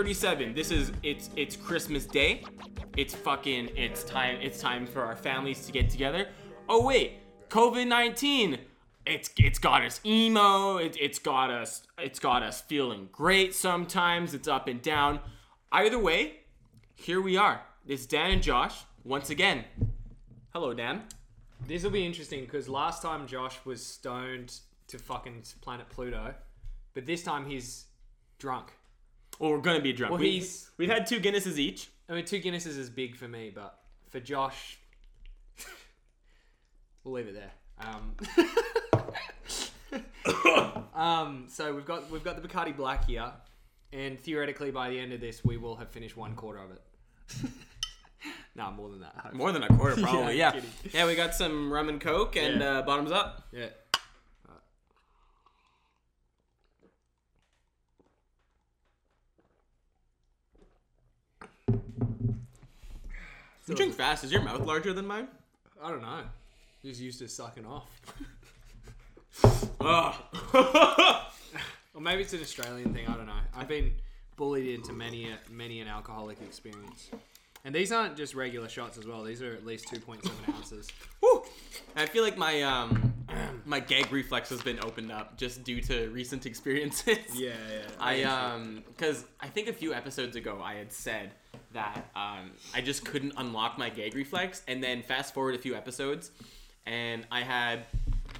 episode 37. This is it's it's Christmas Day. It's fucking it's time it's time for our families to get together. Oh wait, COVID-19. It's it's got us emo. It, it's got us it's got us feeling great sometimes. It's up and down. Either way, here we are. It's Dan and Josh once again. Hello, Dan. This will be interesting because last time Josh was stoned to fucking planet Pluto, but this time he's drunk. Well, we're gonna be drunk. Well, we, he's- we've had two Guinnesses each. I mean, two Guinnesses is big for me, but for Josh, we'll leave it there. Um, um, so we've got we've got the Bacardi Black here, and theoretically by the end of this, we will have finished one quarter of it. no, more than that. hopefully. More than a quarter, probably. Yeah, yeah. Yeah, we got some rum and coke and Yeah. uh, bottoms up. Yeah. You drink fast. Is your mouth larger than mine? I don't know. Just used to sucking off. Ugh. Or maybe it's an Australian thing. I don't know. I've been bullied into many a, many an alcoholic experience, and these aren't just regular shots as well. These are at least two point seven ounces. Whew. I feel like my um my gag reflex has been opened up just due to recent experiences. Yeah, yeah. I um because I think a few episodes ago I had said that um I just couldn't unlock my gag reflex, and then fast forward a few episodes, and I had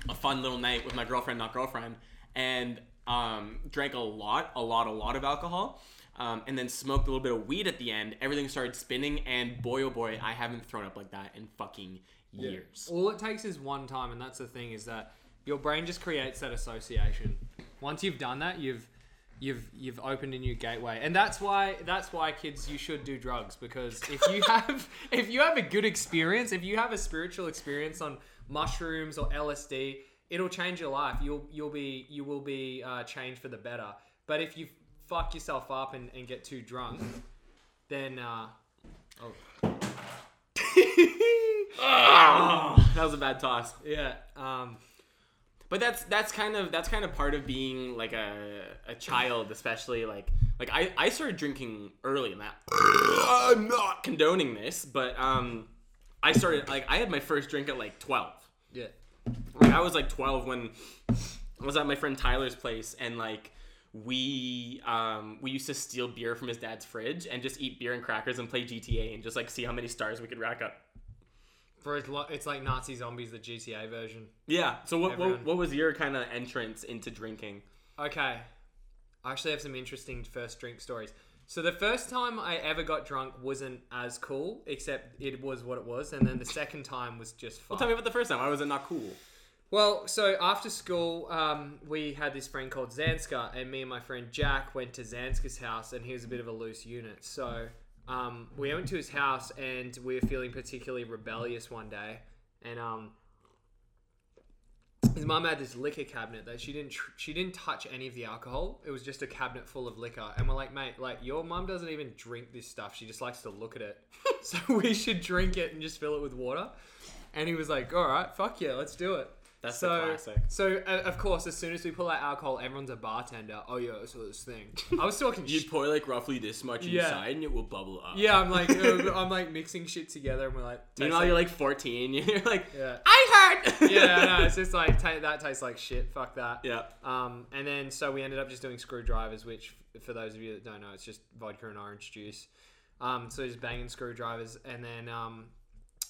a fun little night with my girlfriend, not girlfriend, and um drank a lot, a lot, a lot of alcohol. Um, and then smoked a little bit of weed at the end. Everything started spinning, and boy, oh boy, I haven't thrown up like that in fucking years. All it takes is one time, and that's the thing is that your brain just creates that association. Once you've done that, you've you've you've opened a new gateway, and that's why that's why kids you should do drugs because if you have if you have a good experience, if you have a spiritual experience on mushrooms or LSD, it'll change your life. You'll you'll be you will be uh, changed for the better. But if you fuck yourself up and, and get too drunk, then uh, oh that was a bad toss. yeah um. But that's that's kind of that's kind of part of being like a, a child, especially like like I, I started drinking early in that. I'm not condoning this, but um, I started like I had my first drink at like twelve. Yeah. Like I was like twelve when I was at my friend Tyler's place, and like we um we used to steal beer from his dad's fridge and just eat beer and crackers and play GTA and just like see how many stars we could rack up. For it's, lo- it's like Nazi zombies, the GTA version. Yeah. So what what, what was your kind of entrance into drinking? Okay, I actually have some interesting first drink stories. So the first time I ever got drunk wasn't as cool, except it was what it was, and then the second time was just fun. Well, tell me about the first time. Why was it not cool? Well, so after school, um, we had this friend called Zanska, and me and my friend Jack went to Zanska's house, and he was a bit of a loose unit. So um, we went to his house, and we were feeling particularly rebellious one day, and um, his mum had this liquor cabinet that she didn't tr- she didn't touch any of the alcohol. It was just a cabinet full of liquor, and we're like, mate, like your mum doesn't even drink this stuff. She just likes to look at it, so we should drink it and just fill it with water. And he was like, all right, fuck yeah, let's do it. That's the so, classic. So uh, of course, as soon as we pull out alcohol, everyone's a bartender. Oh yeah, I saw this thing. I was talking. You pour like roughly this much Yeah. inside, and it will bubble up. yeah, I'm like, uh, I'm like mixing shit together, and we're like, Meanwhile, you're like 14. You're like, yeah, I heard. yeah, no, it's just like ta that tastes like shit. Fuck that. yeah. Um, and then so we ended up just doing screwdrivers, which for those of you that don't know, it's just vodka and orange juice. Um, so just banging screwdrivers, and then um,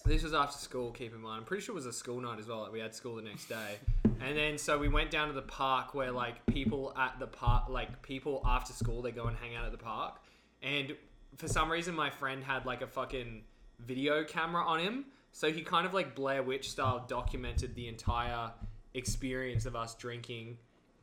this was after school. Keep in mind, I'm pretty sure it was a school night as well. Like we had school the next day, and then so we went down to the park where like people at the park, like people after school, they go and hang out at the park, and for some reason my friend had like a fucking video camera on him, so he kind of like Blair Witch style documented the entire experience of us drinking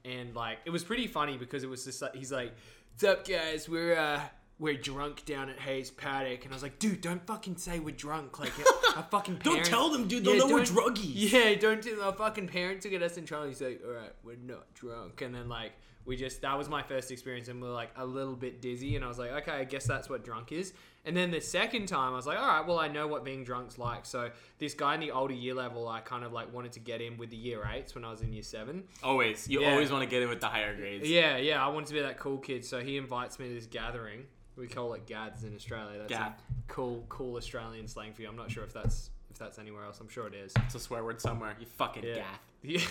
and like it was pretty funny because it was just like he's like, "What's up, guys? We're uh we're drunk down at Hayes Paddock," and I was like, "Dude, don't fucking say we're drunk. Like, our fucking Don't tell them, dude. They'll know we're druggies. Yeah, don't do our fucking parents will get us in trouble." He's like, "All right, we're not drunk," and then like we just that was my first experience, and we are like a little bit dizzy, and I was like, okay, I guess that's what drunk is. And then the second time, I was like, all right, well, I know what being drunk's like. So this guy in the older year level, I kind of like wanted to get in with the year eights when I was in year seven. Always, you Yeah. always want to get in with the higher grades. Yeah, yeah, I wanted to be that cool kid. So he invites me to this gathering. We call it gads in Australia. That's Gath. a cool, cool Australian slang for you. I'm not sure if that's if that's anywhere else. I'm sure it is. It's a swear word somewhere. You fucking Yeah. gaff. Yeah.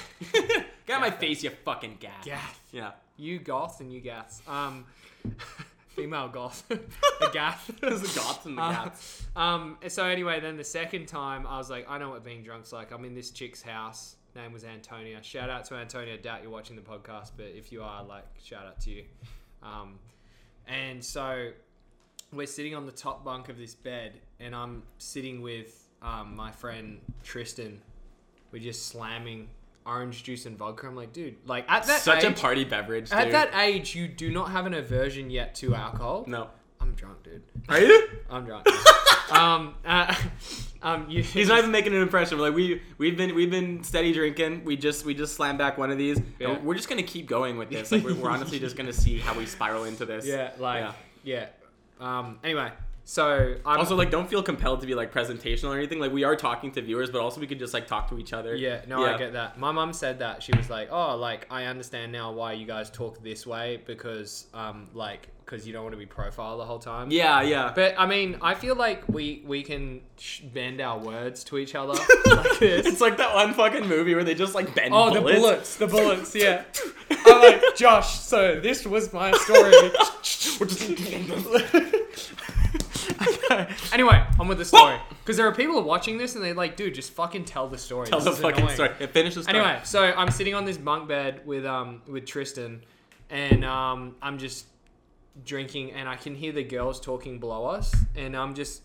Get out my face, you fucking gath. Gaff. Yeah. You goth and you gaths. Um, female goth. a gath. There's the goths and the Uh, gaffs. Um, so anyway, then the second time I was like, I know what being drunk's like. I'm in this chick's house. Name was Antonia. Shout out to Antonia. Doubt you're watching the podcast, but if you are, like, shout out to you. Um, and so we're sitting on the top bunk of this bed, and I'm sitting with um, my friend Tristan. We're just slamming orange juice and vodka. I'm like, dude, like at that Such age, a party beverage, dude. at that age, you do not have an aversion yet to alcohol. no. I'm drunk, dude. Are you? I'm drunk. um, uh, um, you, He's not even making an impression. Like we we've been we've been steady drinking. We just we just slammed back one of these. Yeah. we're just gonna keep going with this. Like we're, we're honestly just gonna see how we spiral into this. Yeah, like Yeah. yeah. Um. Anyway, so I'm Also, like, don't feel compelled to be like presentational or anything. Like, we are talking to viewers, but also we could just like talk to each other. Yeah, no, I get that. My mum said that she was like, "Oh, like I understand now why you guys talk this way because, um, like, because you don't want to be profiled the whole time." Yeah, yeah. But I mean, I feel like we we can sh- bend our words to each other like this. it's like that one fucking movie where they just like bend Oh, bullets. the bullets, the bullets, yeah. I'm like, Josh, so this was my story. Anyway, I'm with the story. Because there are people watching this and they're like, dude, just fucking tell the story. tell This the fucking annoying." story. Yeah, finish the story. Anyway, so I'm sitting on this bunk bed with um with Tristan, and um I'm just drinking, and I can hear the girls talking below us, and I'm just,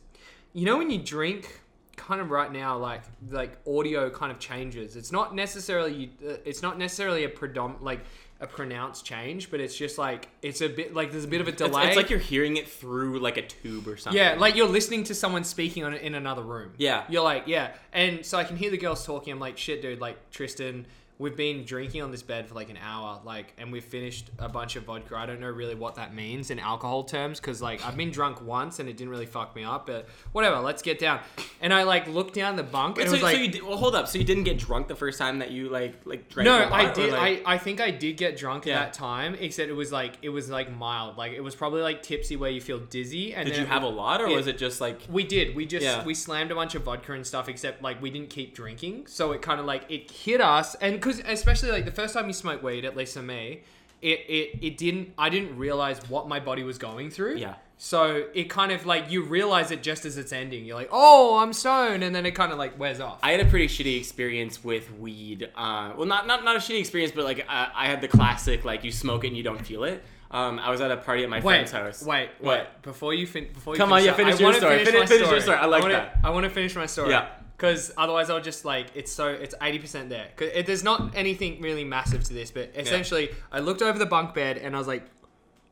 you know, when you drink, kind of right now, like like audio kind of changes. It's not necessarily uh, it's not necessarily a predom like a pronounced change, but it's just like it's a bit like there's a bit of a It's, delay. it's like you're hearing it through like a tube or something. Yeah, like you're listening to someone speaking on in another room. Yeah. You're like, yeah. And so I can hear the girls talking. I'm like, shit, dude, like Tristan, we've been drinking on this bed for like an hour, like, and we've finished a bunch of vodka. I don't know really what that means in alcohol terms because like I've been drunk once and it didn't really fuck me up, but whatever, let's get down. And I like looked down the bunk and so, it was like, you did, well, hold up. So you didn't get drunk the first time that you like like drank? no, I did. like- I, I think I did get drunk Yeah. at that time, except it was like it was like mild. Like it was probably like tipsy where you feel dizzy. And Did you have a lot, or it- was it just like? We did. We just Yeah. we slammed a bunch of vodka and stuff, except like we didn't keep drinking. So it kind of like it hit us, and because especially like the first time you smoke weed, at least for me, it it it didn't. I didn't realize what my body was going through. Yeah. So it kind of like you realize it just as it's ending. You're like, oh, I'm stoned, and then it kind of like wears off. I had a pretty shitty experience with weed. Uh, well, not not not a shitty experience, but like I, I had the classic like you smoke it and you don't feel it. Um, I was at a party at my Wait, friend's house. wait, What? wait. Before you fin- before you Come on, finish yeah, finish I your story. Finish, Finish- finish your story. I like wanna, that. I want to finish my story. Yeah. Because otherwise, I'll just like it's so it's eighty percent there. 'Cause it, there's not anything really massive to this, but essentially, I looked over the bunk bed and I was like,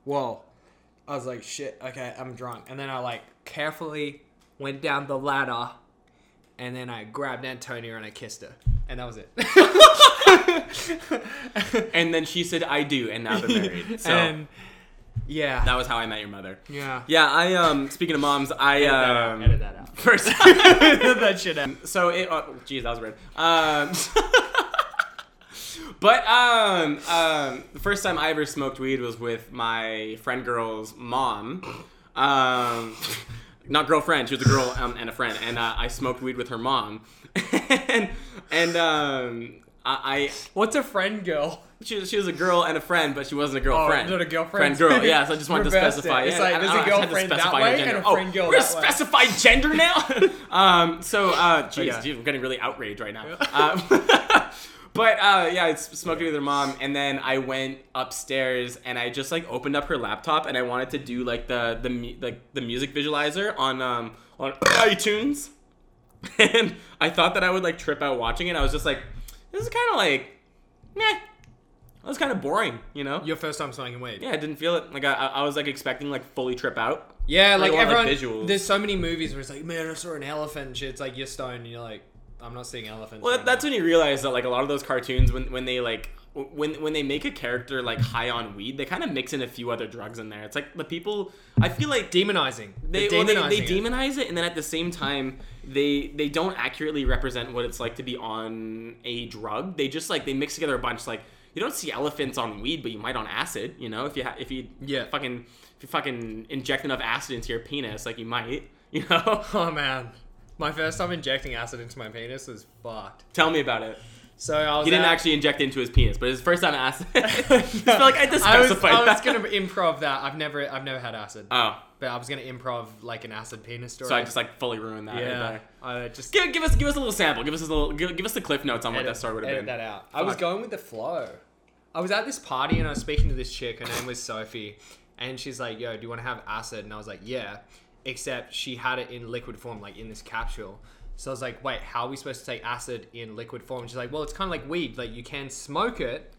"Whoa!" I was like, "Shit, okay, I'm drunk." And then I like carefully went down the ladder, and then I grabbed Antonia and I kissed her, and that was it. And then she said, "I do," and now they're married. So and yeah, that was how I met your mother. yeah. Yeah, I um. Speaking of moms, I Edit that out, um. edit that out. First, that shit out. so it. Oh, geez, that was weird. Um. But um, um, the first time I ever smoked weed was with my friend girl's mom. Um, not girlfriend, she was a girl um, and a friend, and uh, I smoked weed with her mom. and and um, I, I, What's a friend girl? She, was, she was a girl and a friend, but she wasn't a Oh, girlfriend. not a girlfriend. Friend girl, yeah. So I just wanted to specify. it. It's yeah, like there's a don't know, I had to girlfriend that way and a Oh, friend girl We're gonna way. gender now. um. So, uh, geez, we're getting really outraged right now. Um, but uh, yeah, I smoked it with her mom, and then I went upstairs and I just like opened up her laptop and I wanted to do like the the like the music visualizer on um on iTunes, and I thought that I would like trip out watching it. I was just like, this is kind of like, meh. That was kind of boring, you know. Your first time smoking weed. Yeah, I didn't feel it. Like I, I was like expecting like fully trip out. Yeah, Like, like, a lot of, everyone. like, visuals. There's so many movies where it's like, man, I saw an elephant. And shit. It's like you're stoned, and you're like, I'm not seeing elephants. Well, right that's now. when you realize that like a lot of those cartoons, when when they like when when they make a character like high on weed, they kind of mix in a few other drugs in there. It's like the people. I feel like Demonizing. they They're well, they, demonizing they it. demonize it, and then at the same time they they don't accurately represent what it's like to be on a drug. They just like they mix together a bunch. Like you don't see elephants on weed, but you might on acid. You know, if you ha- if you Yeah. fucking if you fucking inject enough acid into your penis, like you might. You know, Oh man, my first time injecting acid into my penis was fucked. tell me about it. So I was He didn't actually inject it into his penis, but his first time acid. Like I to I was, I was gonna improv that. I've never, I've never had acid, Oh, but I was gonna improv like an acid penis story. so I just like fully ruined that. yeah. I just Give, give us give us a little sample. Give us a little give, give us the cliff notes on what that story would have edit been. that out. I was going with the flow. I was at this party and I was speaking to this chick. Her name was Sophie, and she's like, "Yo, do you want to have acid?" And I was like, "Yeah," except she had it in liquid form, like in this capsule. So I was like, "Wait, how are we supposed to take acid in liquid form?" She's like, "Well, it's kind of like weed. Like you can smoke it."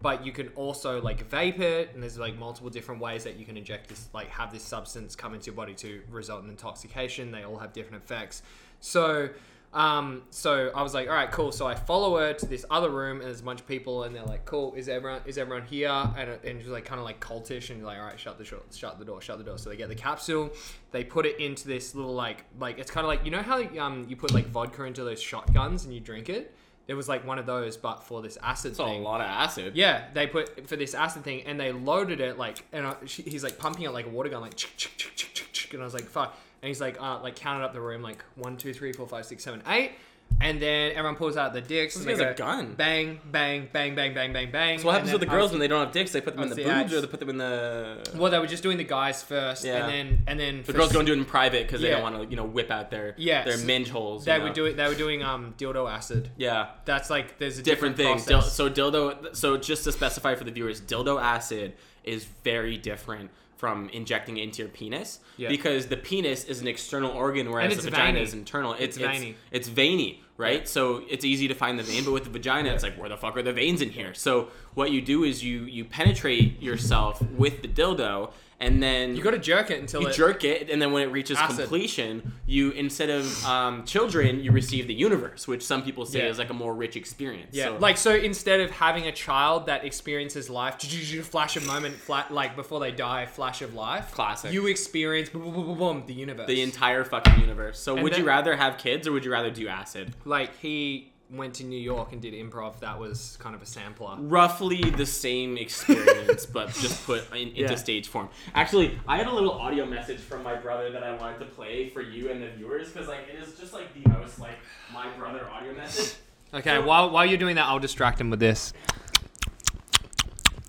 But you can also like vape it, and there's like multiple different ways that you can inject this, like have this substance come into your body to result in intoxication. They all have different effects. So um, so I was like, all right, cool. So I follow her to this other room, and there's a bunch of people, and they're like, cool. Is everyone is everyone here? And it- and she's like kind of like cultish, and you're like, all right, shut the door, shut the door, shut the door. So they get the capsule, they put it into this little like like it's kind of like you know how um you put like vodka into those shotguns and you drink it. There was like one of those, but for this acid That's a lot of acid. Yeah, they put for this acid thing, and they loaded it like, and I, she, he's like pumping it like a water gun, like, chick, chick, chick, chick, chick, chick, and I was like, fuck. And he's like, uh, like counted up the room, like one, two, three, four, five, six, seven, eight, and then everyone pulls out the dicks. This and they guy's a go, gun. Bang, bang, bang, bang, bang, bang, bang. So what happens with the girls when they don't have dicks? They put them in the boobs, or they put them in the. Well, they were just doing the guys first, Yeah. and then and then The for girls s- and do it in private because they Yeah. don't want to, you know, whip out their Yes. their minge holes. They were doing they were doing um dildo acid. Yeah, That's like there's a different different, things. Dil- process. so dildo. So just to specify for the viewers, dildo acid is very different from injecting it into your penis Yeah. because the penis is an external organ, whereas the vagina veiny. is internal. It's it's veiny. It's veiny, right? Yeah. So it's easy to find the vein, but with the vagina, it's like where the fuck are the veins in here? So what you do is you you penetrate yourself with the dildo, and then you got to jerk it until you it, jerk it, and then when it reaches Acid. completion, you instead of um, children, you receive the universe, which some people say Yeah. is like a more rich experience. Yeah, So- like so instead of having a child that experiences life, flash a moment, flat like before they die, flash of life. Classic. You experience boom, boom, boom, boom, boom, the universe. the entire fucking universe. So And would you rather have kids or would you rather do acid? like he went to New York and did improv. That was kind of a sampler. Roughly the same experience, but just put in, into Yeah. stage form. Actually, I had a little audio message from my brother that I wanted to play for you and the viewers because like it is just like the most like my brother audio message. Okay, while while you're doing that, I'll distract him with this.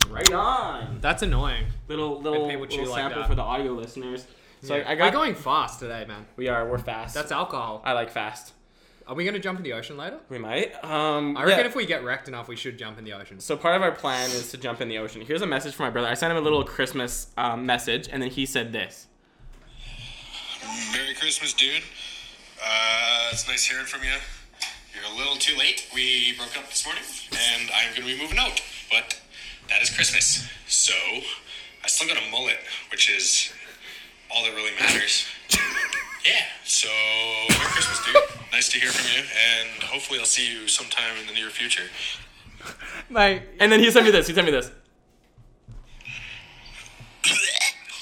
Right on. That's annoying. Little little, little like sample that. for the audio listeners. So Yeah. I, I got We're going fast today, man. We are. We're fast. That's alcohol. I like fast. Are we gonna jump in the ocean later? We might. Um, I reckon yeah. if we get wrecked enough, we should jump in the ocean. So part of our plan is to jump in the ocean. Here's a message from my brother. I sent him a little Christmas um, message, and then he said this. Merry Christmas, dude. Uh, it's nice hearing from you. You're a little too late. We broke up this morning, and I'm going to be moving out. But that is Christmas. So I still got a mullet, which is all that really matters. Yeah. So Merry Christmas, dude. Nice to hear from you, and hopefully I'll see you sometime in the near future. Mate, And then he sent me this. He sent me this.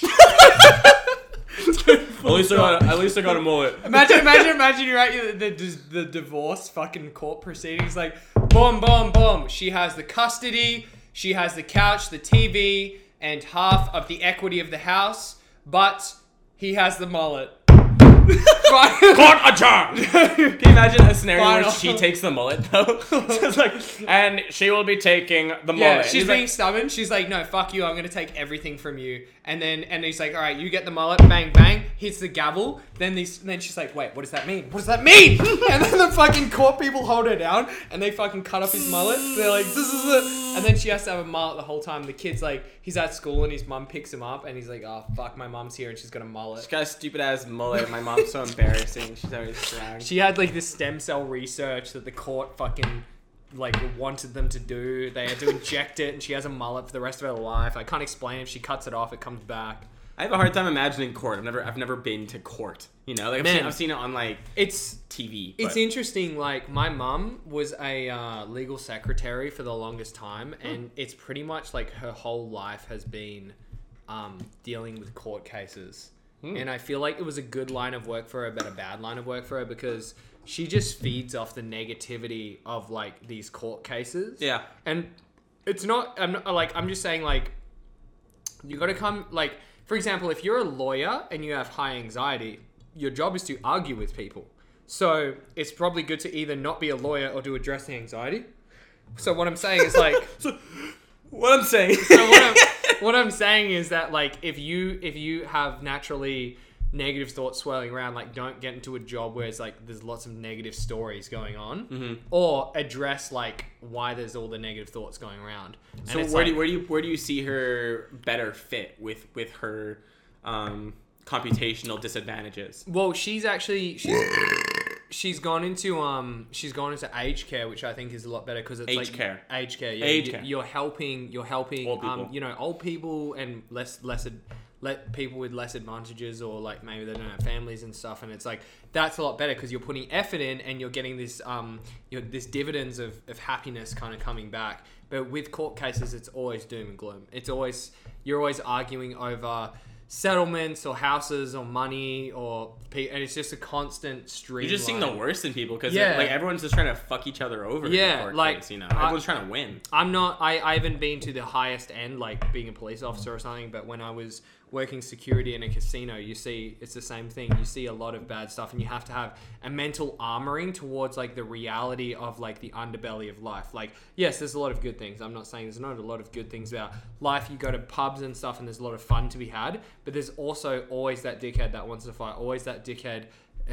at least I got. A, at least I got a mullet. Imagine, imagine, imagine you're at the, the, the divorce fucking court proceedings. Like, boom, boom, boom. She has the custody, she has the couch, the TV, and half of the equity of the house, but he has the mullet. Fine. Court adjourned. Can you imagine a scenario where she takes the mullet though? Like, and she will be taking the mullet. Yeah, And she's he's being like, stubborn. She's like, "No, fuck you. I'm gonna take everything from you." And then, and he's like, "All right, you get the mullet." Bang, bang. Hits the gavel. Then these, then she's like, "Wait, what does that mean? What does that mean?" and then the fucking court people hold her down, and they fucking cut off his mullet. They're like, "This is it." And then she has to have a mullet the whole time. The kid's like, he's at school, and his mum picks him up, and he's like, "Oh fuck, my mum's here, and she's got a mullet." She's got a stupid ass mullet. My so embarrassing. She's always crying. She had like this stem cell research that the court fucking like wanted them to do. They had to inject it, and she has a mullet for the rest of her life. I can't explain. If she cuts it off, it comes back. I have a hard time imagining court. I've never I've never been to court. You know, like I've, Man. seen, I've seen it on like It's TV. It's but- interesting. Like my mum was a uh, legal secretary for the longest time, and it's pretty much like her whole life has been um, dealing with court cases. Hmm. And I feel like it was a good line of work for her, but a bad line of work for her because she just feeds off the negativity of like these court cases. Yeah. and it's not. I'm not like I'm just saying like you got to come like for example if you're a lawyer and you have high anxiety your job is to argue with people so it's probably good to either not be a lawyer or to address the anxiety so what i'm saying is like What I'm saying. so what I'm, what I'm saying is that like if you if you have naturally negative thoughts swirling around like don't get into a job where it's like there's lots of negative stories going on Mm-hmm. or address like why there's all the negative thoughts going around so where do like- you, where do you where do you see her better fit with with her um, computational disadvantages? Well, she's actually she's, she's gone into um she's gone into aged care, which I think is a lot better because it's Aged like care. aged care. Yeah, Aged you, care. You're helping. You're helping. Old Um, people. you know, old people and less less ad- let people with less advantages or like maybe they don't have families and stuff and it's like that's a lot better because you're putting effort in and you're getting this um you know this dividends of, of happiness kind of coming back but with court cases it's always doom and gloom it's always you're always arguing over settlements or houses or money or pe- and it's just a constant stream You're just seeing the worst in people because Yeah. like everyone's just trying to fuck each other over. Yeah, like, you know, I- everyone's trying to win. I'm not. I, I haven't been to the highest end, like being a police officer or something. But when I was working security in a casino, you see it's the same thing. You see a lot of bad stuff, and you have to have a mental armoring towards like the reality of like the underbelly of life. Like, yes, there's a lot of good things. I'm not saying there's not a lot of good things about life. You go to pubs and stuff, and there's a lot of fun to be had. But there's also always that dickhead that wants to fight. Always that dickhead.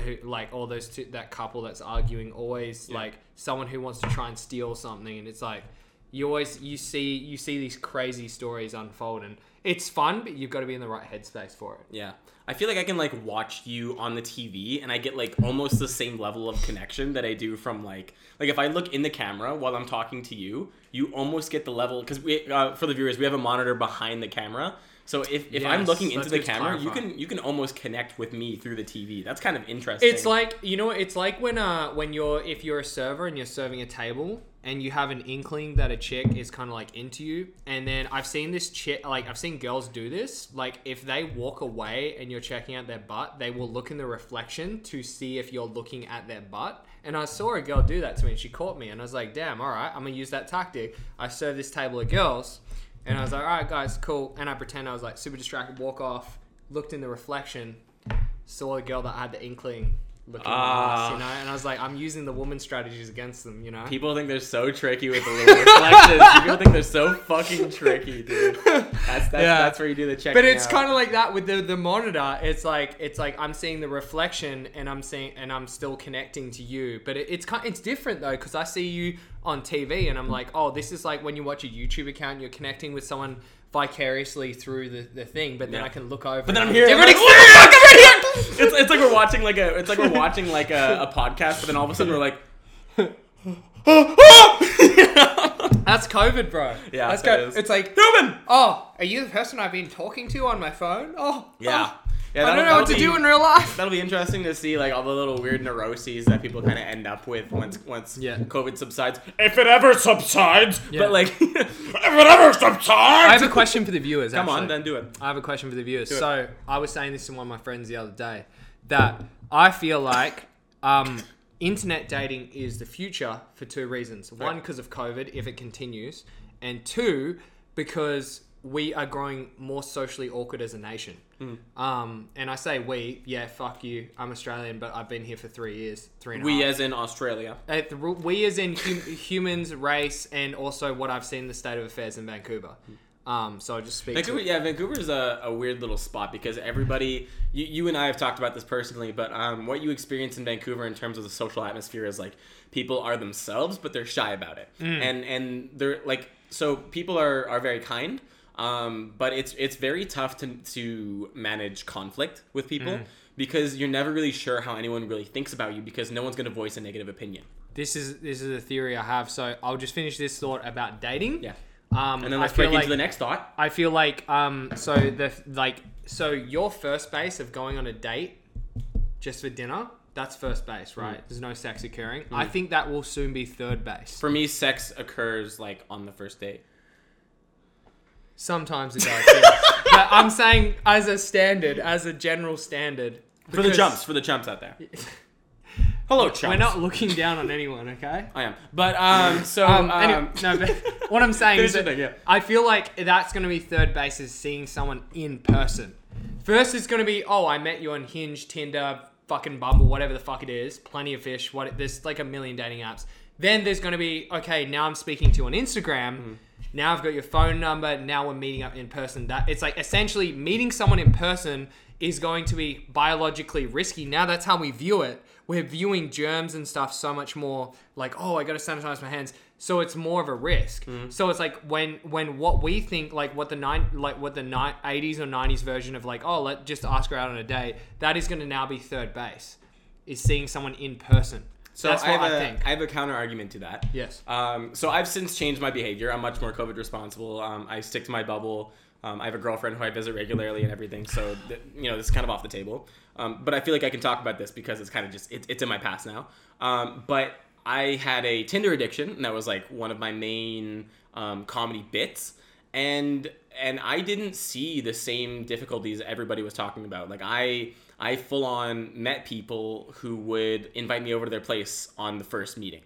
Who, like all those two, that couple that's arguing always like someone who wants to try and steal something and it's like you always you see you see these crazy stories unfold and it's fun but you've got to be in the right headspace for it Yeah. I feel like I can like watch you on the TV and I get like almost the same level of connection that I do from like like if I look in the camera while I'm talking to you, you almost get the level because we uh, for the viewers we have a monitor behind the camera. So if, if I'm looking into the camera, you can you can almost connect with me through the TV. That's kind of interesting. it's like you know it's like when uh when you're if you're a server and you're serving a table and you have an inkling that a chick is kind of like into you and then i've seen this chick like i've seen girls do this like if they walk away and you're checking out their butt they will look in the reflection to see if you're looking at their butt and i saw a girl do that to me and she caught me and i was like damn all right i'm gonna use that tactic i serve this table of girls and i was like all right guys cool and i pretend i was like super distracted walk off looked in the reflection saw the girl that I had the inkling looking Ah. nice, you know, and I was like, I'm using the woman strategies against them, you know. People think they're so tricky with the little reflections. People think they're so fucking tricky, dude. That's that's, Yeah. that's where you do the check. but it's kind of like that with the, the monitor. It's like it's like I'm seeing the reflection and I'm seeing and I'm still connecting to you. But it, it's kind it's different though because I see you on TV and I'm like, oh, this is like when you watch a YouTube account, you're connecting with someone vicariously through the, the thing. But then Yeah. I can look over. But then I'm here. Different like, what the fuck? I'm right here. It's, it's like we're watching like a it's like we're watching like a, a podcast, but then all of a sudden we're like, That's COVID, bro. Yeah, that's that COVID. It's like, human. oh, are you the person I've been talking to on my phone? Oh, Yeah. oh, Yeah, I don't know what to that'll do in real life. That'll be interesting to see like all the little weird neuroses that people kind of end up with once once Yeah. COVID subsides, if it ever subsides. Yeah. But like, if it ever subsides. I have a question for the viewers. Come on, then do it. I have a question for the viewers. it. So I was saying this to one of my friends the other day that I feel like um, internet dating is the future for two reasons. One, because of COVID, if it continues, and two, because we are growing more socially awkward as a nation. Hmm. Um, and I say we, yeah, fuck you. I'm Australian, but I've been here for three years, three and a We half. as in Australia. Uh, we as in hum- humans, race, and also what I've seen the state of affairs in Vancouver. Um, so I'll just speak. Vancouver, to yeah, Vancouver's a, a weird little spot because everybody, you, you and I have talked about this personally, but um, what you experience in Vancouver in terms of the social atmosphere is like people are themselves, but they're shy about it, and and they're like so people are are very kind, um, but it's it's very tough to to manage conflict with people because you're never really sure how anyone really thinks about you because no one's going to voice a negative opinion. This is this is a theory I have. So I'll just finish this thought about dating. Yeah. Um, And then let's break like, into the next thought. I feel like um, so the like so your first base of going on a date just for dinner, that's first base, right? There's no sex occurring. I think that will soon be third base. For me, sex occurs like on the first date. Sometimes it does. yeah. but I'm saying as a standard, as a general standard. For the because jumps, for the chumps out there. Hello, chumps. We're not looking down on anyone, okay? I am, but um, so Um, um, anyway, no, but what I'm saying is Finish that your thing, yeah. I feel like that's going to be third base is seeing someone in person. First is going to be, oh, I met you on Hinge, Tinder, fucking Bumble, whatever the fuck it is. Plenty of fish. What there's like a million dating apps. Then there's going to be, okay, now I'm speaking to you on Instagram. Now I've got your phone number. Now we're meeting up in person. That it's like essentially meeting someone in person is going to be biologically risky. Now that's how we view it. We're viewing germs and stuff so much more like, oh, I got to sanitize my hands. So it's more of a risk. Mm-hmm. So it's like when when what we think like what the nine like what the ni- 80s or 90s version of like, oh, let just ask her out on a date. That is going to now be third base. Is seeing someone in person. So that's I what have I, a, think. I have a counter argument to that. yes. Um, so I've since changed my behavior. I'm much more COVID responsible. Um, I stick to my bubble. Um, I have a girlfriend who I visit regularly and everything. So th- you know, this is kind of off the table. Um, but I feel like I can talk about this because it's kind of just it, it's in my past now. Um, but I had a Tinder addiction, and that was like one of my main um, comedy bits. And and I didn't see the same difficulties everybody was talking about. Like I I full on met people who would invite me over to their place on the first meeting.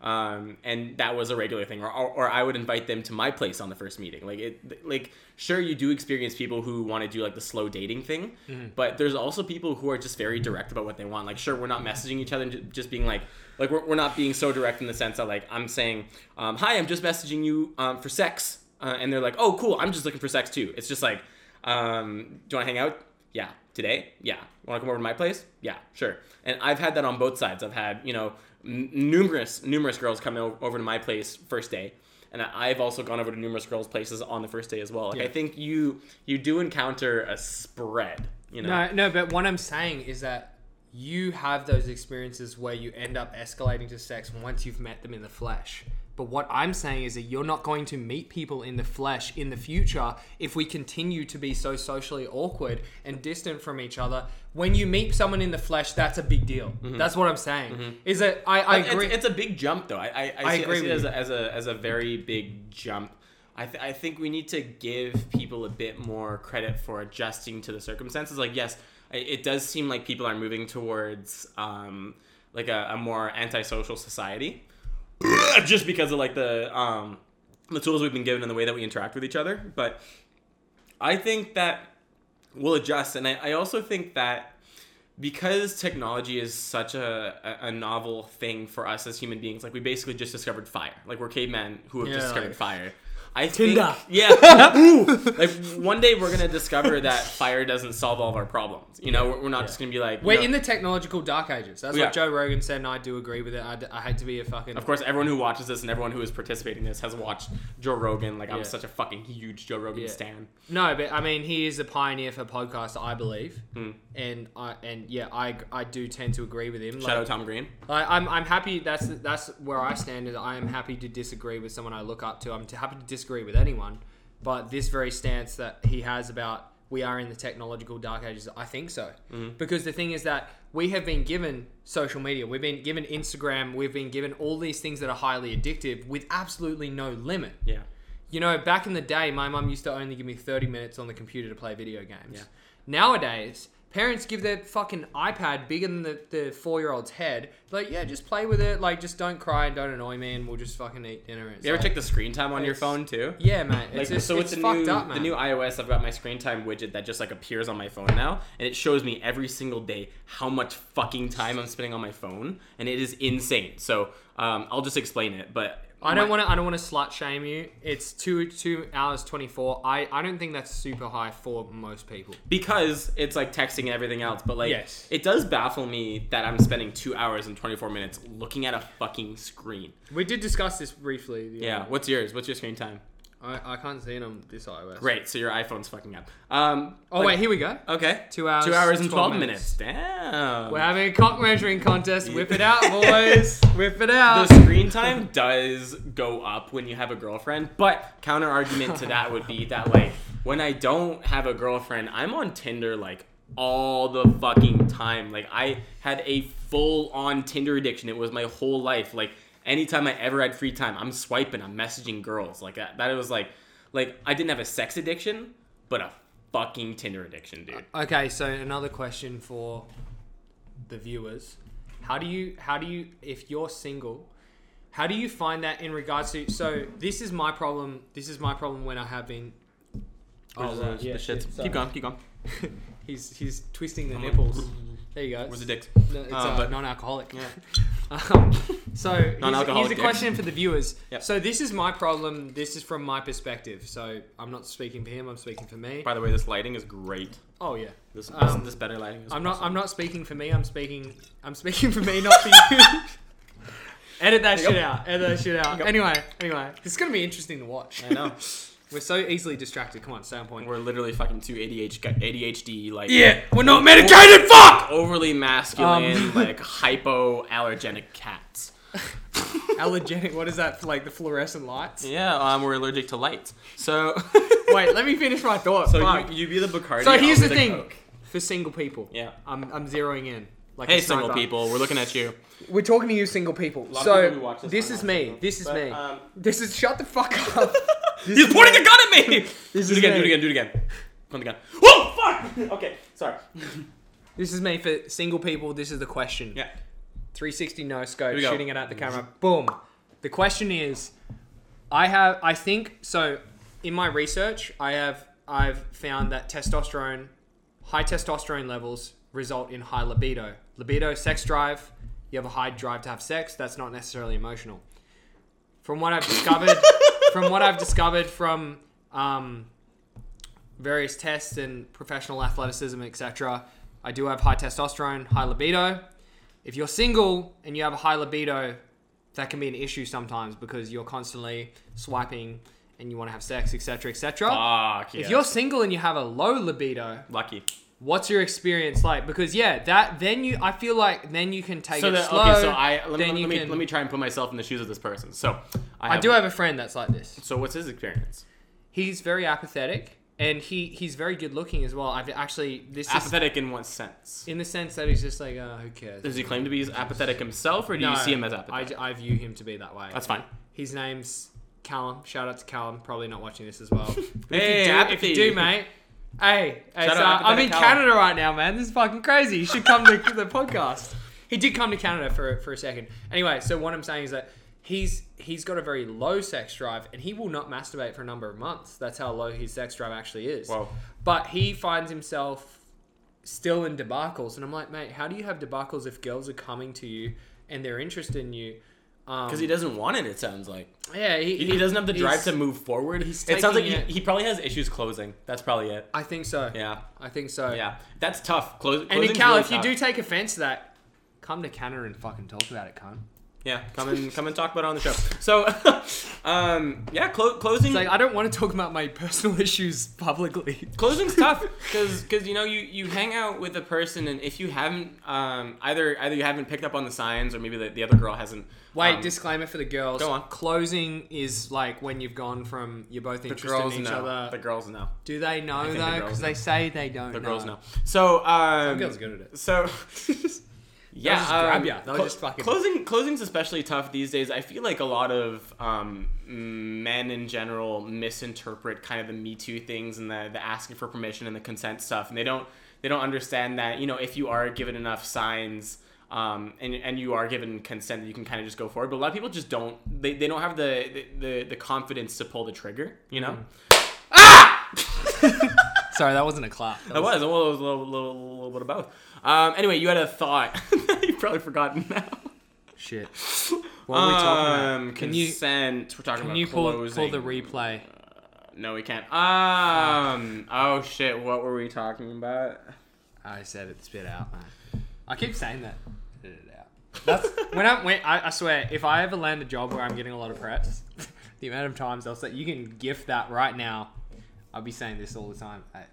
Um, and that was a regular thing or, or, or i would invite them to my place on the first meeting. Like it like sure you do experience people who want to do like the slow dating thing but there's also people who are just very direct about what they want. Like sure we're not messaging each other and just being like like we're, we're not being so direct in the sense that like i'm saying um, hi i'm just messaging you um, for sex uh, and they're like oh cool i'm just looking for sex too. It's just like um, do you want to hang out? Yeah today? Yeah. Want to come over to my place? Yeah sure. And i've had that on both sides. I've had you know n- numerous numerous girls come over to my place first day. And i've also gone over to numerous girls places on the first day as well. Like i think you you do encounter a spread you know? No, no, but what I'm saying is that you have those experiences where you end up escalating to sex once you've met them in the flesh. But what I'm saying is that you're not going to meet people in the flesh in the future if we continue to be so socially awkward and distant from each other. When you meet someone in the flesh, that's a big deal. That's what I'm saying. Is that I, I It's- agree. It's, a big jump, though. I I, I, see, agree see with it as a, as a as a very big jump. I, th- I think we need to give people a bit more credit for adjusting to the circumstances. Like, yes, it does seem like people are moving towards um, like a, a more antisocial society, just because of like the um, the tools we've been given and the way that we interact with each other. But I think that we'll adjust, and I, I also think that because technology is such a, a, novel thing for us as human beings, like we basically just discovered fire. Like we're cavemen who have Yeah, discovered like- fire. I Tinder. think, yeah. Like one day we're gonna discover that fire doesn't solve all of our problems. You know, we're, not just gonna be like. We're know- in the technological dark ages. That's Yeah. what Joe Rogan said, and I do agree with it. I, d- I hate to be a fucking. Of course, everyone who watches this and everyone who is participating in this has watched Joe Rogan. Like I'm such a fucking huge Joe Rogan Yeah. stan. No, but I mean, he is a pioneer for podcasts, I believe, Hmm. and I and yeah, I, I do tend to agree with him. Shout out Like, Tom Green. like, I'm I'm happy. That's that's where I stand. Is I am happy to disagree with someone I look up to. I'm t- happy to disagree with anyone, but this very stance that he has about we are in the technological dark ages, I think so. Mm-hmm. Because the thing is that we have been given social media, we've been given Instagram, we've been given all these things that are highly addictive with absolutely no limit. Yeah. You know, back in the day, my mum used to only give me 30 minutes on the computer to play video games. Yeah. Nowadays, parents give their fucking iPad bigger than the, the four year old's head. Like, yeah, just play with it. Like, just don't cry and don't annoy me, and we'll just fucking eat dinner. It's You ever like- check the screen time on your It's- phone too? Yeah, mate. Like just, so, it's the fucked new up, man. the new iOS, I've got my screen time widget that just like appears on my phone now, and it shows me every single day how much fucking time I'm spending on my phone, and it is insane. So um, I'll just explain it, but I don't want to. I don't want to slut shame you. It's two two hours twenty four. I I don't think that's super high for most people. because it's like texting and everything else. But like, Yes. it does baffle me that I'm spending two hours and 24 minutes looking at a fucking screen. We did discuss this briefly. the Yeah. What's yours? What's your screen time? I, I can't see it on this iOS. Great. So your iPhone's fucking up. Um. Oh like- wait, here we go. Okay. Two hours, Two hours and 12 12 minutes. Damn. We're having a cock measuring contest. Whip it out, boys. Whip it out. the screen time does go up when you have a girlfriend, but counter argument to that would be that like when I don't have a girlfriend, I'm on Tinder like all the fucking time. Like I had a full on Tinder addiction. It was my whole life. Like anytime I ever had free time, I'm swiping, I'm messaging girls. Like that that was like like I didn't have a sex addiction, but a fucking Tinder addiction, dude. Okay, so another question for the viewers: How do you, how do you, if you're single, how do you find that in regards to? So this is my problem. This is my problem when I have been. Where's right, the, yeah, the shits? sorry. Keep going, keep going. he's he's twisting the I'm nipples. There you go. Where's the dicks? No, it's Uh, uh, but- non-alcoholic. Yeah. Um, so here's, here's a question for the viewers. Yep. So this is my problem. This is from my perspective. So I'm not speaking for him. I'm speaking for me. By the way, this lighting is great. Oh yeah. This Um, this, better lighting. Is I'm not. awesome. I'm not speaking for me. I'm speaking. I'm speaking for me, not for you. Edit that you shit out. Edit that shit out. go. Anyway, anyway, this is gonna be interesting to watch. I know. We're so easily distracted. Come on, stay on point. We're literally fucking two ADHD, ADHD like yeah. we're not medicated. Fuck. overly masculine, Um, like hypoallergenic cats. Allergenic. What is that? For, like the fluorescent lights? Yeah, um, we're allergic to light. So, Wait, let me finish my thought. so Fuck. you, you be the Bacardi. So here's be the thing Coke. for single people. Yeah. I'm, I'm zeroing in. Like Hey, single people, we're looking at you. We're talking to you, single people. lot of So watch this this are is me. single. This is But, me. um, This is shut the fuck up. This He's is pointing me. a gun at me. This do is it again. me. Do it again. Do it again. Point the gun. Whoa! Fuck. Okay. Sorry. This is me for single people. This is the question. Yeah. 360 no scope, we go. shooting it at the camera. Boom. The question is, I have, I think so. In my research, I have, I've found that testosterone, high testosterone levels result in high libido. Libido, sex drive. You have a high drive to have sex. That's not necessarily emotional. From what I've discovered, from what I've discovered from um, various tests and professional athleticism, etc., I do have high testosterone, high libido if you're single and you have a high libido, that can be an issue sometimes because you're constantly swiping and you want to have sex, etc., etc. Fuck. If you're single and you have a low libido, lucky. What's your experience like? Because yeah, that then you, I feel like then you can take So it that, slow. okay, so I let me let me, can- let me try and put myself in the shoes of this person. So I do have a friend that's like this. So what's his experience? He's very apathetic and he he's very good looking as well. I've actually this is Apathetic in what sense? in the sense that he's just like, uh, who cares? Does he claim to be apathetic himself, or do you see him as apathetic? I, I view him to be that way. That's fine. His name's Callum. Shout out to Callum. Probably not watching this as well. Hey, if, you do, if you do, mate. Hey, hey Shout so out I'm in Canada right now, man. This is fucking crazy. You should come to the podcast. He did come to Canada for for a second. Anyway, so what I'm saying is that he's he's got a very low sex drive, and he will not masturbate for a number of months. That's how low his sex drive actually is. Whoa. But he finds himself still in debacles, and I'm like, mate, how do you have debacles if girls are coming to you and they're interested in you? Um, Because he doesn't want it. It sounds like yeah, he, he, he doesn't have the drive to move forward. he's it sounds like he, he probably has issues closing. That's probably it. I think so. Yeah, I think so. yeah. That's tough. Close. And Cal, really if you do take offense to that, come to Canada and fucking talk about it, cunt. Yeah, come and come and talk about it on the show. So, um, yeah, clo- closing. It's like I don't want to talk about my personal issues publicly. Closing's tough because because you know you, you hang out with a person and if you haven't um, either either you haven't picked up on the signs or maybe the, the other girl hasn't Wait, um, disclaimer for the girls. go on. Closing is like when you've gone from you're both the interested girls in each know other. the girls know Do they know though? Because know. they say they don't. the girls know so um, girls are good at it. so yeah just grab um, ya. They'll clo- just fucking- closing closing's especially tough these days I feel like a lot of um, men in general misinterpret kind of the Me Too things and the, the asking for permission and the consent stuff and they don't they don't understand that you know if you are given enough signs um, and, and you are given consent that you can kind of just go forward but a lot of people just don't they, they don't have the, the, the confidence to pull the trigger you know Ah Sorry, that wasn't a clap. That It was. It was a little, little, little bit of both. Um, anyway, you had a thought. You've probably forgotten now. Shit. What are we talking about? Um, Can you consent. We're talking can about you pull, closing. pull the replay? No, we can't. Um. Oh shit! What were we talking about? I said it. Spit out, man. I keep saying that. Spit it out. That's when I when I, I swear if I ever land a job where I'm getting a lot of press, the amount of times they'll say you can gift that right now. I'll be saying this all the time. Hey,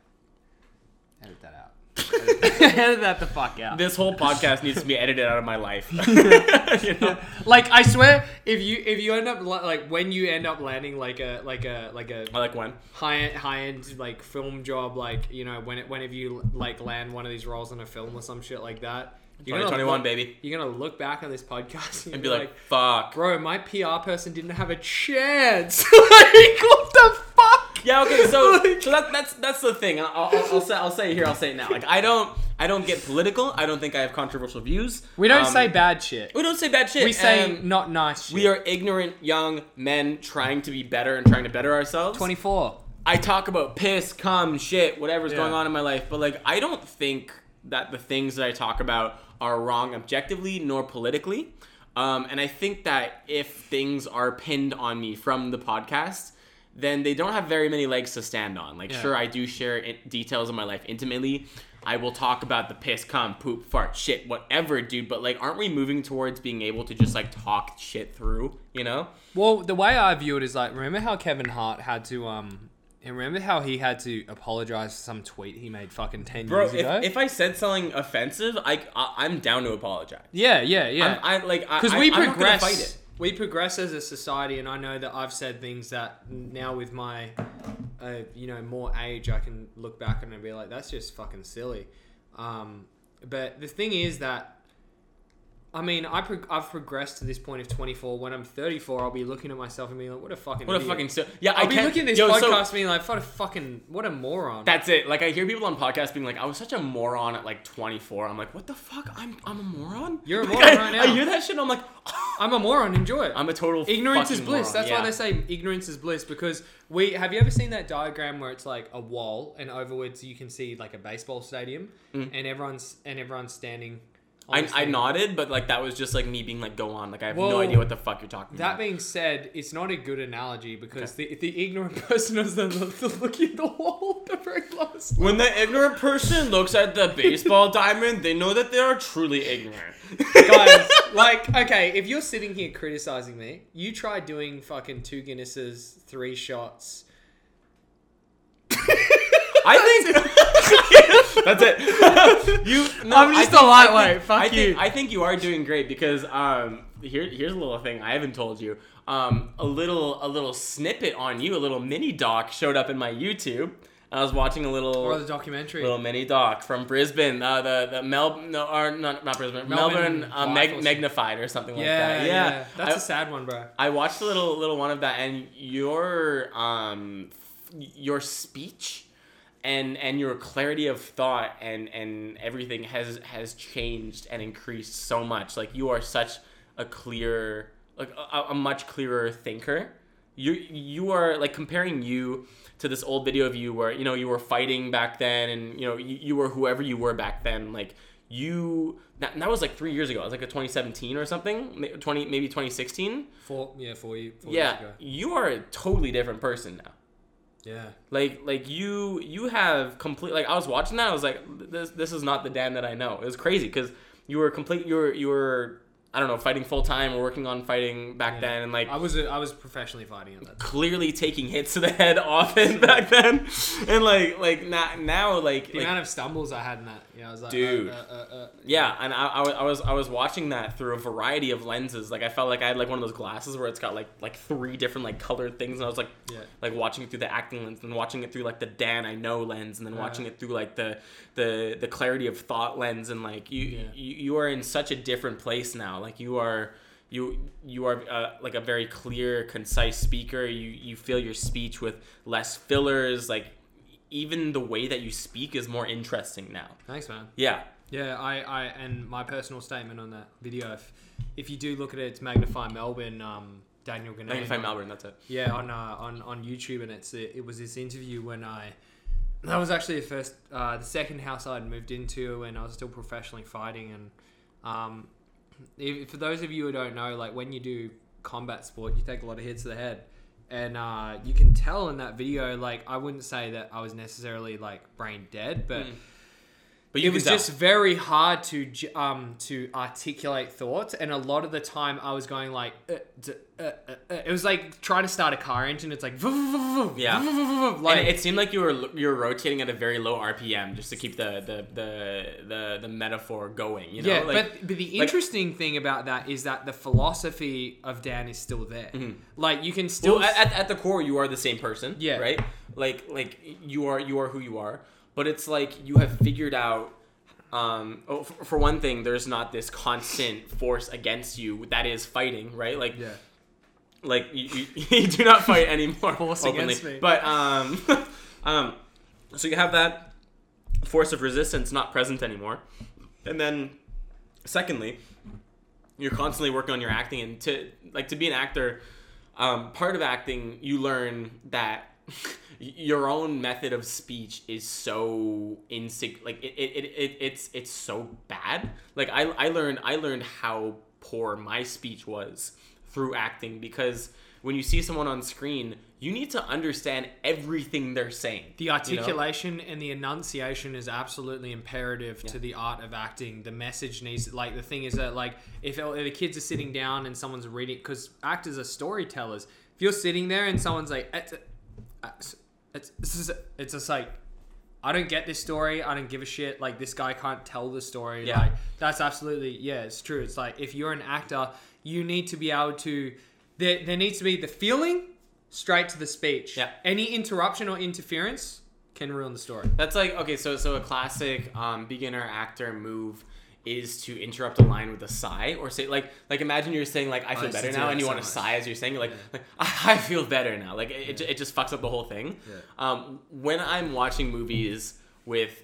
edit that out. Edit that the fuck out. This whole podcast needs to be edited out of my life. you know? Like I swear, if you if you end up li- like when you end up landing like a like a like a I like when. high end high end like film job, like you know when it, whenever you like land one of these roles in a film or some shit like that, you're gonna 2021, look- baby. You're gonna look back on this podcast and, And be like, fuck. bro, my PR person didn't have a chance. like, what the fuck? Yeah, okay, so so that, that's that's the thing. I'll, I'll, I'll say I'll say it here. I'll say it now. Like I don't I don't get political. I don't think I have controversial views. We don't Um, say bad shit. we don't say bad shit. We say and not nice shit. we are ignorant young men trying to be better and trying to better ourselves. 24. I talk about piss, cum, shit, whatever's Yeah. going on in my life, but like I don't think that the things that I talk about are wrong objectively nor politically. Um, and I think that if things are pinned on me from the podcast, then they don't have very many legs to stand on. Like, Yeah. sure, I do share details of my life intimately. I will talk about the piss, cum, poop, fart, shit, whatever, dude. But like, aren't we moving towards being able to just like talk shit through? You know? Well, the way I view it is like, remember how Kevin Hart had to um, and remember how he had to apologize for some tweet he made fucking ten Bro, years ago. if, if I said something offensive, I, I I'm down to apologize. yeah, yeah, yeah. I'm, I like Because we I, I'm not gonna progress. We progress as a society, and I know that I've said things that now with my, uh, you know, more age, I can look back and be like, that's just fucking silly. Um, but the thing is that, I mean, I prog- I've progressed to this point of 24. When I'm 34, I'll be looking at myself and being like, what a fucking What a idiot. fucking sil- yeah. I'll I be can't, looking at this yo, so podcast being like, what a fucking, what a moron. that's it. Like I hear people on podcasts being like, "I was such a moron at like 24." I'm like, "What the fuck? I'm I'm a moron." You're a Like, moron I, right now. I hear that shit. I'm like, I'm a moron. Enjoy it. I'm a total Ignorance is fucking bliss. moron. That's yeah. why they say ignorance is bliss because we have you ever seen that diagram where it's like a wall and overwards you can see like a baseball stadium mm. and everyone's and everyone's standing. On. I, I nodded, but like that was just like me being like, "Go on." Like I have no idea what the fuck you're talking That about. That being said, it's not a good analogy because the, the ignorant person is the, the looking at the wall at the very last. When the ignorant person looks at the baseball diamond, they know that they are truly ignorant. Guys, like, okay, if you're sitting here criticizing me, you try doing fucking two Guinnesses, three shots. I think that's it. you, no, I'm just think- a lightweight. think- Fuck I think, you. I think you are doing great because um, here, here's a little thing I haven't told you. Um, a little, a little snippet on you, a little mini doc showed up in my YouTube. I was watching a little, Or the documentary. little mini doc from Brisbane, uh, the the Mel, no, or not not Brisbane, Melbourne Melbourne, uh, Mag- magnified or something like that. yeah, Yeah, That's I- a sad one, bro. I watched a little little one of that, and your um your speech and and your clarity of thought and and everything has has changed and increased so much. Like you are such a clear, like a, a much clearer thinker. You you are like comparing you to this old video of you where you know you were fighting back then, and you know you, you were whoever you were back then. Like you that, that was like three years ago. It was like a 2017 or something, 20 maybe 2016 Four, yeah, four, four yeah years ago. you are a totally different person now Yeah. like like you you have complete like i was watching that i was like this this is not the dan that i know it was crazy because you were complete you were you were i don't know fighting full time or working on fighting back Yeah. then and like I was I was professionally fighting at that. clearly taking hits to the head often back then and like like now now like, The like amount of stumbles I had in that, yeah, I was like, Dude. uh, uh, uh, uh. Yeah, and I, I, was- I was watching that through a variety of lenses. Like I felt like I had like one of those glasses where it's got like like three different like colored things, and I was like Yeah. like watching it through the acting lens, and watching it through like the Dan I know lens, and then watching it through like the the the clarity of thought lens, and like you Yeah. you, you are in such a different place now. Like you are. You, you are uh, like a very clear, concise speaker. You you feel your speech with less fillers. Like even the way that you speak is more interesting now. Thanks, man. Yeah, Yeah, I, I and my personal statement on that video, if, if you do look at it, it's Magnify Melbourne, um, Daniel Ganane. Magnify Melbourne. That's it. Yeah, on uh, on on YouTube, and it's it, was this interview when I that was actually the first, uh, the second house I'd moved into, and I was still professionally fighting. And um, if, for those of you who don't know, like when you do combat sport, you take a lot of hits to the head, and uh, you can tell in that video. Like I wouldn't say that I was necessarily like brain dead, but Mm. But you it was tell. just very hard to um to articulate thoughts, and a lot of the time I was going like, uh, d- uh, uh, uh. it was like trying to start a car engine. It's like, Yeah. like and it seemed like you were you were rotating at a very low RPM just to keep the the the the, the metaphor going. You know, yeah. like, but but the like- interesting thing about that is that the philosophy of Dan is still there. Like you can still Mm-hmm. well, at, at, at the core, you are the same person. Yeah. Right. Like like you are you are who you are. But it's like you have figured out. Um, oh, for, for one thing, there's not this constant force against you that is fighting, right? Like, yeah. like you, you, you do not fight anymore Force openly. against me. But um, um, so you have that force of resistance not present anymore, and then secondly, you're constantly working on your acting, and to like to be an actor, um, part of acting you learn that. Your own method of speech is so insig like it, it, it, it it's it's so bad like I, I learned i learned how poor my speech was through acting because when you see someone on screen you need to understand everything they're saying The you know? articulation and the enunciation is absolutely imperative to the art of acting. The message needs, like, the thing is that, like, if, if the kids are sitting down and someone's reading, because actors are storytellers. If you're sitting there and someone's like, it's, it's, it's, it's, it's just like, I don't get this story. I don't give a shit. Like, this guy can't tell the story. Yeah. Like, that's absolutely, yeah, it's true. It's like, if you're an actor, you need to be able to, there, there needs to be the feeling straight to the speech. Yeah. Any interruption or interference can ruin the story. That's like okay, so so a classic um, beginner actor move is to interrupt a line with a sigh or say like like imagine you're saying like I feel used better now and you so want to sigh as you're saying like like I feel better now like it, it, it just fucks up the whole thing. Um, when I'm watching movies with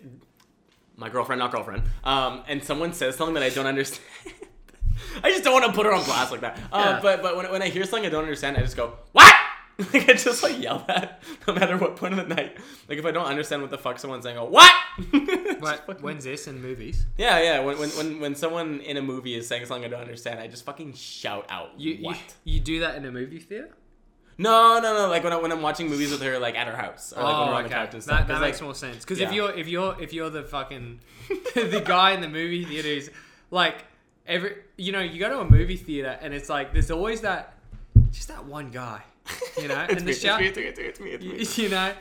my girlfriend, not girlfriend, um, and someone says something that I don't understand. I just don't want to put her on blast like that. Uh, Yeah. But but when, when I hear something I don't understand, I just go what? like I just like yell that no matter what point of the night. Like if I don't understand what the fuck someone's saying, I go what? But fucking- when's this in movies? yeah, yeah. When, when when when someone in a movie is saying something I don't understand, I just fucking shout out You, you what? you do that in a movie theater? No, no, no. Like when I, when I'm watching movies with her, like at her house, or like when we're on the oh, couch and stuff. Oh, That, that makes like, more sense. Because yeah. if you're if you're if you're the fucking the guy in the movie theater who's like every you know you go to a movie theater and it's like there's always that just that one guy, you know, it's and me, the it's shout, me, it's me, it's me, it's me, it's me. you, know,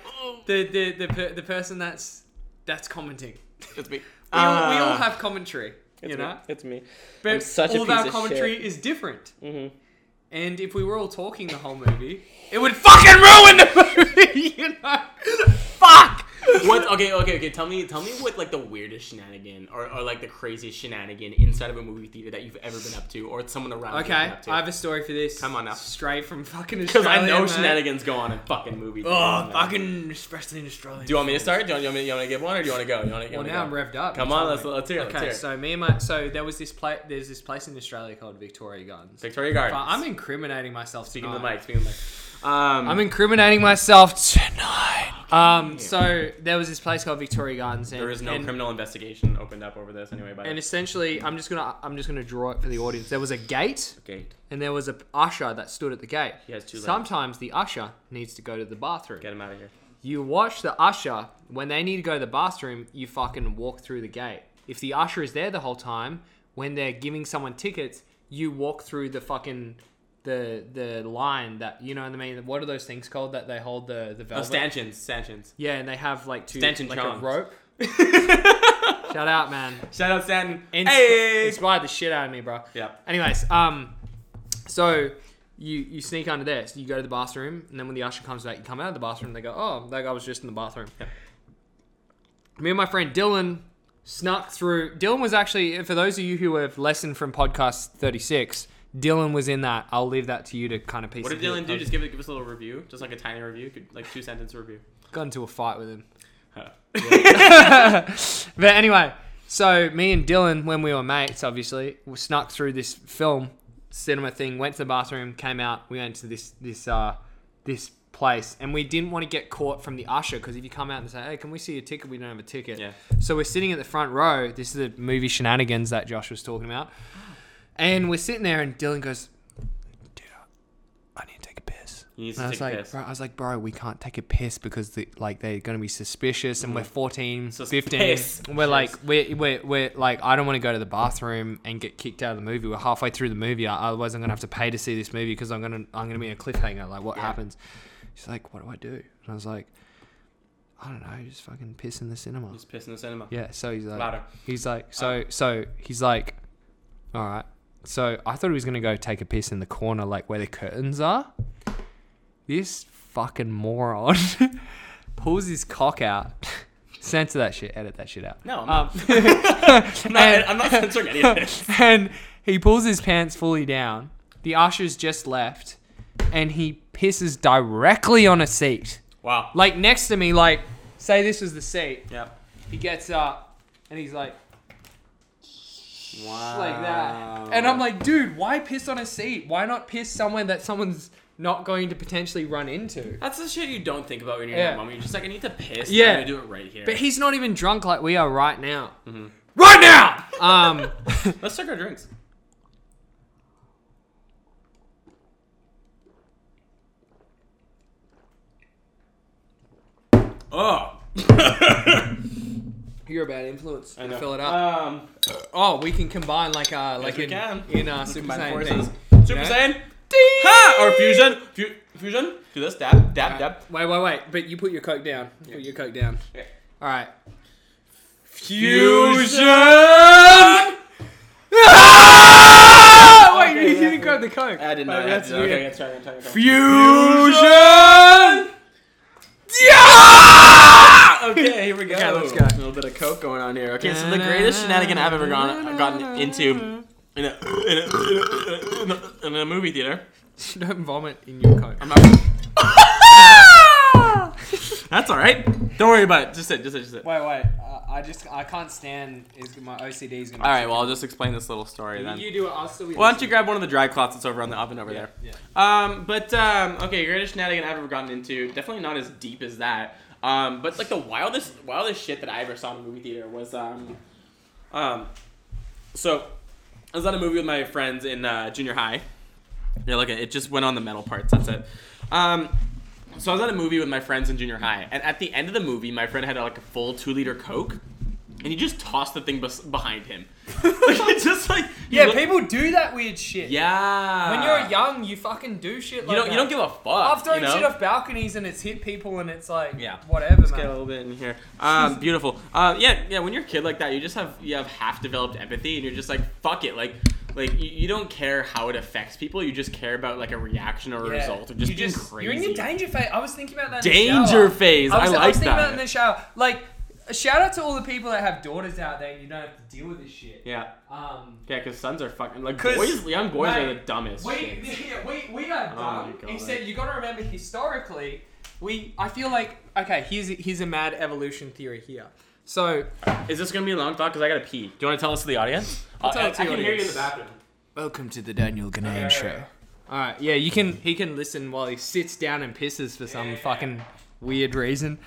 the the the per, the person that's that's commenting. It's me. We, all, we all Ah. have commentary, It's you me. know, It's me. but I'm such a all of our commentary shit. is different. Mhm. And if we were all talking the whole movie, it would fucking ruin the movie. you know, fuck. What? Okay, okay, okay. Tell me, tell me what like the weirdest shenanigan or, or like the craziest shenanigan inside of a movie theater that you've ever been up to, or someone around you Okay, been up to. I have a story for this. Come on now. Straight from fucking Because. I know mate. shenanigans go on in fucking movie. Oh, fucking, especially in Australia. Do you want me to start? Do you want, you me, you want to give one, or do you want to go? You want to? Well, now I'm revved up. Come on, let's let's hear it. Okay, hear it. so me and my so there was this place. There's this place in Australia called Victoria Gardens. Victoria Gardens. I'm incriminating myself. Speaking of the mic. Speaking of the mic. Um, I'm incriminating myself tonight. Um, so there was this place called Victoria Gardens. And, there is no and, criminal investigation opened up over this anyway. And essentially, I'm just gonna I'm just gonna draw it for the audience. There was a gate, gate. and there was a usher that stood at the gate. He has two legs. Sometimes the usher needs to go to the bathroom. Get him out of here. You watch the usher when they need to go to the bathroom. You fucking walk through the gate. If the usher is there the whole time, when they're giving someone tickets, you walk through the fucking the the line that you know what I mean. What are those things called that they hold the the Oh, stanchions. Stanchions. Yeah, and they have like two Stanchion like charms. a rope. Shout out, man. Shout out Stanton. Ins- hey. Inspired the shit out of me, bro. Yeah. Anyways, um, so you you sneak under there. So you go to the bathroom, and then when the usher comes back, you come out of the bathroom. They go, "Oh, that guy was just in the bathroom." Yep. Me and my friend Dylan snuck through. Dylan was actually, for those of you who have listened from podcast thirty six, Dylan was in that. I'll leave that to you to kind of piece. What did it Dylan do? Just give it, give us a little review, just like a tiny review, could- like two sentence review. got into a fight with him. Huh. But anyway, so me and Dylan, when we were mates, obviously, we snuck through this film cinema thing, went to the bathroom, came out, we went to this this uh this place, and we didn't want to get caught from the usher because if you come out and say, "Hey, can we see a ticket?" We don't have a ticket. Yeah. So we're sitting at the front row. This is the movie shenanigans that Josh was talking about, and we're sitting there, and Dylan goes, "Dude, I need to take a piss." He needs And I was take a like, piss. bro, I was like, bro, we can't take a piss because the, like they're gonna be suspicious, and we're mm. 14, Sus- 15. piss. We're like, we're, we're, we're like, I don't want to go to the bathroom and get kicked out of the movie. We're halfway through the movie. Otherwise, I'm gonna have to pay to see this movie because I'm gonna I'm gonna be in a cliffhanger. Like, what Yeah. happens? She's like, what do I do? And I was like, I don't know, just fucking piss in the cinema. Just piss in the cinema. Yeah. So he's like, Louder. he's like, so uh. so he's like, all right. So I thought he was gonna go take a piss in the corner, like where the curtains are. This fucking moron pulls his cock out. Censor that shit. Edit that shit out. No, I'm Um, I'm not, and- I'm not censoring any of this. and he pulls his pants fully down. The usher's just left, and he pisses directly on a seat, Wow. like next to me. Like, say this was the seat. Yeah. He gets up, and he's like. Wow. like that. And I'm like, dude, why piss on a seat? Why not piss somewhere that someone's not going to potentially run into? That's the shit you don't think about when you're Yeah. in that moment. You're just like, I need to piss. Yeah. I'm gonna do it right here. But he's not even drunk like we are right now. Mm-hmm. Right now! Um, Let's take our drinks. Oh. you're a bad influence. I know. Fill it up. Um, oh, we can combine like uh, like we in, can. in uh, Super combine Saiyan forces. thing. Super Yeah. Saiyan. Ha! Or fusion. Fu- fusion. Do this. Dab. Dab. Dab. Wait, wait, wait. But you put your coke down. Put your coke down. Yeah. All right. Fusion. Ah! Wait, Okay, you yeah, didn't yeah. grab the coke. I didn't know. Oh, that's okay, weird. let's try. Let's try. Let's try. Fusion. Yeah. Okay, here we go. Okay, let's go. A little bit of coke going on here. Okay, so the greatest shenanigan I've ever gone gotten into in a in a, in a, in a, in a movie theater. Don't vomit in your coke. I'm not. That's all right. Don't worry about it. Just sit. Just sit. Just sit. Wait, wait. Uh, I just I can't stand. Is my OCD is gonna. All right. Well, I'll just explain this little story You, then. you do it. I'll still be. Why don't you grab one of the dry cloths that's over on the oven over there? Yeah. Um, but um, okay, greatest shenanigan I've ever gotten into. Definitely not as deep as that. Um, but like the wildest, wildest shit that I ever saw in a movie theater was um, um, so I was at a movie with my friends in uh, junior high. Yeah, look, it just went on the metal parts. That's it. Um, so I was at a movie with my friends in junior high, and at the end of the movie, my friend had like a full two liter Coke, and he just tossed the thing bes- behind him. like it's just like Yeah, looked- people do that weird shit. Yeah. When you're young, you fucking do shit you like don't that. you don't give a fuck. I've thrown you know? shit off balconies and it's hit people and it's like Yeah. whatever, Let's get a little bit in here. Um, beautiful. Uh, yeah, yeah. When you're a kid like that, you just have you have half developed empathy, and you're just like, fuck it, like. Like you, you don't care how it affects people. You just care about like a reaction or a Yeah. result of just you being crazy. You're in your danger phase. I was thinking about that. In the Danger shower. phase. I was, I I like was thinking that. about it in the shower. Like, a shout out to all the people that have daughters out there and you don't have to deal with this shit. Yeah, Um, yeah. Because sons are fucking like 'Cause, boys. Young boys are the dumbest. we, shit. yeah, we, we are Oh my dumb. God. Except you got to remember historically, we. I feel like okay. Here's here's a mad evolution theory here. So Is this gonna be a long talk? Cause I gotta pee. Do you want to tell us to the audience? I'll tell it to I the can hear you in audience. the bathroom. Welcome to the Daniel Ganane Okay, Show. okay. All right, yeah, you can. He can listen while he sits down and pisses for some Yeah. fucking weird reason.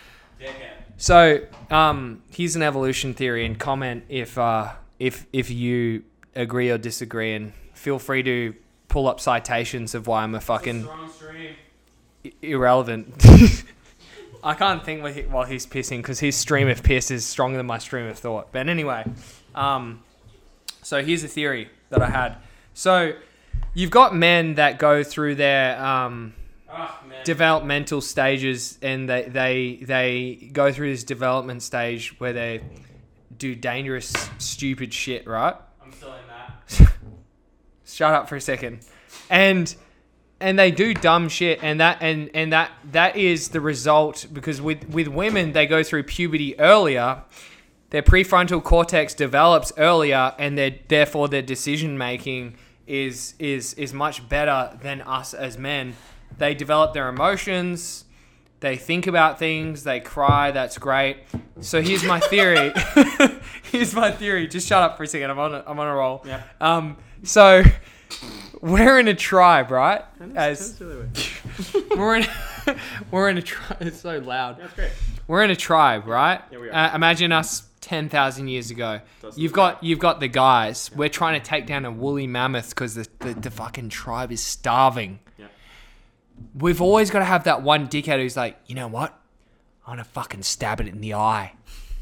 So, um, here's an evolution theory, and comment if uh, if if you agree or disagree, and feel free to pull up citations of why I'm a fucking i- irrelevant. I can't think while, he, while he's pissing because his stream of piss is stronger than my stream of thought. But anyway, um, so here's a theory that I had. So you've got men that go through their um, Oh developmental stages and they, they they go through this development stage where they do dangerous stupid shit right? I'm still in that. shut up for a second. And and they do dumb shit and that and and that that is the result because with with women they go through puberty earlier their prefrontal cortex develops earlier and their therefore their decision making is is is much better than us as men they develop their emotions they think about things they cry that's great so here's my theory here's my theory just shut up for a second i'm on a, i'm on a roll Yeah. um so we're in a tribe right as we're in we're in a tribe it's so loud That's great. we're in a tribe, right? Yeah, we are. Uh, imagine us ten thousand years ago. Doesn't You've got you've got the guys. We're trying to take down a woolly mammoth because the, the the fucking tribe is starving. Yeah. We've always got to have that one dickhead who's like, you know what? I'm gonna fucking stab it in the eye.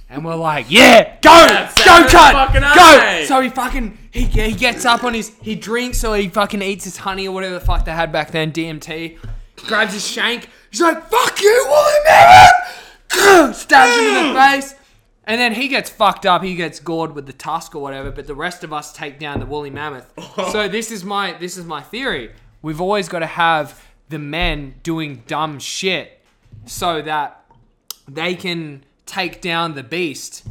And we're like, yeah, go, Yeah, stab it in go, the cut, fucking go. eye. So he fucking he, he gets up on his he drinks or he fucking eats his honey or whatever the fuck they had back then, DMT. Grabs his shank. He's like, fuck you, Wooly Mammoth. Stabs him in the face. And then he gets fucked up. He gets gored with the tusk or whatever. But the rest of us take down the woolly mammoth. so this is my this is my theory. We've always got to have the men doing dumb shit so that they can take down the beast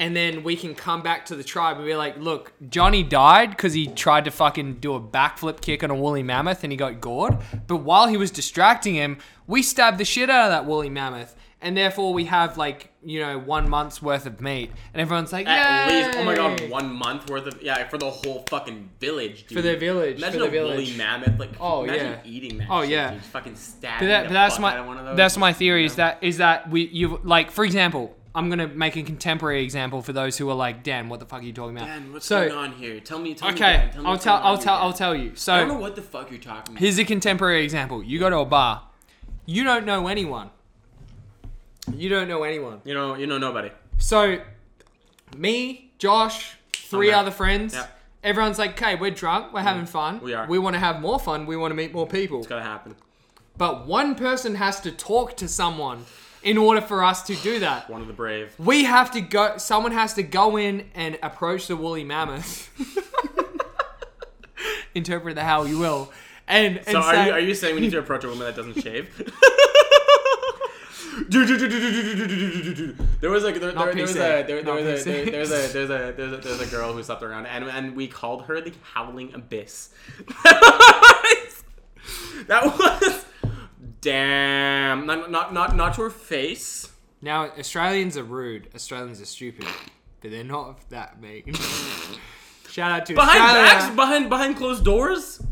and then we can come back to the tribe and be like, look, Johnny died because he tried to fucking do a backflip kick on a woolly mammoth and he got gored. But while he was distracting him, we stabbed the shit out of that woolly mammoth. And therefore, we have like, you know, one month's worth of meat. And everyone's like, At Yay! least, oh my god, one month worth of yeah for the whole fucking village, dude. For the village, Imagine for a the woolly village. mammoth, like Oh, imagine yeah. eating that. Oh, shit, yeah. dude. fucking But, stabbing that, but that's my one of those. that's my theory is that is that we you like for example I'm gonna make a contemporary example for those who are like Dan what the fuck are you talking about Dan, what's so going on here? Tell me. Tell me. okay Dan, tell me I'll what's tell going on I'll here, tell Dan. I'll tell you So I don't so know what the fuck you're talking about. here's a contemporary example you go to a bar you don't know anyone you don't know anyone You know, you know nobody. so me Josh three Okay. other friends Yeah. everyone's like okay we're drunk we're mm. having fun We are. we want to have more fun we want to meet more people It's gotta happen. But one person has to talk to someone in order for us to do that. One of the brave. We have to go. Someone has to go in and approach the woolly mammoth. Interpret the how you will, and and So are say, you are you saying we need to approach a woman that doesn't shave? there was like there, there, there was a there, there was a there, PC. there was a there's a there's a there's a girl who slept around and and we called her the howling abyss. that was damn not not not not to her face. now Australians are rude. Australians are stupid, but they're not that mean. Shout out to Behind Australia. backs, behind behind closed doors.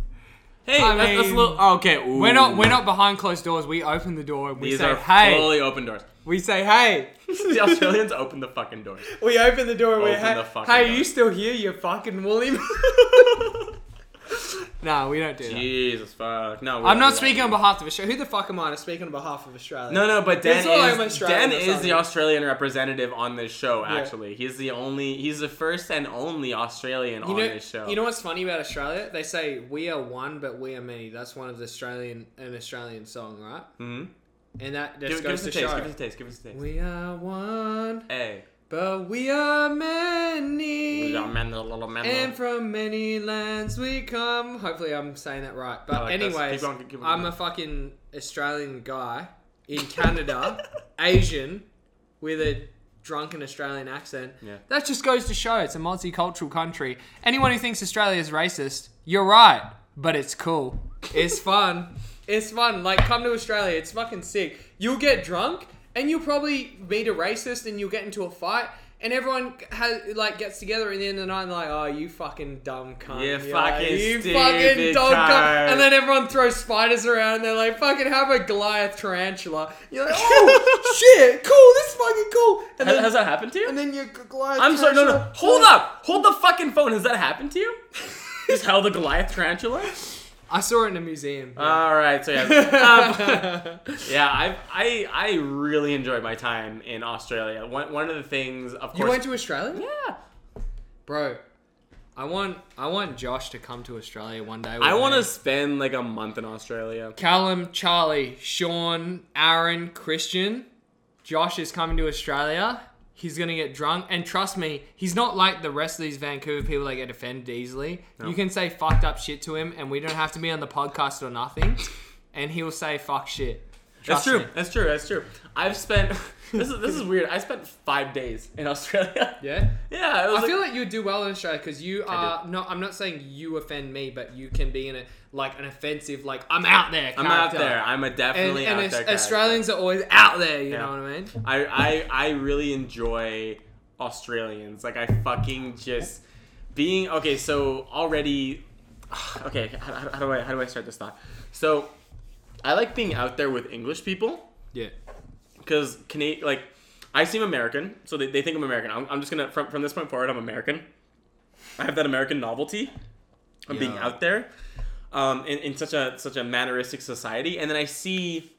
Hey, I that's, that's a mean, little oh, okay. Ooh. We're not we're not behind closed doors. We open the door and we These say are hey. fully open doors. We say hey. the Australians open the fucking doors. We open the door and we Open hey, the fucking hey, door. you still here, you fucking woolly? no, we don't do that. Jesus fuck. No, we I'm don't not do that. speaking on behalf of Australia. Who the fuck am I to speak on behalf of Australia? No, no, but Dan It's all is Dan is the. Australian representative on this show. Yeah. Actually, he's the only, he's the first and only Australian You on know, this show. you know what's funny about Australia? They say we are one, but we are many. That's one of the Australian an Australian song, right? hmm And that Give, just give goes us a to taste. show. Give us a taste. Give us a taste. We are one, hey, but we are many. we little men. And from many lands we come. Hopefully, I'm saying that right. But like anyways, Keep going, keep keep I'm going. a fucking Australian guy in Canada, Asian, with a drunken Australian accent. Yeah. That just goes to show it's a multicultural country. Anyone who thinks Australia is racist, you're right. But it's cool. It's fun. It's fun. Like, come to Australia. It's fucking sick. You'll get drunk, and you'll probably meet a racist, and you'll get into a fight, and everyone has like gets together at the end of the night and like, oh, you fucking dumb cunt. You You're fucking you fucking dog cunt. cunt. And then everyone throws spiders around, and they're like, fucking have a Goliath tarantula. You're like, oh shit, cool. This is fucking cool. And Has, then, has that happened to you? and then your Goliath. I'm sorry. No, no. Hold up. Hold the fucking phone. Has that happened to you? Just held the Goliath tarantula? I saw it in a museum. All right. So yeah. Um, yeah. I I I really enjoyed my time in Australia. One one of the things, of course. you went to Australia, yeah. bro. I want I want Josh to come to Australia one day. with I want to spend like a month in Australia. Callum, Charlie, Sean, Aaron, Christian. Josh is coming to Australia. He's gonna get drunk, and trust me, he's not like the rest of these Vancouver people that get offended easily. You can say fucked up shit to him, and we don't have to be on the podcast or nothing, and he will say fuck shit. That's true. me. That's true. That's true. I've spent this is this is weird. I spent five days in Australia. Yeah. Yeah. It was I like- feel like you do well in Australia because you are not. I'm not saying you offend me, but you can be in a like an offensive, like I'm out there. I'm out there. I'm a definitely and out Aus- there. character. Australians are always out there. You Yeah. know what I mean? I, I I really enjoy Australians. Like I fucking just being okay. So already, okay. How, how, how do I how do I start this thought? So I like being out there with English people Yeah. because Canadian like I seem American, so they, they think I'm American. I'm, I'm just gonna from from this point forward, I'm American. I have that American novelty of being Yeah. out there. um, in, in such a such a manneristic society, and then I see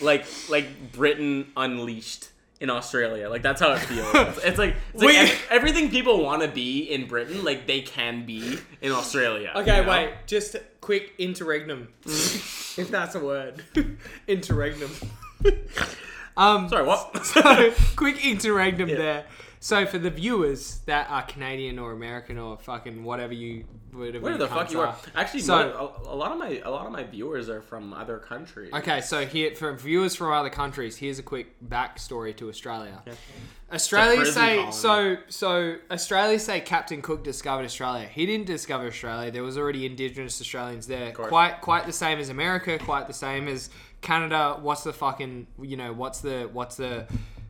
like like Britain unleashed in Australia. Like that's how it feels. it's like, it's like ev- everything people want to be in Britain, like they can be in Australia. Okay, you know? wait. Just quick interregnum, if that's a word. interregnum. um, Sorry, what? so quick interregnum there. So for the viewers that are Canadian or American or fucking whatever you whatever Where the fuck you are? Actually, So- mo- a, lot of my a lot of my viewers are from other countries. Okay, so here for viewers from other countries, here's a quick backstory to Australia. Australia say colony. so so Australia say Captain Cook discovered Australia. He didn't discover Australia. There was already indigenous Australians there. Quite quite the same as America, quite the same as Canada. What's the fucking you know, what's the what's the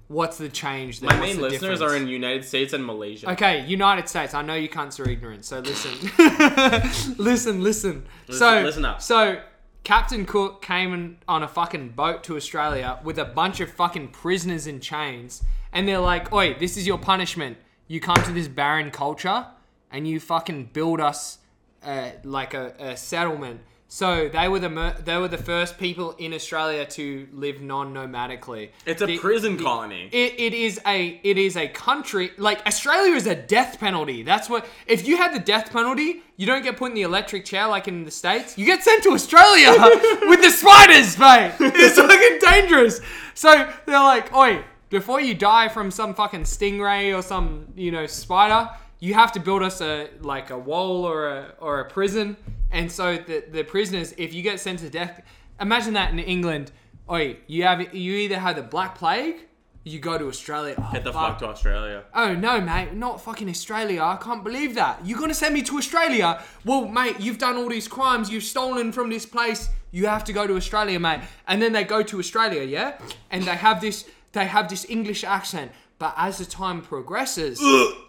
what's the change there? My What's main the listeners difference? are in United States and Malaysia. Okay, United States. I know you cunts are ignorant, so listen. listen, listen. So listen up. So Captain Cook came in, on a fucking boat to Australia with a bunch of fucking prisoners in chains, and they're like, "Oi, this is your punishment. You come to this barren culture, and you fucking build us uh, like a, a settlement." So they were the mer- they were the first people in Australia to live non-nomadically. It's a The- prison the- colony. it, it is a it is a country like Australia is a death penalty. That's what if you had the death penalty, you don't get put in the electric chair like in the states. You get sent to Australia with the spiders, mate. It's fucking dangerous. So they're like, oi, before you die from some fucking stingray or some you know spider, you have to build us a like a wall or a or a prison. And so the the prisoners, if you get sent to death, imagine that in England. Oi, you have you either have the black plague, you go to Australia. Oh, Get the fuck to Australia. Oh no, mate, not fucking Australia. I can't believe that. You're gonna send me to Australia? Well, mate, you've done all these crimes. You've stolen from this place. You have to go to Australia, mate. And then they go to Australia, yeah, and they have this. They have this English accent. But as the time progresses,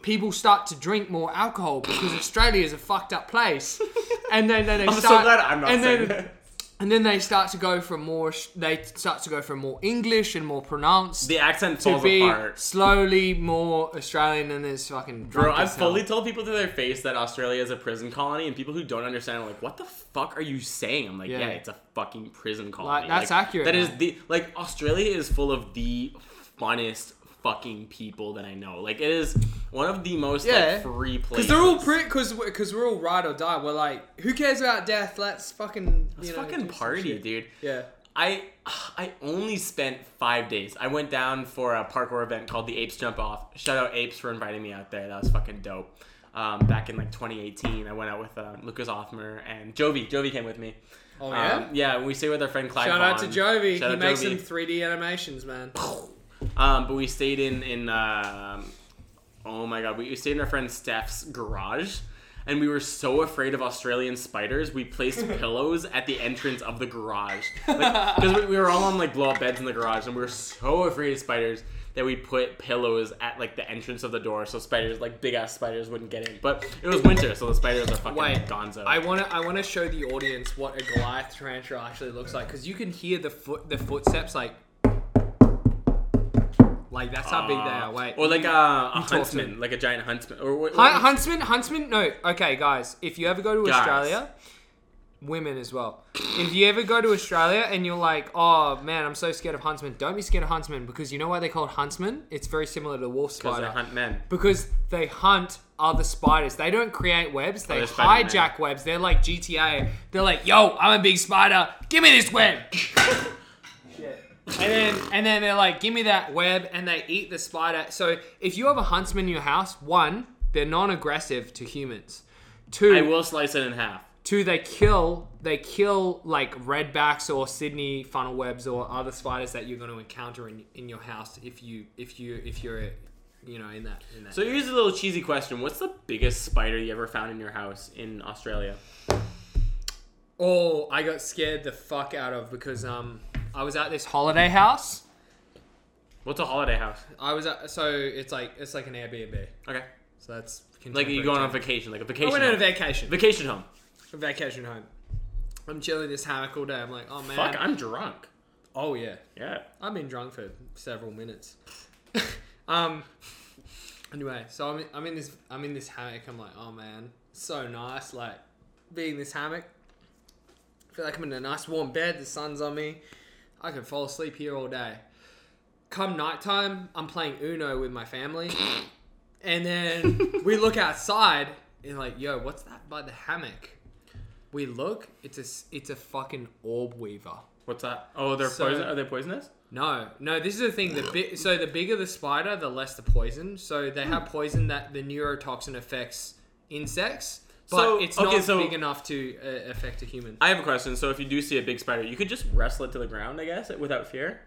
people start to drink more alcohol because Australia is a fucked up place. And then, then they I'm so start. glad I'm not and saying then, that. and then they start to go from more. They start to go from more English and more pronounced The accent to falls be apart. slowly more Australian than this fucking drunk Bro, I've as hell. fully told people to their face that Australia is a prison colony, and people who don't understand are like, "What the fuck are you saying?" I'm like, Yeah. "Yeah, it's a fucking prison colony." that's accurate, That is man. the like Australia is full of the funnest fucking people that I know. Like, it is one of the most Yeah. like free places. Because they're all pre, because because we're all ride or die. We're like, who cares about death? Let's fucking Let's know, fucking party, dude. Yeah. I I only spent five days. I went down for a parkour event called the Apes Jump Off. Shout out Apes for inviting me out there. That was fucking dope. Um, back in like 2018, I went out with uh, Lucas Othmer and Jovi. Jovi came with me. Oh yeah. Um, yeah, we stayed with our friend Clyde. Shout out to Jovi. Shout he makes Jovi. some 3D animations, man. Um, but we stayed in in um, oh my god, we we stayed in our friend Steph's garage, and we were so afraid of Australian spiders. We placed pillows at the entrance of the garage because we, we were all on like blow up beds in the garage, and we were so afraid of spiders that we put pillows at like the entrance of the door so spiders like big ass spiders wouldn't get in. But it was winter, so the spiders are fucking Wait, gonzo. I wanna I wanna show the audience what a Goliath tarantula actually looks like because you can hear the foot the footsteps like. Like that's how big they are. Wait. Uh, or like a, a huntsman, like a giant huntsman, or? Hun- huntsman, huntsman. No, okay, guys. If you ever go to Guys. Australia, women as well. If you ever go to Australia and you're like, oh man, I'm so scared of huntsmen, don't be scared of huntsmen because you know why they're called huntsmen? It's very similar to the wolf because spider. they hunt men. because they hunt other spiders. They don't create webs. They they're Spider-Man. hijack webs. They're like GTA. They're like, yo, I'm a big spider. Give me this web. And then and then they're like, give me that web, and they eat the spider. So if you have a huntsman in your house, one, they're non-aggressive to humans. Two, I will slice it in half. two, they kill they kill like redbacks or Sydney funnel webs or other spiders that you're going to encounter in, in your house if you if you if you're you know in that in that. So here's a little cheesy question: What's the biggest spider you ever found in your house in Australia? Oh, I got scared the fuck out of because um I was at this holiday house. What's a holiday house? I was at so it's like it's like an Airbnb. Okay, So that's like you going on vacation, like a vacation. I went on a vacation. vacation home. A vacation home. I'm chilling in this hammock all day. I'm like, oh man. Fuck, I'm drunk. oh yeah. Yeah. I've been drunk for several minutes. um. Anyway, so I'm I'm in this I'm in this hammock. I'm like, oh man, so nice. Like being in this hammock, I feel like I'm in a nice warm bed. The sun's on me. I can fall asleep here all day. Come nighttime, I'm playing Uno with my family, and then we look outside and like, yo, what's that by the hammock? We look, it's a it's a fucking orb weaver. What's that? Oh, they're So- poison. Are they poisonous? No, no. This is the thing. The bi- so the bigger the spider, the less the poison. So they have poison that the neurotoxin affects insects, but So, it's okay, not so- big enough to uh, affect a human. I have a question. So if you do see a big spider, you could just wrestle it to the ground, I guess, without fear.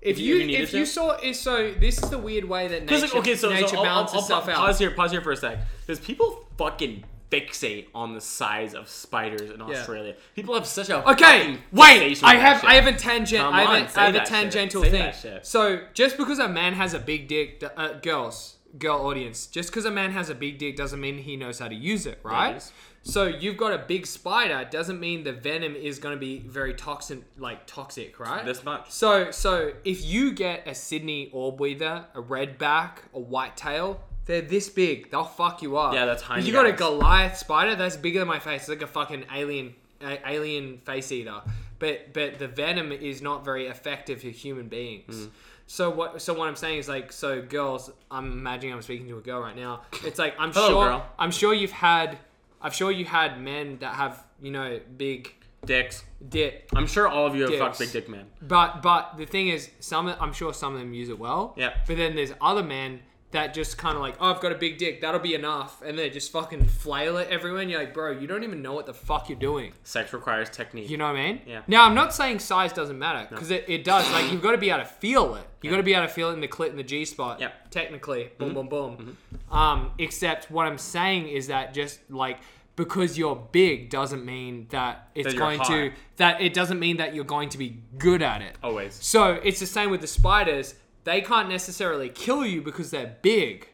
If If you you- if you to? saw so this is the weird way that nature, okay, so, nature so I'll, I'll, balances I'll stuff out. pause here. Pause here for a sec. Because people fucking fixate on the size of spiders in Yeah. Australia. People have such a Okay, wait. I have I have a tangent. Come I have, on, a, say I have a tangential Say thing. that shit. So just because a man has a big dick, uh, girls, girl audience, just because a man has a big dick doesn't mean he knows how to use it, right? Ladies. So you've got a big spider doesn't mean the venom is going to be very toxic, like toxic, right? This much. So, so if you get a Sydney orb weaver, a red redback, a white tail, they're this big. They'll fuck you up. Yeah, that's tiny you got a. Goliath spider, that's bigger than my face. It's like a fucking alien, a, alien face eater. But but the venom is not very effective to human beings. Mm. So what? So what I'm saying is like, so girls, I'm imagining I'm speaking to a girl right now. It's like I'm Hello, sure, girl. I'm sure you've had, I'm sure you had men that have you know big Dicks. dick. I'm sure all of you have fucked big dick man. But but the thing is, some I'm sure some of them use it well. Yeah. But then there's other men that just kind of like, oh, I've got a big dick, that'll be enough, and they just fucking flail it everywhere. And you're like, bro, you don't even know what the fuck you're doing. Sex requires technique. You know what I mean? Yeah. Now I'm not saying size doesn't matter because it, it does. Like you've got to be able to feel it. You got to be able to feel it in the clit and the G spot. Yep. Mm-hmm. Technically, boom, boom, boom. Um, except what I'm saying is that just like because you're big doesn't mean that it's That going to that it doesn't mean that you're going to be good at it. Always. So it's the same with the spiders. They can't necessarily kill you because they're big.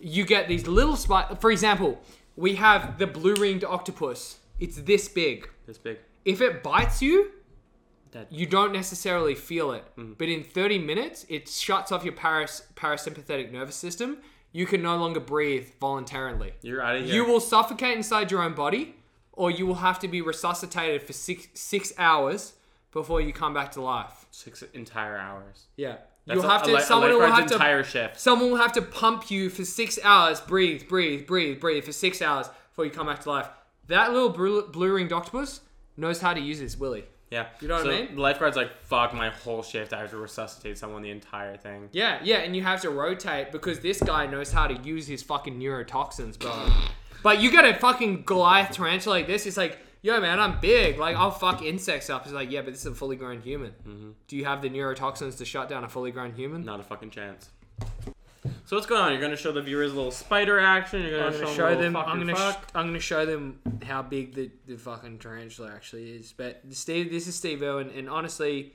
You get these little spiders. For example, we have the blue ringed octopus. It's this big. This big. If it bites you, Dead. you don't necessarily feel it. Mm-hmm. But in 30 minutes, it shuts off your paras- parasympathetic nervous system. You can no longer breathe voluntarily. You're out of here. You will suffocate inside your own body, or you will have to be resuscitated for six six hours before you come back to life. six entire hours. Yeah. That's You'll have to. a someone will have to. shift. Someone will have to pump you for six hours. Breathe, breathe, breathe, breathe for six hours before you come back to life. That little blue, blue ringed octopus knows how to use his willy. Yeah. You know what I mean? The lifeguard's like, fuck my whole shift. I have to resuscitate someone the entire thing. Yeah, yeah, and you have to rotate because this guy knows how to use his fucking neurotoxins, bro. but you get a fucking Goliath tarantula like this, it's like, yo, man, I'm big. Like, I'll fuck insects up. It's like, yeah, but this is a fully grown human. Mm-hmm. Do you have the neurotoxins to shut down a fully grown human? Not a fucking chance. So what's going on? You're gonna show the viewers a little spider action. You're gonna, I'm gonna show, show them. them. a little I'm gonna. Sh- I'm gonna show them how big the, the fucking tarantula actually is. But Steve, this is Steve Irwin, and honestly,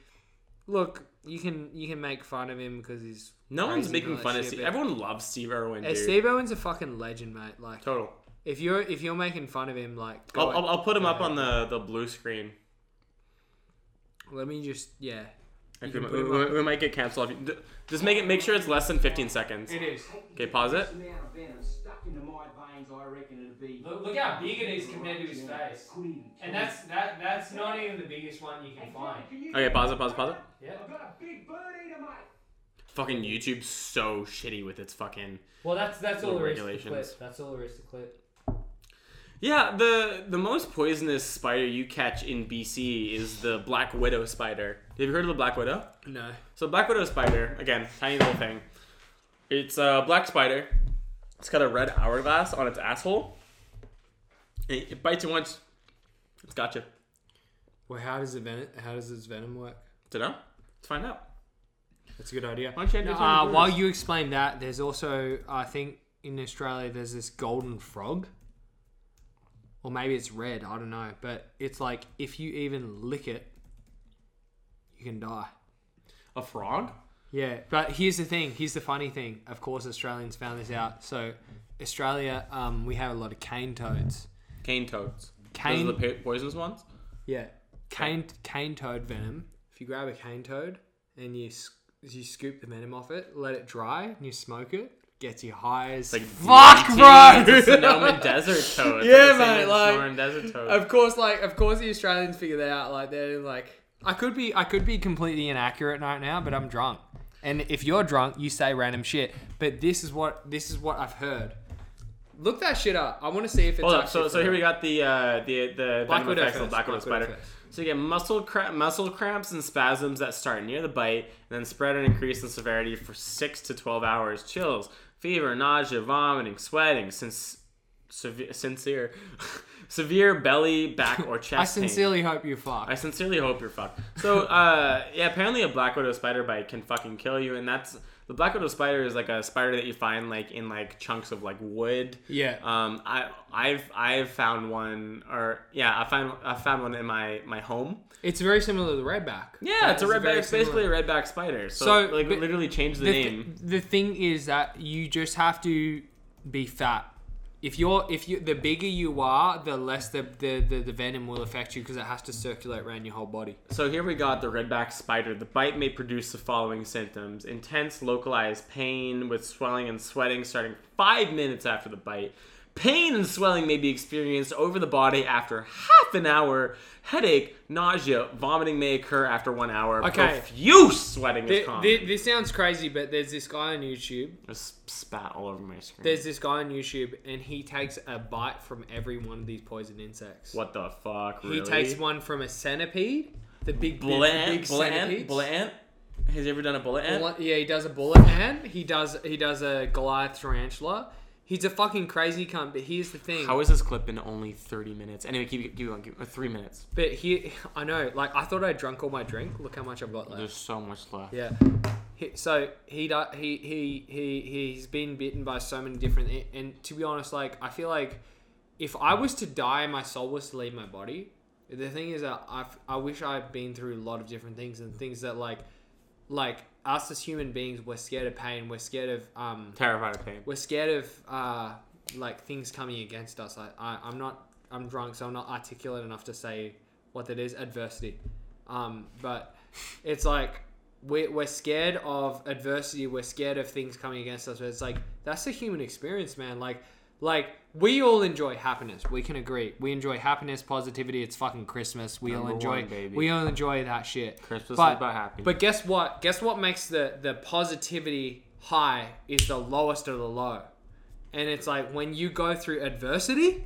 look, you can you can make fun of him because he's no one's making fun of Steve. Everyone loves Steve Irwin, Hey, dude. Steve Irwin's a fucking legend, mate. Like, Total. If you're if you're making fun of him, like, go I'll, I'll. I'll put him up ahead. on the, the blue screen. Let me just yeah. Okay, can we, we- we might get canceled. Just make it. Make sure it's less than 15 seconds. It is. Okay, pause it. amount of venom stuck into my veins, I reckon it'd be. Look, look how big it is compared to his face. And that's that that's not even the biggest one you can find. Okay, pause it. Pause it. Pause it. Yeah. I've got a big bird eater, mate. Fucking YouTube's so shitty with its fucking. Well, that's that's all Little there is to regulations. clip. That's all there is to clip. Yeah, the the most poisonous spider you catch in BC is the black widow spider. Have you heard of the black widow? No. So black widow spider, again, tiny little thing. It's a black spider. It's got a red hourglass on its asshole. It, it bites you once. It's got you. Well, how does it ven- How does this venom work? Don't know. Let's find out. That's a good idea. Why don't you end Now, it on uh, the while you explain that, there's also I think in Australia there's this golden frog, or maybe it's red. I don't know, but it's like if you even lick it, you can die. a frog? Yeah, but here's the thing. Here's the funny thing. Of course, Australians found this out. So, Australia, um, we have a lot of cane toads. Cane toads. Cane, Those are the poisonous ones. yeah, cane cane toad venom. If you grab a cane toad and you you scoop the venom off it, let it dry, and you smoke it, gets you high as Like fuck, bro. it's a desert toad. Yeah, mate, like- Sonoran desert toad. Of course, like of course, the Australians figure that out. Like they're like, I could be, I could be completely inaccurate right now, but I'm drunk. And if you're drunk, you say random shit. But this is what this is what I've heard. Look that shit up. I want to see if it's. Hold up. So, so here we got the uh, the the Black venom Widow effects of the first, black widow Black spider. first. So you get muscle cra- muscle cramps and spasms that start near the bite, and then spread and increase in severity for six to twelve hours. Chills, fever, nausea, vomiting, sweating, since severe, sincere, severe belly, back, or chest I pain. sincerely hope you fuck. I sincerely hope you're fucked. So, uh, yeah, apparently a black widow spider bite can fucking kill you, and that's the black widow spider is like a spider that you find like in like chunks of like wood. Yeah. Um, I I've I've found one, or yeah, I found I found one in my my home. It's very similar to the redback. Yeah, it's a redback. It's basically a redback spider. So, So, like literally change the, the, name. th- the thing is that you just have to be fat. If you're if you the bigger you are, the less the the, the, the venom will affect you because it has to circulate around your whole body. So here we got the redback spider. The bite may produce the following symptoms: intense localized pain with swelling and sweating starting five minutes after the bite. Pain and swelling may be experienced over the body after half an hour. Headache, nausea, vomiting may occur after one hour. Okay. Profuse sweating is common. th- this sounds crazy, but there's this guy on YouTube. Just spat all over my screen. There's this guy on YouTube, and he takes a bite from every one of these poison insects. what the fuck? Really? He takes one from a centipede, the big the bullet big. Bullet ant. Bullet ant. Has he ever done a bullet ant? Bullet- yeah, he does a bullet ant. He does he does a Goliath tarantula. He's a fucking crazy cunt. But here's the thing. How is this clip in only 30 minutes? Anyway, keep, keep going. Keep, uh, three minutes. But he, I know, like I thought I drunk all my drink. Look how much I've got left. There's so much left. Yeah. He, so he he he he he's been bitten by so many different and to be honest, like I feel like if I was to die and my soul was to leave my body, the thing is that I I wish I'd been through a lot of different things and things that like like us as human beings we're scared of pain, we're scared of um Terrified of pain. we're scared of uh, like things coming against us. I, I I'm not I'm drunk, so I'm not articulate enough to say what that is. Adversity, um, but it's like we're, we're scared of adversity. We're scared of things coming against us. But it's like that's a human experience, man. Like like we all enjoy happiness. We can agree. We enjoy happiness, positivity. It's fucking Christmas. We all enjoy one, baby. we all enjoy that shit. Christmas But- is about happiness. But guess what? Guess what makes the the positivity high is the lowest of the low. And it's like when you go through adversity,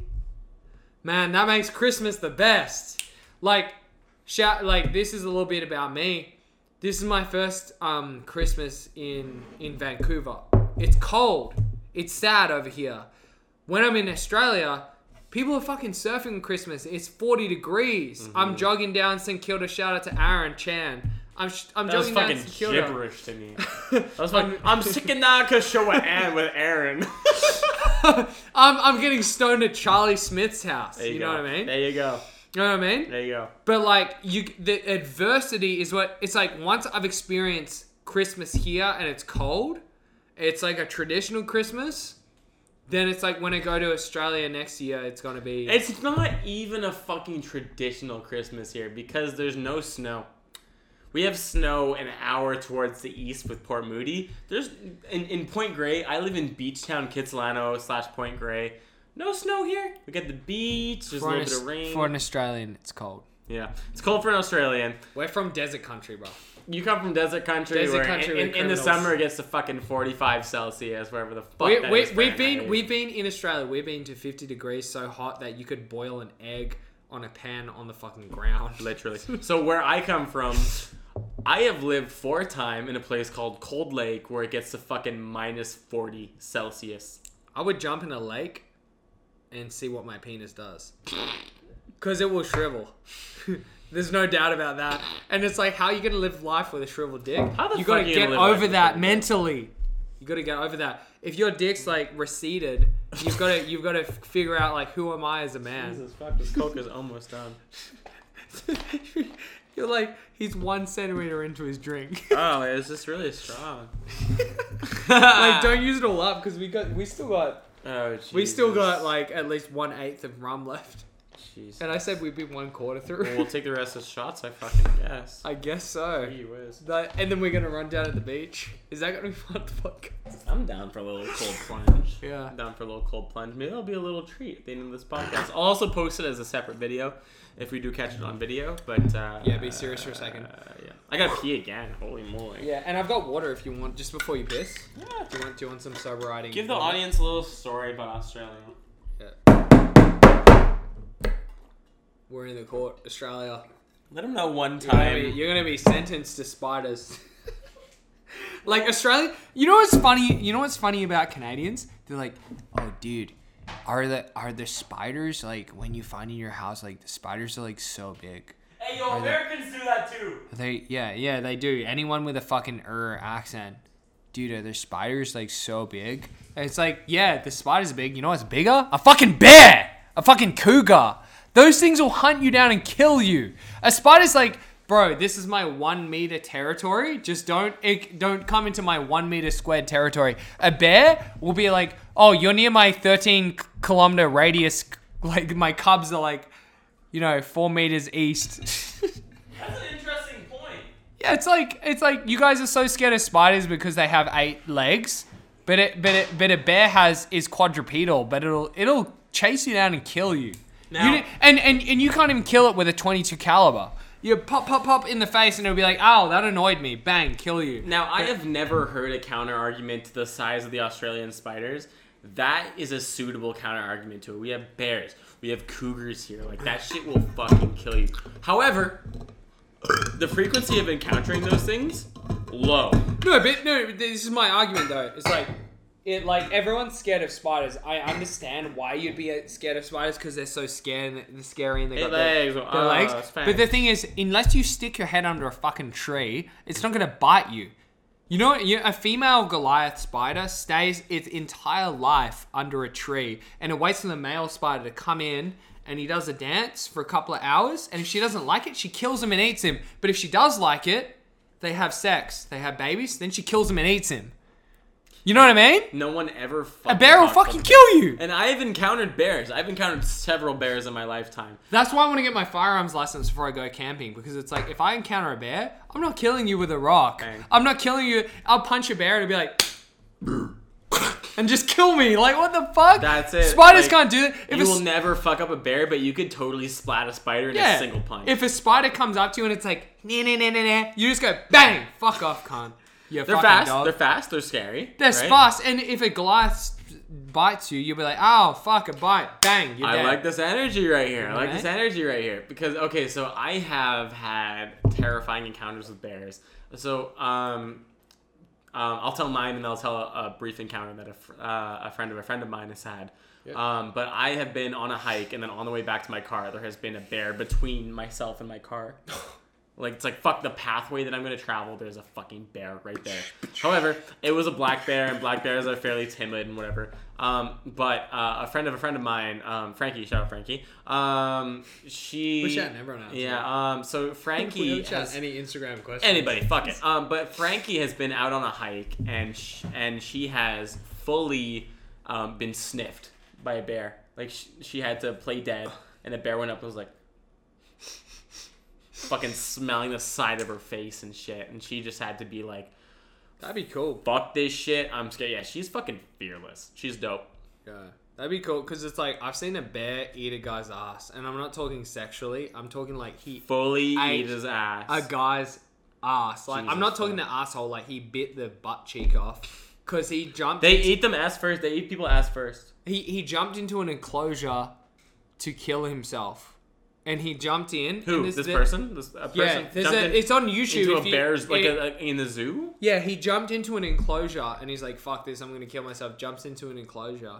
man, that makes Christmas the best. Like shout like this is a little bit about me. This is my first um Christmas in in Vancouver. It's cold. It's sad over here. When I'm in Australia, people are fucking surfing on Christmas. It's 40 degrees. Mm-hmm. I'm jogging down St Kilda. Shout out to Aaron Chan. I'm sh- I'm that was jogging down fucking St Kilda. gibberish to me. I was like, I'm sick of that cause show an ad with Aaron. I'm, I'm getting stoned at Charlie Smith's house. There You, you, know what I mean? There you go. You know what I mean? There you go. But like you, the adversity is what it's like. Once I've experienced Christmas here and it's cold, it's like a traditional Christmas. Then it's like when I go to Australia next year, it's gonna be. It's not even a fucking traditional Christmas here because there's no snow. We have snow an hour towards the east with Port Moody. There's in, in Point Grey. I live in Beachtown, Kitsilano slash Point Grey. No snow here. We got the beach. There's a for, an, little bit of rain. for an Australian, it's cold. yeah, it's cold for an Australian. We're from desert country, bro. You come from desert country. Desert where country in, in, in the summer it gets to fucking 45 Celsius, wherever the fuck We, we, is we've been we've been in Australia. We've been to 50 degrees so hot that you could boil an egg on a pan on the fucking ground. literally. So where I come from, I have lived for a time in a place called Cold Lake where it gets to fucking minus 40 Celsius. I would jump in a lake and see what my penis does. Because it will shrivel. There's no doubt about that. And it's like, how are you going to live life with a shriveled dick? How the you fuck gotta you get gonna live over that mentally. You got to get over that. If your dick's like receded, you've got to you've got to figure out like who am I as a man. Jesus fuck, this coke is almost done. You're like he's one centimeter into his drink. Oh, is this really strong? like don't use it all up because we got we still got Oh, we still Jesus. got like at least one eighth of rum left. Jeez. And I said we'd be one quarter through. Well, we'll take the rest as shots. I fucking guess. I guess so. Gee whiz. That, and then we're gonna run down at the beach. Is that gonna be fun to podcast? I'm down for a little cold plunge. Yeah. I'm down for a little cold plunge. Maybe that'll be a little treat at the end of this podcast. I'll also post it as a separate video if we do catch it on video. But uh, Yeah, be serious for a second. Uh, yeah, I gotta pee again. Holy moly! Yeah, and I've got water if you want, just before you piss. Yeah. Do you want? Do you want some sober riding? Give the water? audience a little story about Australia. We're in the court, Australia. Let them know one You're gonna, be, time. you're gonna be sentenced to spiders. like Australia, you know what's funny? You know what's funny about Canadians? They're like, oh, dude, are the are the spiders like when you find in your house like the spiders are like so big? Hey, yo, Are they- Americans do that too. They yeah yeah they do. Anyone with a fucking er accent, dude, are their spiders like so big? And it's like yeah, the spider's big. You know what's bigger? A fucking bear, a fucking cougar. Those things will hunt you down and kill you. A spider's like, bro, this is my one meter territory. Just don't it, don't come into my one meter squared territory. A bear will be like, oh, you're near my 13 kilometer radius. Like my cubs are like, you know, four meters east. That's an interesting point. Yeah, it's like it's like you guys are so scared of spiders because they have eight legs, but it but it but a bear has is quadrupedal, but it'll it'll chase you down and kill you. Now- you and and and you can't even kill it with a 22 caliber. You pop pop pop in the face and it'll be like, "Oh, that annoyed me." Bang, kill you. Now, I have never heard a counter argument to the size of the Australian spiders. That is a suitable counter argument to it. We have bears, we have cougars here. Like that shit will fucking kill you. However, the frequency of encountering those things low. No, but no, this is my argument though. It's like it like everyone's scared of spiders. I understand why you'd be uh, scared of spiders because they're so scared and they're scary and they got their- legs, their oh, legs. But the thing is, unless you stick your head under a fucking tree, it's not gonna bite you. You know, you, a female Goliath spider stays its entire life under a tree, and it waits for the male spider to come in, and he does a dance for a couple of hours. And if she doesn't like it, she kills him and eats him. But if she does like it, they have sex, they have babies, then she kills him and eats him. You know what I mean? No one ever. A bear will fucking kill you. And I've encountered bears. I've encountered several bears in my lifetime. That's why I want to get my firearms license before I go camping because it's like if I encounter a bear, I'm not killing you with a rock. Bang. I'm not killing you. I'll punch a bear and it'll be like, and just kill me. Like what the fuck? That's it. Spiders Like, can't do that. If you will never fuck up a bear, but you could totally splat a spider in yeah. a single punch. If a spider comes up to you and it's like, nah, nah, nah, nah, nah, you just go bang, fuck off, cunt. You they're fast. dog. They're fast. They're scary. They're right? fast, and if a Goliath bites you, you'll be like, oh fuck, a bite, bang, you're I dead. like this energy right here. I like this energy right here because okay, so I have had terrifying encounters with bears. So um, um I'll tell mine and I'll tell a, a brief encounter that a, fr- uh, a friend of a friend of mine has had. Um, but I have been on a hike and then on the way back to my car, there has been a bear between myself and my car. Like it's like fuck the pathway that I'm gonna travel. There's a fucking bear right there. However, it was a black bear, and black bears are fairly timid and whatever. Um, but uh, a friend of a friend of mine, um, Frankie, shout out Frankie. Um, she. We're shouting everyone out, Yeah. Um. So Frankie. has, any Instagram questions. anybody, fuck it. Um. But Frankie has been out on a hike, and sh- and she has fully um, been sniffed by a bear. Like sh- she had to play dead, and the bear went up and was like fucking smelling the side of her face and shit. And she just had to be like, That'd be cool. fuck this shit. I'm scared. Yeah, she's fucking fearless. She's dope. Yeah, that'd be cool because it's like I've seen a bear eat a guy's ass, and I'm not talking sexually. I'm talking like he Fully I- eat his ass. a guy's ass. Like I'm not talking the asshole. Like he bit the butt cheek off because he jumped. they into- eat them ass first. They eat people ass first. He he jumped into an enclosure to kill himself, and he jumped in. Who? and This, the- person? This a person Yeah, there's a, it's on YouTube. into a you- bear's like it- a, a- in the zoo. Yeah, he jumped into an enclosure and he's like, "Fuck this! I'm gonna kill myself." Jumps into an enclosure,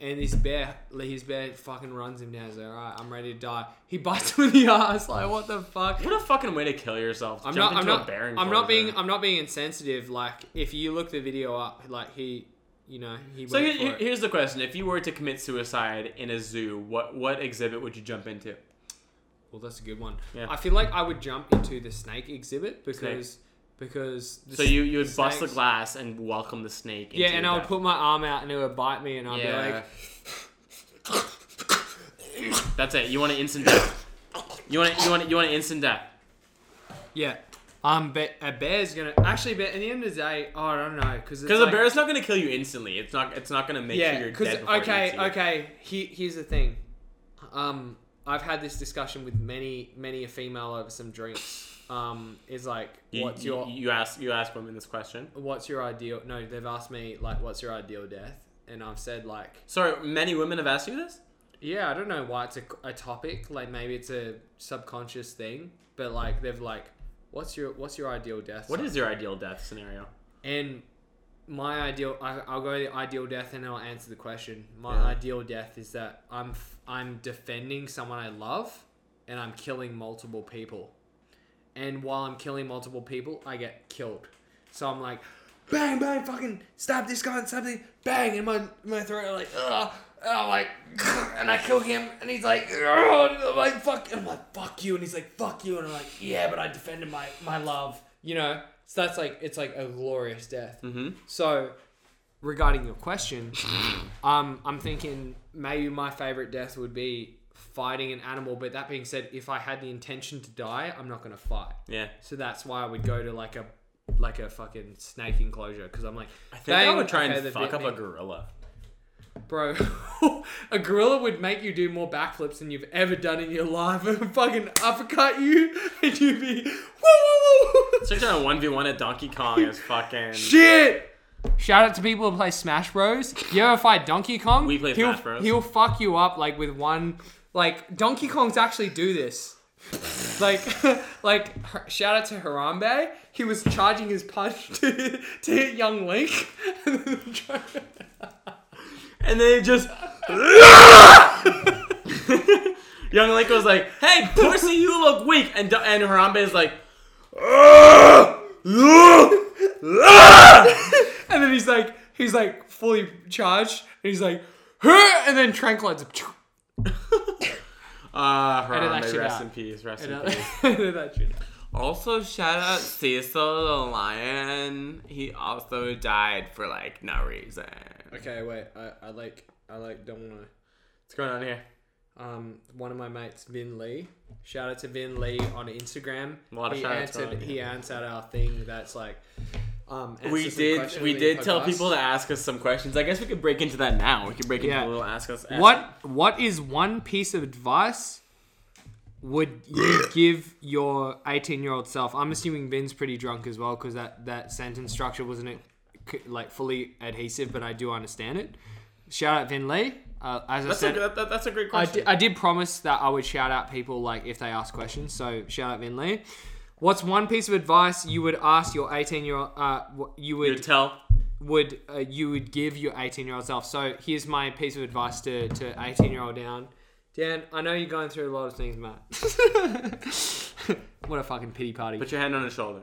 and this bear, his bear, fucking runs him down. He's like, "All right, I'm ready to die." He bites him in the ass. Like, what the fuck? What a fucking way to kill yourself. I'm not. I'm into not. a bear I'm not being. I'm not being insensitive. Like, if you look the video up, like he, you know, he. So here- for here- it. here's the question: If you were to commit suicide in a zoo, what what exhibit would you jump into? Well, that's a good one. Yeah. I feel like I would jump into the snake exhibit because because. The So you you would bust the glass and welcome the snake. Yeah, and I would put my arm out and it would bite me, and I'd Yeah. be like, That's it. You want an instant death. You want you want you want an instant death. Yeah. Um, but a bear's gonna actually. But at the end of the day, oh, I don't know because Because a bear's not gonna kill you instantly. It's not. It's not gonna make yeah. sure you're Because dead. before it okay, okay. He, here's the thing. Um, I've had this discussion with many, many a female over some drinks. Um, is like, You, what's you, your you ask you ask women this question. what's your ideal? No, they've asked me like, what's your ideal death? And I've said like, Sorry, many women have asked you this. yeah, I don't know why it's a, a topic. Like maybe it's a subconscious thing, but like they've like, what's your what's your ideal death? What is your ideal death scenario? And my ideal, I, I'll go the ideal death, and I'll answer the question. My Yeah. ideal death is that I'm f- I'm defending someone I love, and I'm killing multiple people. And while I'm killing multiple people, I get killed. So I'm like, bang, bang, fucking stab this guy and something, bang, in my my throat, like, ugh, and I'm like, and I kill him, and he's like, and I'm like, fuck, and I'm like, fuck you, and he's like, fuck you, and I'm like, yeah, but I defended my my love, you know. So that's like, it's like a glorious death. Mm-hmm. So, regarding your question, um, I'm thinking maybe my favorite death would be fighting an animal. But that being said, if I had the intention to die, I'm not gonna fight. Yeah, So that's why I would go to like a like a fucking snake enclosure because I'm like, I think I would try and fuck up a gorilla. Bro. a gorilla would make you do more backflips than you've ever done in your life and fucking uppercut you, and you'd be woo woo woo. It's like a one v one at Donkey Kong is fucking. Shit! Shout out to people who play Smash Bros. You ever fight Donkey Kong? We play he'll, Smash Bros. He'll fuck you up like with one. Like Donkey Kong's actually do this. like, like shout out to Harambe. He was charging his punch to, to hit young Link. And then it just. Young Link was like, "Hey, Percy, you look weak," and Do- and Harambe is like, and then he's like, he's like fully charged, and he's like, "Huh," and then tranquilizer. "Ah, Edit that Harambe, rest out. in peace, rest in uh, peace." Also, shout out Cecil the lion. He also died for like no reason. Okay, wait. I, I like I like don't wanna What's going on here? um, one of my mates, Vin Lee. Shout out to Vin Lee on Instagram. A lot of he going answered. He answered our thing. That's like. Um, We did. We did tell podcast. people to ask us some questions. I guess we could break into that now. We could break into a little ask us. What What is one piece of advice would you give your eighteen year old self? I'm assuming Vin's pretty drunk as well because that that sentence structure wasn't like fully adhesive, but I do understand it. Shout out Vin Lee. Uh, as I That's a, said, that, that- that's a great I question. did, I did promise that I would shout out people like if they ask questions. So shout out Vin Lee. What's one piece of advice you would ask your 18 year old? Uh, you You would tell. would uh, you would give your 18 year old self? So here's my piece of advice to to 18 year old Dan. Dan, I know you're going through a lot of things, Matt. what a fucking pity party. Put your hand on his shoulder.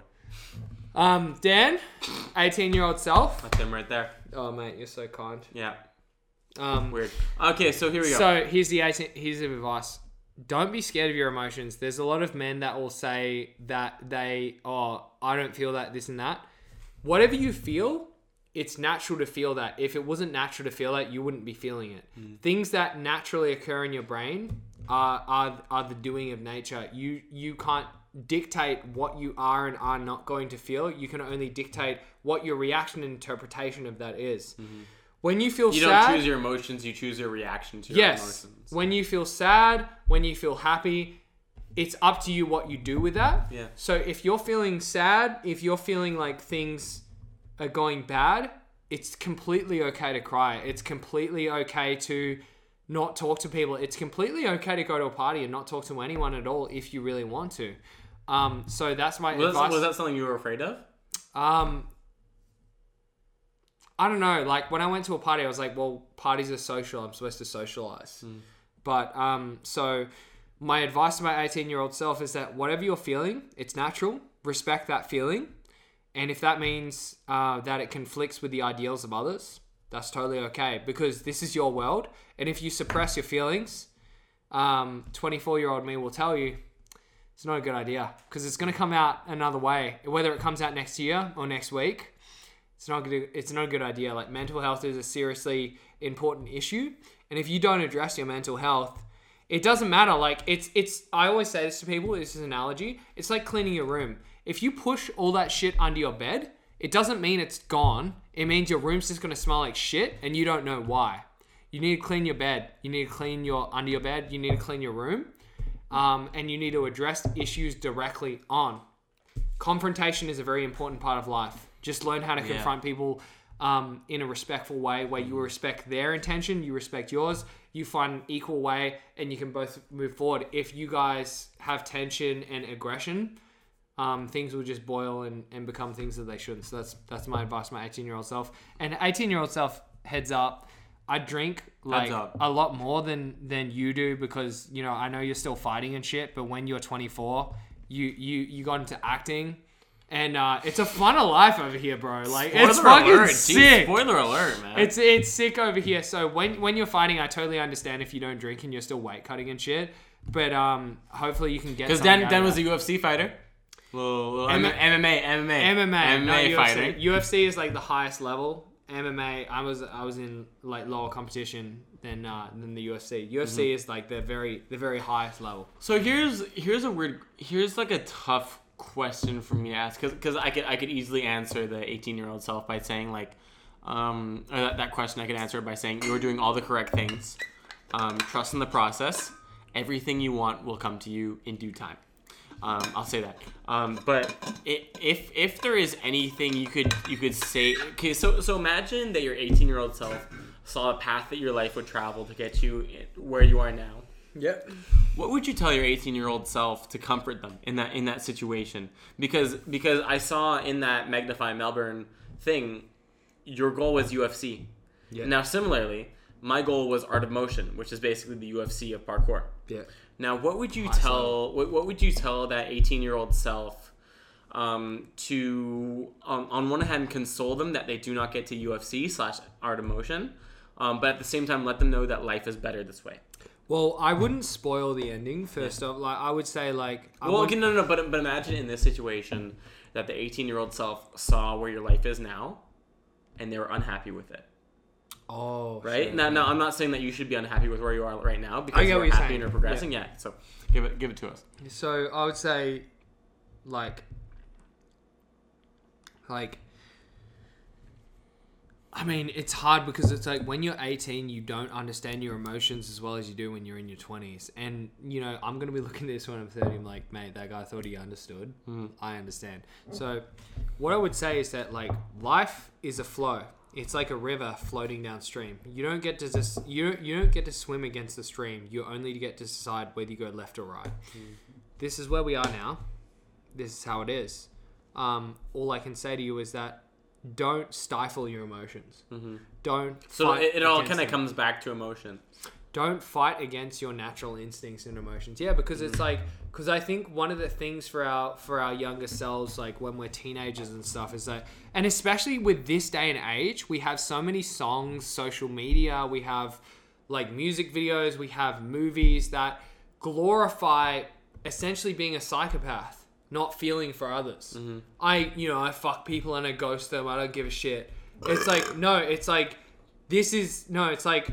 Um, Dan, 18 year old self. That's him right there. Oh mate, you're so kind. Yeah. Um, Weird. Okay, so here we go. So here's the 18, here's the advice. Don't be scared of your emotions. There's a lot of men that will say that they, oh, I don't feel that, this and that. Whatever you feel, it's natural to feel that. If it wasn't natural to feel that, you wouldn't be feeling it. Things that naturally occur in your brain are, are are the doing of nature. You you can't dictate what you are and are not going to feel. You can only dictate what your reaction and interpretation of that is. Mm-hmm. When you feel you sad, you don't choose your emotions. You choose your reaction to your yes. emotions. When you feel sad, when you feel happy, it's up to you what you do with that. Yeah. So if you're feeling sad, if you're feeling like things are going bad, it's completely okay to cry. It's completely okay to not talk to people. It's completely okay to go to a party and not talk to anyone at all if you really want to. Um, so that's my Was, advice. was that something you were afraid of? Um, I don't know. Like when I went to a party, I was like, "Well, parties are social. I'm supposed to socialize." But um, so my advice to my 18 year old self is that whatever you're feeling, it's natural. Respect that feeling, and if that means uh, that it conflicts with the ideals of others, that's totally okay because this is your world. And if you suppress your feelings, um, 24 year old me will tell you it's not a good idea because it's going to come out another way. Whether it comes out next year or next week, it's not good. It's not a good idea. Like mental health is a seriously important issue, and if you don't address your mental health, It doesn't matter. Like it's it's. I always say this to people. This is an analogy. It's like cleaning your room. If you push all that shit under your bed, it doesn't mean it's gone. It means your room's just gonna smell like shit, and you don't know why. You need to clean your bed. You need to clean your under your bed. You need to clean your room, um, and you need to address issues directly on. Confrontation is a very important part of life. Just learn how to confront people um, in a respectful way, where you respect their intention, you respect yours, you find an equal way, and you can both move forward. If you guys have tension and aggression, um, things will just boil and, and become things that they shouldn't. So that's that's my advice, my 18 year old self. And 18 year old self, heads up, I drink like up. a lot more than than you do because you know I know you're still fighting and shit. But when you're 24, you you you got into acting. And uh, it's a fun of life over here, bro. Like it's fucking alert, sick. spoiler alert, man. It's it's sick over here. So when when you're fighting, I totally understand if you don't drink and you're still weight cutting and shit. But um, hopefully you can get because Dan Dan was a UFC fighter. Little, little M- MMA, MMA, MMA, MMA not UFC. UFC is like the highest level. MMA, I was I was in like lower competition than uh, than the UFC. UFC Mm-hmm. is like the very the very highest level. So here's here's a weird here's like a tough question for me to ask because I could I could easily answer the 18 year old self by saying like um or that, that question I could answer by saying you're doing all the correct things um, trust in the process everything you want will come to you in due time um, I'll say that um, but i if if there is anything you could you could say okay so so imagine that your 18 year old self saw a path that your life would travel to get you where you are now Yep. what would you tell your 18 year old self to comfort them in that in that situation? Because because I saw in that Magnify Melbourne thing, your goal was UFC. Yeah. Now similarly, my goal was Art of Motion, which is basically the UFC of parkour. Yeah. Now, what would you Nice tell what, what would you tell that 18 year old self um, to on, on one hand console them that they do not get to UFC slash Art of Motion, um, but at the same time let them know that life is better this way. Well, I wouldn't spoil the ending. First off, like I would say, like I Well, okay, no, no, no, but but imagine in this situation that the 18 year old self saw where your life is now, and they were unhappy with it. Oh Right shit. now, now I'm not saying that you should be unhappy with where you are right now because you're happy saying. and you're progressing. Yeah. So give it give it to us. So I would say, like, like, I mean, it's hard because it's like when you're 18, you don't understand your emotions as well as you do when you're in your 20s. And you know, I'm gonna be looking at this when I'm 30. I'm like, mate, that guy thought he understood. Hmm. I understand. So, what I would say is that like life is a flow. It's like a river floating downstream. You don't get to just you you don't get to swim against the stream. You only get to decide whether you go left or right hmm. this is where we are now. This is how it is. Um, all I can say to you is that don't stifle your emotions. Mm-hmm. Don't. So it, it all kind of comes back to emotion. Don't fight against your natural instincts and emotions. Yeah, because it's mm. like because I think one of the things for our for our younger selves, like when we're teenagers and stuff, is that, and especially with this day and age, we have so many songs, social media, we have like music videos, we have movies that glorify essentially being a psychopath, not feeling for others. Mm-hmm. I, you know, I fuck people and I ghost them. I don't give a shit. It's like no, it's like this is no, it's like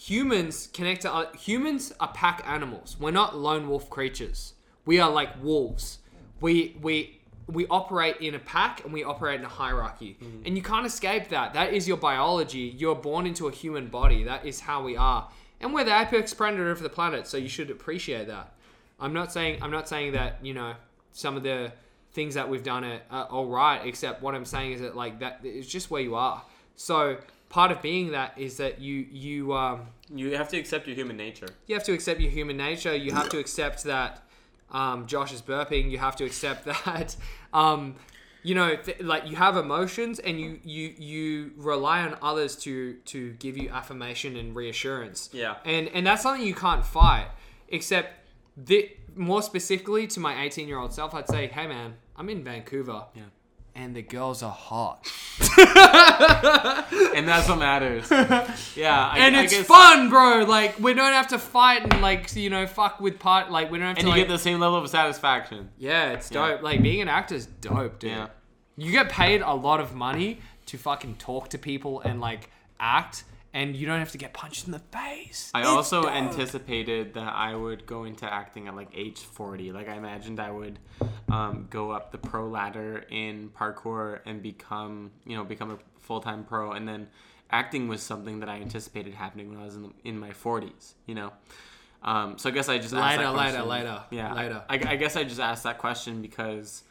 humans connect to other, humans are pack animals. We're not lone wolf creatures. We are like wolves. We we we operate in a pack and we operate in a hierarchy. Mm-hmm. And you can't escape that. That is your biology. You're born into a human body. That is how we are. And we're the apex predator of the planet, so you should appreciate that. I'm not saying I'm not saying that, you know, some of the things that we've done are, are all right, except what I'm saying is that like that it's just where you are. So part of being that is that you you um You have to accept your human nature. you have to accept your human nature. You have to accept that um, Josh is burping. You have to accept that um, you know th- like you have emotions and you you you rely on others to to give you affirmation and reassurance. Yeah. And and that's something you can't fight. Except the more specifically to my 18 year old self, I'd say, hey man, I'm in Vancouver. Yeah. And the girls are hot. And that's what matters. Yeah. I, and I it's guess- fun, bro. Like we don't have to fight and like you know fuck with part. Like we don't have to. And to. you like, get the same level of satisfaction. Yeah, it's Yeah. dope. Like being an actor is dope, dude. Yeah. You get paid a lot of money to fucking talk to people and like act, and you don't have to get punched in the face. I It's also dope. anticipated that I would go into acting at like age 40. Like I imagined I would um, go up the pro ladder in parkour and become, you know, become a full-time pro and then acting was something that I anticipated happening when I was in, in my 40s, you know. Um, so I guess I just asked Later, that question. later, Yeah, later. I, I guess I just asked that question because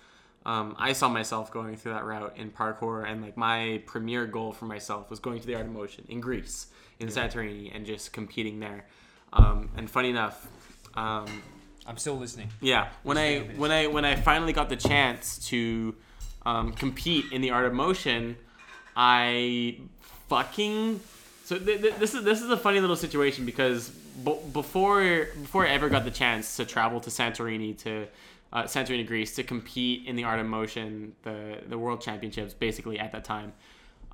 um, I saw myself going through that route in parkour, and like my premier goal for myself was going to the Art of Motion in Greece, in Santorini, and just competing there. Um, and funny enough, um, I'm still listening. yeah, when I when I when I finally got the chance to um, compete in the Art of Motion, I fucking so th- th- this is this is a funny little situation because b- before before I ever got the chance to travel to Santorini to uh, Santorini, Greece, to compete in the Art of Motion, the the World Championships, basically at that time,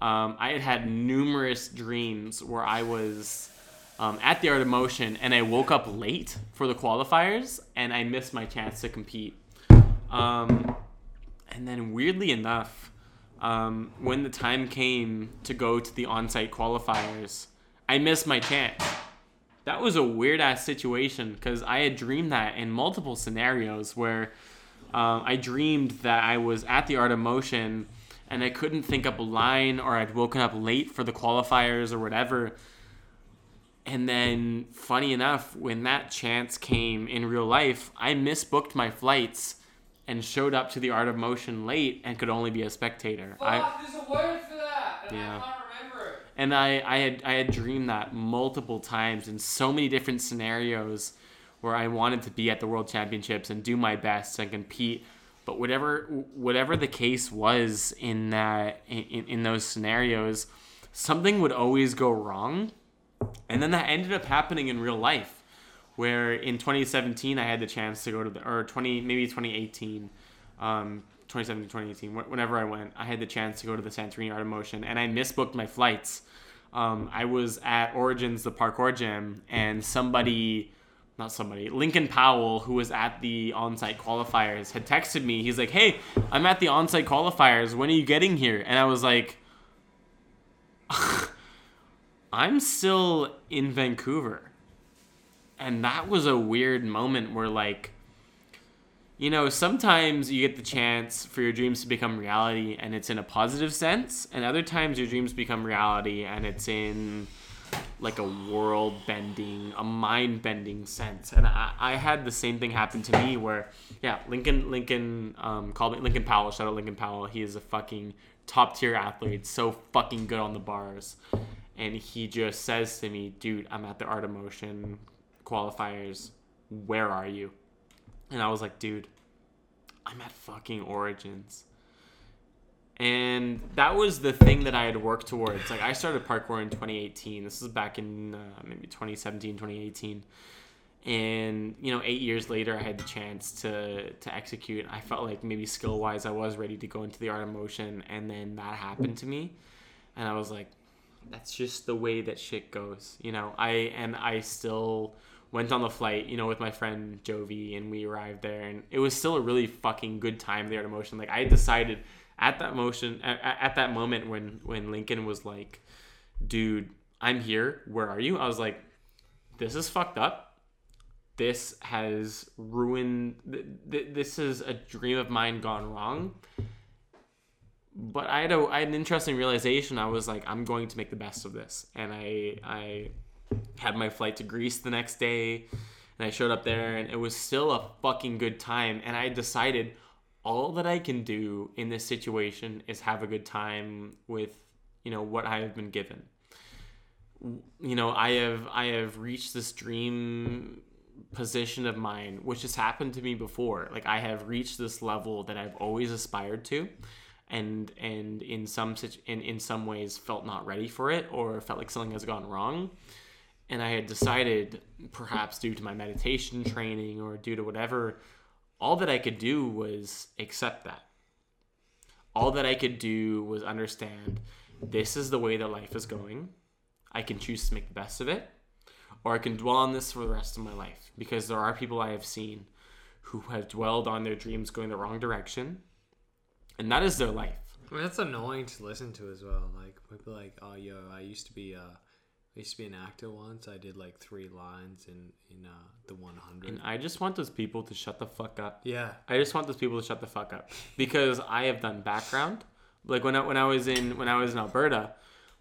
um, I had had numerous dreams where I was um, at the Art of Motion and I woke up late for the qualifiers and I missed my chance to compete. Um, and then weirdly enough, um, when the time came to go to the on-site qualifiers, I missed my chance. That was a weird ass situation because I had dreamed that in multiple scenarios where um, I dreamed that I was at the Art of Motion and I couldn't think up a line or I'd woken up late for the qualifiers or whatever. And then, funny enough, when that chance came in real life, I misbooked my flights and showed up to the Art of Motion late and could only be a spectator. I, there's a word for that, Yeah. And I, I had I had dreamed that multiple times in so many different scenarios where I wanted to be at the World Championships and do my best and compete. But whatever whatever the case was in that in, in those scenarios, something would always go wrong. And then that ended up happening in real life, where in 2017 I had the chance to go to the or 20 maybe 2018, um, 2017 2018 whenever I went, I had the chance to go to the Santorini Art of Motion, and I misbooked my flights. Um, I was at Origins, the parkour gym, and somebody, not somebody, Lincoln Powell, who was at the on-site qualifiers, had texted me. He's like, "Hey, I'm at the on-site qualifiers. When are you getting here?" And I was like. I'm still in Vancouver. And that was a weird moment where, like, you know, sometimes you get the chance for your dreams to become reality and it's in a positive sense, and other times your dreams become reality and it's in like a world bending, a mind bending sense. And I, I had the same thing happen to me where, yeah, Lincoln, Lincoln, um, called me Lincoln Powell. Shout out Lincoln Powell. He is a fucking top tier athlete, so fucking good on the bars. And he just says to me, dude, I'm at the Art of Motion qualifiers. Where are you? And I was like, dude, I'm at fucking Origins. And that was the thing that I had worked towards. Like, I started parkour in 2018. This is back in uh, maybe 2017, 2018. And, you know, eight years later, I had the chance to, to execute. I felt like maybe skill wise, I was ready to go into the art of motion. And then that happened to me. And I was like, that's just the way that shit goes. You know, I, and I still went on the flight, you know, with my friend Jovi, and we arrived there, and it was still a really fucking good time there at Emotion. Like I decided at that motion, at, at that moment when when Lincoln was like, "Dude, I'm here. Where are you?" I was like, "This is fucked up. This has ruined. Th- th- this is a dream of mine gone wrong." But I had a I had an interesting realization. I was like, I'm going to make the best of this, and I I had my flight to Greece the next day and I showed up there and it was still a fucking good time and I decided all that I can do in this situation is have a good time with you know what I have been given. You know, I have I have reached this dream position of mine which has happened to me before. Like I have reached this level that I've always aspired to and and in some situ- in, in some ways felt not ready for it or felt like something has gone wrong and I had decided, perhaps due to my meditation training or due to whatever, all that I could do was accept that. All that I could do was understand this is the way that life is going. I can choose to make the best of it, or I can dwell on this for the rest of my life because there are people I have seen who have dwelled on their dreams going the wrong direction, and that is their life. I mean, that's annoying to listen to as well. Like people like, oh yo, I used to be a I used to be an actor once. I did like three lines in in uh, the 100. And I just want those people to shut the fuck up. yeah. I just want those people to shut the fuck up because I have done background. Like when I, when I was in when I was in Alberta,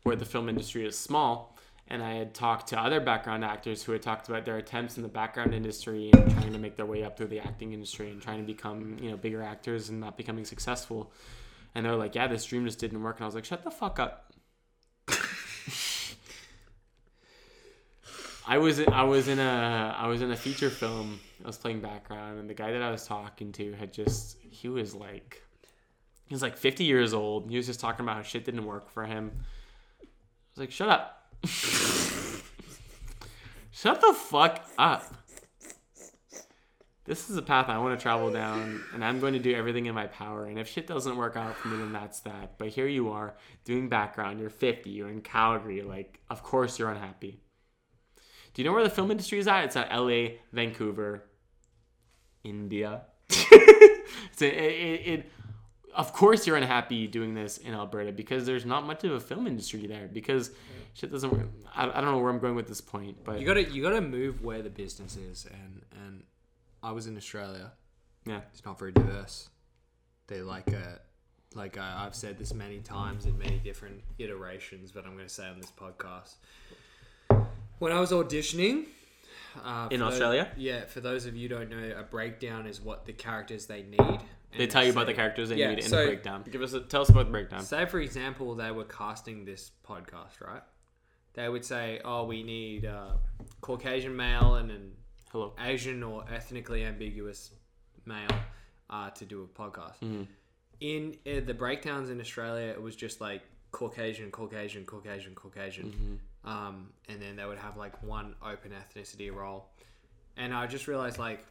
where the film industry is small, and I had talked to other background actors who had talked about their attempts in the background industry and trying to make their way up through the acting industry and trying to become you know bigger actors and not becoming successful. And they were like, "Yeah, this dream just didn't work." And I was like, "Shut the fuck up." I was I was in a I was in a feature film. I was playing background, and the guy that I was talking to had just he was like he was like 50 years old. He was just talking about how shit didn't work for him. I was like, shut up, shut the fuck up. This is a path I want to travel down, and I'm going to do everything in my power. And if shit doesn't work out for me, then that's that. But here you are doing background. You're 50. You're in Calgary. Like, of course you're unhappy. Do you know where the film industry is at? It's at LA, Vancouver, India. it's a, it, it, of course, you're unhappy doing this in Alberta because there's not much of a film industry there. Because shit doesn't. work. I, I don't know where I'm going with this point, but You gotta you gotta move where the business is, and and I was in Australia. yeah, It's not very diverse. They like a like I, I've said this many times in many different iterations, but I'm going to say on this podcast. When I was auditioning uh, In for those- Australia? yeah. For those of you who don't know, a breakdown is what the characters they need. they tell you about the characters they Yeah, need in so- the breakdown. Give us a, tell us about the breakdown. Say, for example, they were casting this podcast, right? They would say, "Oh, we need uh, Caucasian male and an Hello. Asian or ethnically ambiguous male uh, to do a podcast." Mm-hmm. In uh, the breakdowns in Australia, it was just like Caucasian, Caucasian, Caucasian, Caucasian, Mm-hmm. um, and then they would have like one open ethnicity role. And I just realized like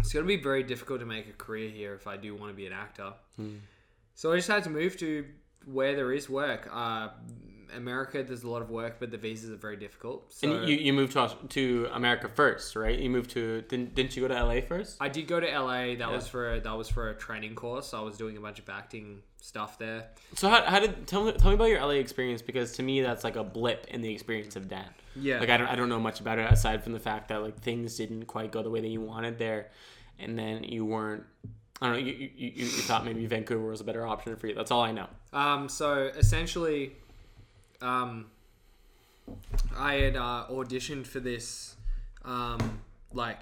it's going to be very difficult to make a career here if I do want to be an actor. Hmm. So I just had to move to where there is work. Uh, America, there's a lot of work, but the visas are very difficult. So and you, you moved to to America first, right? You moved to didn't, didn't you go to LA first? I did go to LA. That Yeah. was for that was for a training course. I was doing a bunch of acting stuff there. So how, how did tell me tell me about your LA experience because to me that's like a blip in the experience of Dan. Yeah. Like I don't I don't know much about it aside from the fact that like things didn't quite go the way that you wanted there, and then you weren't. I don't know. You, you, you, you thought maybe Vancouver was a better option for you. That's all I know. Um, so essentially, um, I had uh, auditioned for this um, like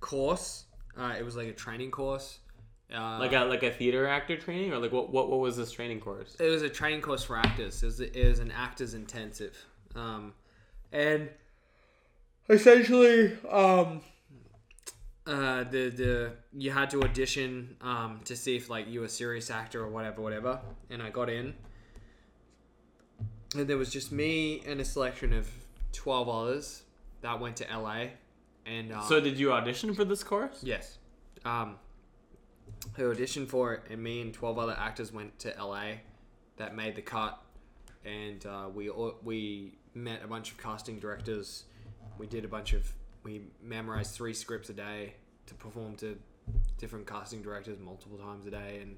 course. Uh, it was like a training course. Uh, Like a like a theater actor training or like what what, what was this training course? it was a training course for actors. It was, it was an actors intensive, um, and essentially, um, uh, the the you had to audition um, to see if like you were a serious actor or whatever, whatever. And I got in, and there was just me and a selection of twelve others that went to LA, and um, So did you audition for this course? Yes. Um, I auditioned for it, and me and 12 other actors went to LA that made the cut. And uh, we we met a bunch of casting directors. We did a bunch of, we memorized three scripts a day to perform to different casting directors multiple times a day. And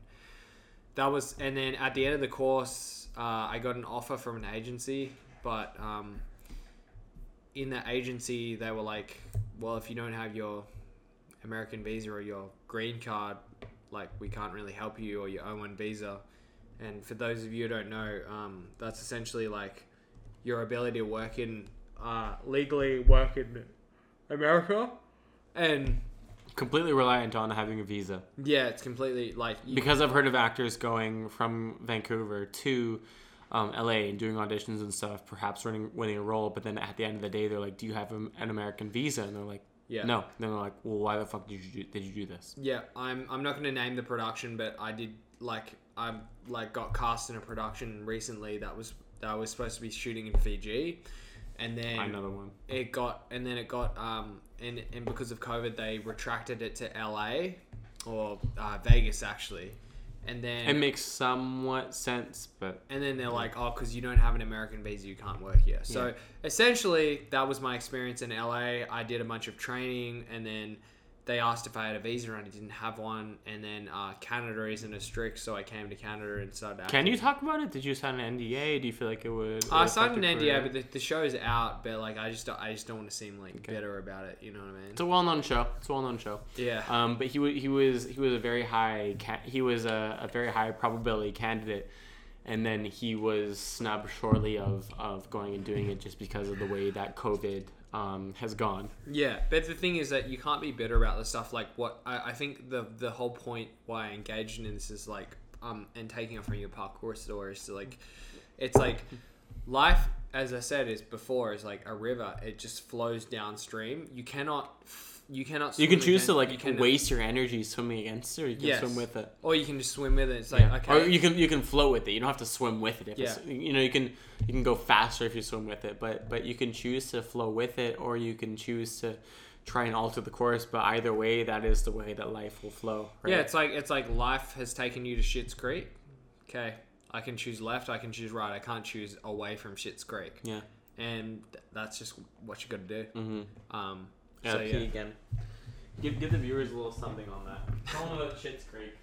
that was, and then at the end of the course, uh, I got an offer from an agency, but um, in that agency, they were like, well, if you don't have your American visa or your green card, like we can't really help you or your O1 visa. And for those of you who don't know, um, that's essentially like your ability to work in uh, legally work in America. And Completely reliant on having a visa. yeah, it's completely like you, because I've heard of actors going from Vancouver to um, LA and doing auditions and stuff, perhaps winning, winning a role, but then at the end of the day, they're like, "Do you have an American visa?" And they're like, Yeah. no." They're like, "Well, why the fuck did you do, did you do this?" Yeah, I'm. I'm not going to name the production, but I did like I like got cast in a production recently that was that was supposed to be shooting in Fiji, and then Another one. it got and then it got um and and because of COVID they retracted it to LA or uh, Vegas actually, and then It makes somewhat sense, but and then they're like, oh, because you don't have an American visa, you can't work here. So Yeah. essentially, that was my experience in LA. I did a bunch of training, and then they asked if I had a visa and I didn't have one, and then uh, Canada isn't as strict, so I came to Canada and started. Can you talk about it? Did you sign an NDA? Do you feel like it would? I signed an NDA, career? but the, the show's out. But like, I just don't, I just don't want to seem like bitter about it. You know what I mean? It's a well-known show. It's a well-known show. Yeah. Um, but he wa- he was he was a very high ca- he was a, a very high probability candidate, and then he was snubbed shortly of of going and doing it just because of the way that COVID um, has gone. Yeah, but the thing is that you can't be bitter about the stuff. Like what I, I think the the whole point why I engaged in this is like um and taking it from your parkour store is to like it's like life as I said is before is like a river. It just flows downstream. You cannot you cannot. You can choose to like you cannot- waste your energy swimming against it, or you can Yes. swim with it. or you can just swim with it. It's like Yeah. okay, Or you can you can float with it. You don't have to swim with it. If it's, Yeah. you know you can you can go faster if you swim with it, but but you can choose to flow with it, or you can choose to try and alter the course. But either way, that is the way that life will flow. Right? Yeah, it's like it's like life has taken you to Shit's Creek. Okay, I can choose left. I can choose right. I can't choose away from Shit's Creek. yeah. and that's just what you got to do. Mm-hmm. Um, Yeah, so pee yeah, again. Give, give the viewers a little something on that. Tell them about Shit's Creek.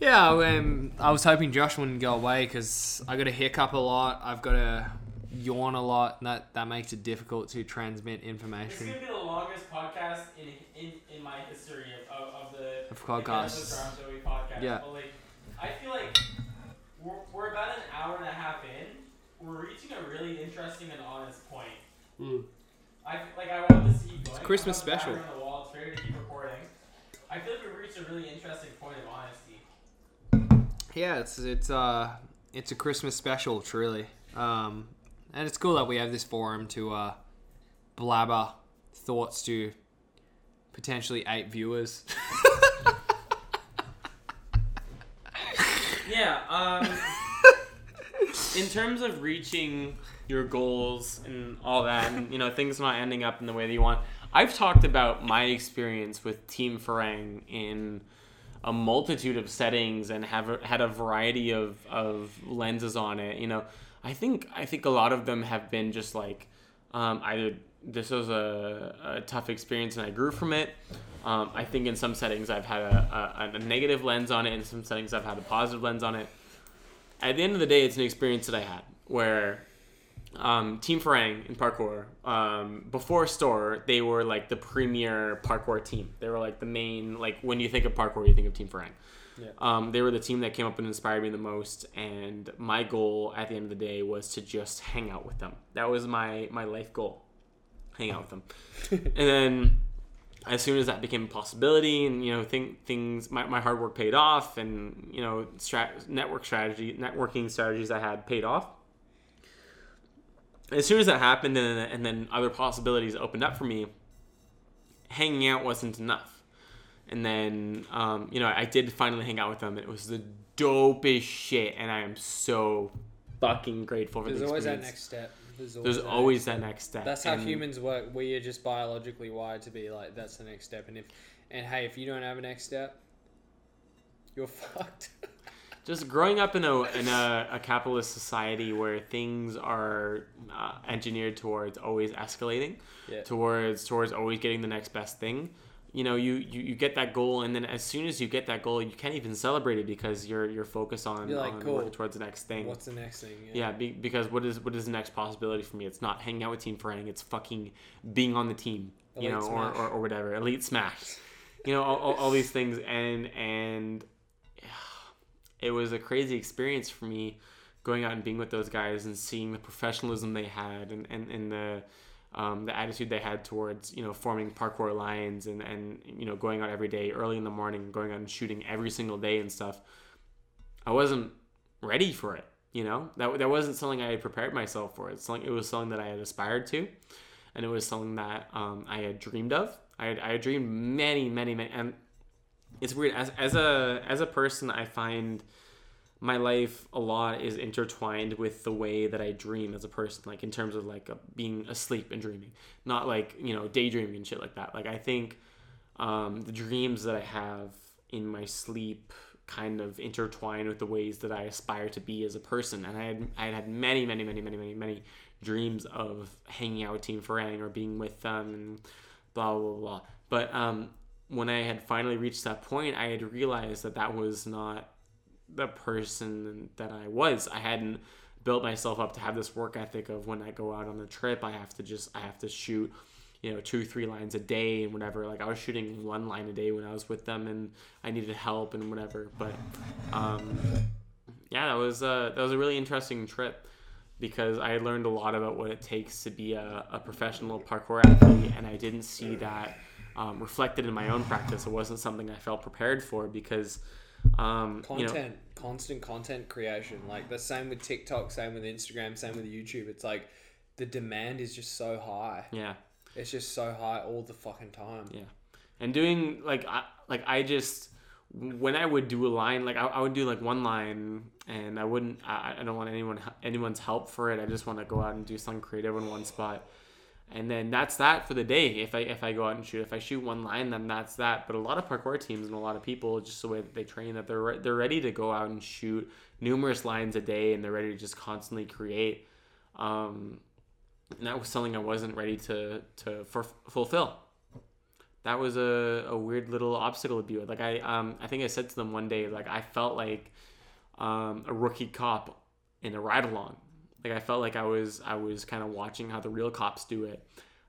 yeah. Um, I was hoping Josh wouldn't go away because I got to hiccup a lot. I've got to yawn a lot, and that that makes it difficult to transmit information. This is gonna be the longest podcast in in, in my history of, of, of the Of podcasts. Joey podcast. Yeah. But like, I feel like we're, we're about an hour and a half in. We're reaching a really interesting and honest point. Mm. I like I to going. Christmas I want the special. On the wall. It's to keep recording. I feel like we reached a really interesting point of honesty. Yeah, it's it's uh it's a Christmas special, truly. Um, and it's cool that we have this forum to uh blabber thoughts to potentially eight viewers. Yeah. Um, in terms of reaching your goals and all that, and you know things not ending up in the way that you want, I've talked about my experience with Team Farang in a multitude of settings and have had a variety of, of lenses on it. You know, I think I think a lot of them have been just like um, either this was a, a tough experience and I grew from it. Um, I think in some settings I've had a, a, a negative lens on it, in some settings I've had a positive lens on it. At the end of the day, it's an experience that I had where um, Team Farang in parkour, um, before Storror, they were like the premier parkour team. They were like the main, like when you think of parkour, you think of Team Farang. Yeah. Um, they were the team that came up and inspired me the most, and my goal at the end of the day was to just hang out with them. That was my my life goal, hang out with them. and then, as soon as that became a possibility, and you know, think things, my, my hard work paid off, and you know, strat- network strategy, networking strategies I had paid off. As soon as that happened, and, and then other possibilities opened up for me, hanging out wasn't enough and then um, you know I did finally hang out with them. and It was the dopest shit, and I am so fucking grateful for this. There's the always that next step. There's always, There's that always next that step. next step. That's how and humans work. We are just biologically wired to be like, that's the next step. And if, and hey, if you don't have a next step, you're fucked. Just growing up in a in a, a capitalist society where things are uh, engineered towards always escalating, Yeah. towards towards always getting the next best thing. You know, you, you, you get that goal, and then as soon as you get that goal, you can't even celebrate it because you're you're focused on, You're like, on cool. working towards the next thing. What's the next thing? Yeah, be, because what is what is the next possibility for me? It's not hanging out with Team Farang. It's fucking being on the team, you know, or, or, or whatever, Elite Smash, you know, all, all, all these things, and and it was a crazy experience for me going out and being with those guys and seeing the professionalism they had and and, and the um, the attitude they had towards you know forming parkour lines and and you know going out every day early in the morning, going out and shooting every single day and stuff. I wasn't ready for it. You know, that that wasn't something I had prepared myself for. It's something it was something that I had aspired to, and it was something that um, I had dreamed of. I had, I had dreamed many, many, many, and it's weird as as a as a person. I find my life a lot is intertwined with the way that I dream as a person, like in terms of like uh being asleep and dreaming, not like you know daydreaming and shit like that. Like I think um, the dreams that I have in my sleep kind of intertwine with the ways that I aspire to be as a person. And I had I had had many, many, many, many, many, many dreams of hanging out with Team Farang or being with them and blah blah blah. But um, when I had finally reached that point, I had realized that that was not the person that I was. I hadn't built myself up to have this work ethic of when I go out on a trip, I have to just I have to shoot, you know, two three lines a day and whatever. Like I was shooting one line a day when I was with them, and I needed help and whatever. But um, yeah, that was uh, that was a really interesting trip because I learned a lot about what it takes to be a, a professional parkour athlete, and I didn't see that um, reflected in my own practice. It wasn't something I felt prepared for because, um, you know, content constant content creation. Like the same with tiktok same with instagram same with youtube. It's like the demand is just so high. Yeah, it's just so high all the fucking time. Yeah, and doing like I, like I just when I would do a line, like I, I would do like one line, and I wouldn't. I, I don't want anyone anyone's help for it. I just want to go out and do something creative in one spot, and then that's that for the day. If I if I go out and shoot, if I shoot one line, then that's that. But a lot of parkour teams and a lot of people, just the way that they train, that they're re- they're ready to go out and shoot numerous lines a day, and they're ready to just constantly create. Um, and that was something I wasn't ready to to for, fulfill that was a, a weird little obstacle to be with. Like I um I think I said to them one day like I felt like um a rookie cop in a ride along. Like I felt like I was I was kind of watching how the real cops do it,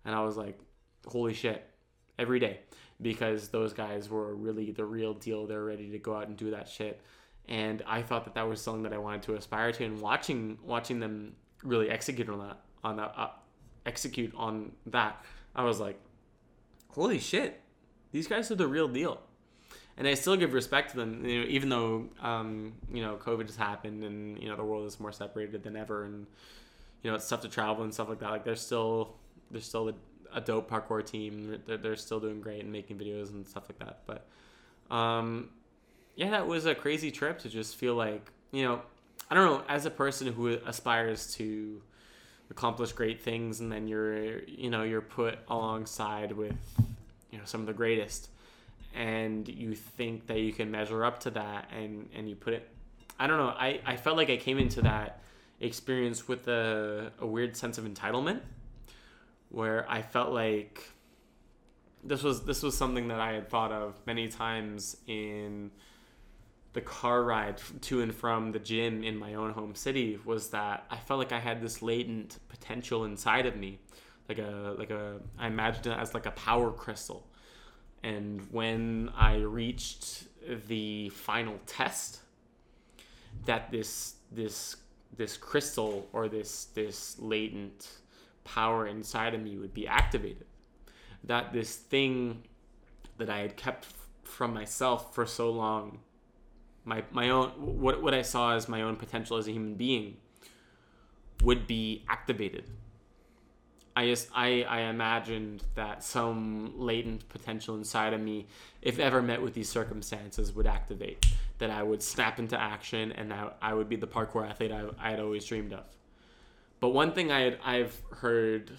and I was like, holy shit, every day because those guys were really the real deal. They're ready to go out and do that shit, and I thought that that was something that I wanted to aspire to. And watching watching them really execute on that on that uh, execute on that, I was like, holy shit, these guys are the real deal. And I still give respect to them, you know, even though um, you know COVID has happened and you know the world is more separated than ever, and you know it's tough to travel and stuff like that. Like they're still they're still a, a dope parkour team. They're, they're still doing great and making videos and stuff like that. But um, yeah, that was a crazy trip to just feel like you know I don't know as a person who aspires to accomplish great things and then you're you know you're put alongside with you know some of the greatest and you think that you can measure up to that and and you put it i don't know i i felt like i came into that experience with a, a weird sense of entitlement where i felt like this was this was something that i had thought of many times in the car ride to and from the gym in my own home city was that I felt like I had this latent potential inside of me, like a like a I imagined it as like a power crystal, and when I reached the final test, that this this this crystal or this this latent power inside of me would be activated, that this thing that I had kept from myself for so long my my own what what I saw as my own potential as a human being would be activated. I just I, I imagined that some latent potential inside of me, if ever met with these circumstances, would activate. That I would snap into action and I, I would be the parkour athlete I, I had always dreamed of. But one thing I had, I've heard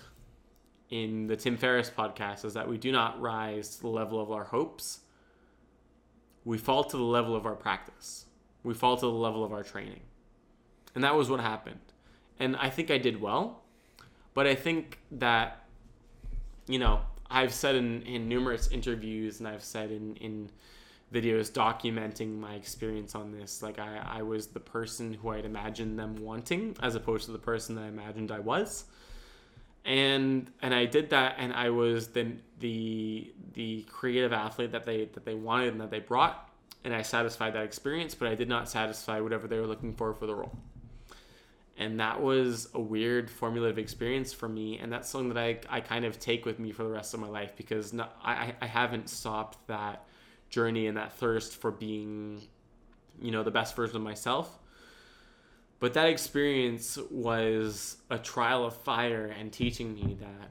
in the Tim Ferriss podcast is that we do not rise to the level of our hopes we fall to the level of our practice. We fall to the level of our training. And that was what happened. And I think I did well. But I think that, you know, I've said in, in numerous interviews and I've said in, in videos documenting my experience on this, like I, I was the person who I'd imagined them wanting as opposed to the person that I imagined I was and and I did that, and I was the the the creative athlete that they that they wanted and that they brought, and I satisfied that experience, but I did not satisfy whatever they were looking for for the role. And that was a weird formulative experience for me, and that's something that I, I kind of take with me for the rest of my life because I, I haven't stopped that journey and that thirst for being, you know, the best version of myself. But that experience was a trial of fire and teaching me that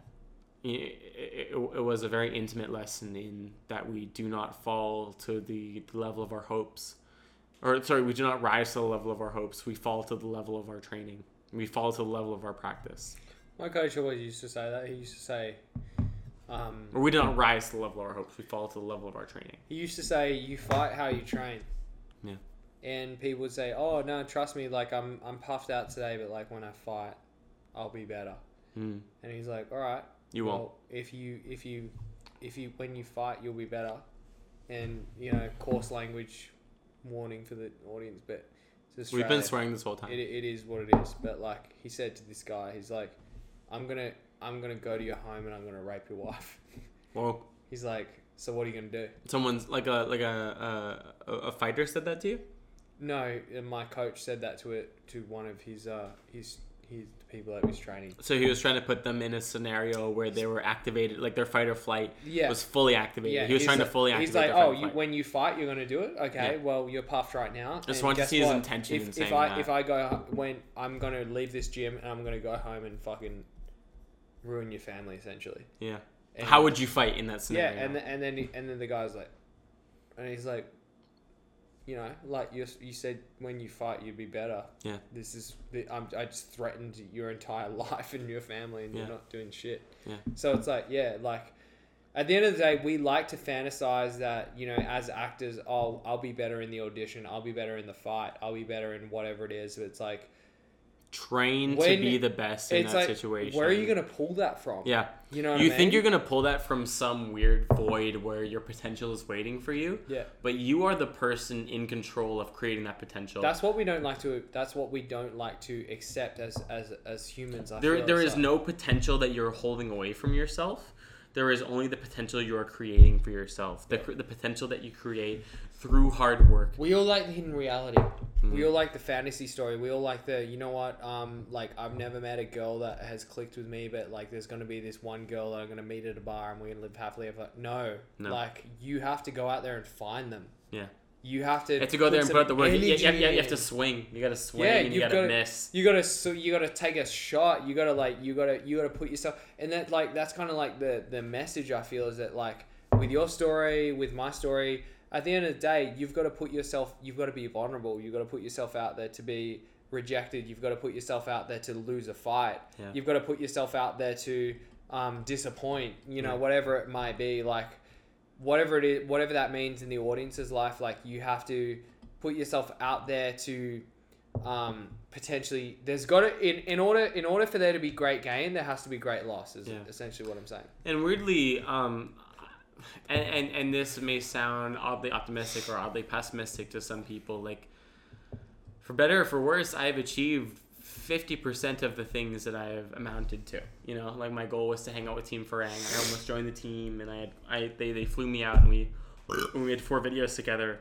it, it, was a very intimate lesson in that we do not fall to the level of our hopes or sorry we do not rise to the level of our hopes. We fall to the level of our training. We fall to the level of our practice. My coach always used to say that. He used to say um, or we do not rise to the level of our hopes. We fall to the level of our training. He used to say you fight how you train. Yeah. And people would say, "Oh no, trust me, like I'm I'm puffed out today, but like when I fight, I'll be better." Mm. And he's like, "All right, you well, won't. If you if you if you when you fight, you'll be better, and you know, coarse language, warning for the audience, but it's We've been swearing this whole time. It, it is what it is. But like he said to this guy, he's like, I'm gonna I'm gonna go to your home and I'm gonna rape your wife. Well, He's like, so what are you gonna do? someone's like a like a a, a fighter said that to you. No, my coach said that to it to one of his uh his his people that he was training. So he was trying to put them in a scenario where they were activated, like their fight or flight Yeah. was fully activated. Yeah, he was trying to fully activate. He's like, oh, you, flight." when you fight, you're gonna do it. Okay, Yeah. well, you're puffed right now. Just want to see his intention If, in if I that. if I go when I'm gonna leave this gym and I'm gonna go home and fucking ruin your family essentially. yeah. And- How would you fight in that scenario? Yeah, and then, and then he- and then the guy's like, and he's like, you know, like you you said when you fight you'd be better. Yeah. This is the- I'm, I just threatened your entire life and your family, and Yeah. you're not doing shit. Yeah. So it's like, yeah, like. At the end of the day, we like to fantasize that you know, as actors, I'll I'll be better in the audition, I'll be better in the fight, I'll be better in whatever it is. But it's like, Train to be the best in that like, situation. where are you gonna pull that from? Yeah. You know what I you think you're gonna pull that from some weird void where your potential is waiting for you, Yeah. but you are the person in control of creating that potential. That's what we don't like to. That's what we don't like to accept as as as humans. I there, feel there is like- no potential that you're holding away from yourself. There is only the potential you are creating for yourself. The, the potential that you create through hard work. We all like the hidden reality. Hmm. We all like the fantasy story. We all like the. You know what? Um, like I've never met a girl that has clicked with me, but like there's gonna be this one girl that I'm gonna meet at a bar and we're gonna live happily ever. No, No. like you have to go out there and find them. Yeah. You have to. You have to go there and put out the work. You, you, you, have, you have to swing. You gotta swing Yeah, and you gotta gotta- miss. You gotta so you gotta take a shot. You gotta like you gotta you gotta put yourself and that like that's kind of like the the message I feel is that like with your story, with my story, at the end of the day, you've got to put yourself. You've got to be vulnerable. You've got to put yourself out there to be rejected. You've got to put yourself out there to lose a fight. Yeah. You've got to put yourself out there to um, disappoint. You know Yeah. whatever it might be like whatever it is, whatever that means in the audience's life, like you have to put yourself out there to um, potentially. There's got to in, in order in order for there to be great gain, there has to be great loss. Is Yeah. essentially what I'm saying. And weirdly, um, and, and and this may sound oddly optimistic or oddly pessimistic to some people. Like, for better or for worse, I have achieved fifty percent of the things that I have amounted to. You know, like my goal was to hang out with Team Farang. I almost joined the team, and I had I they, they flew me out, and we we had four videos together,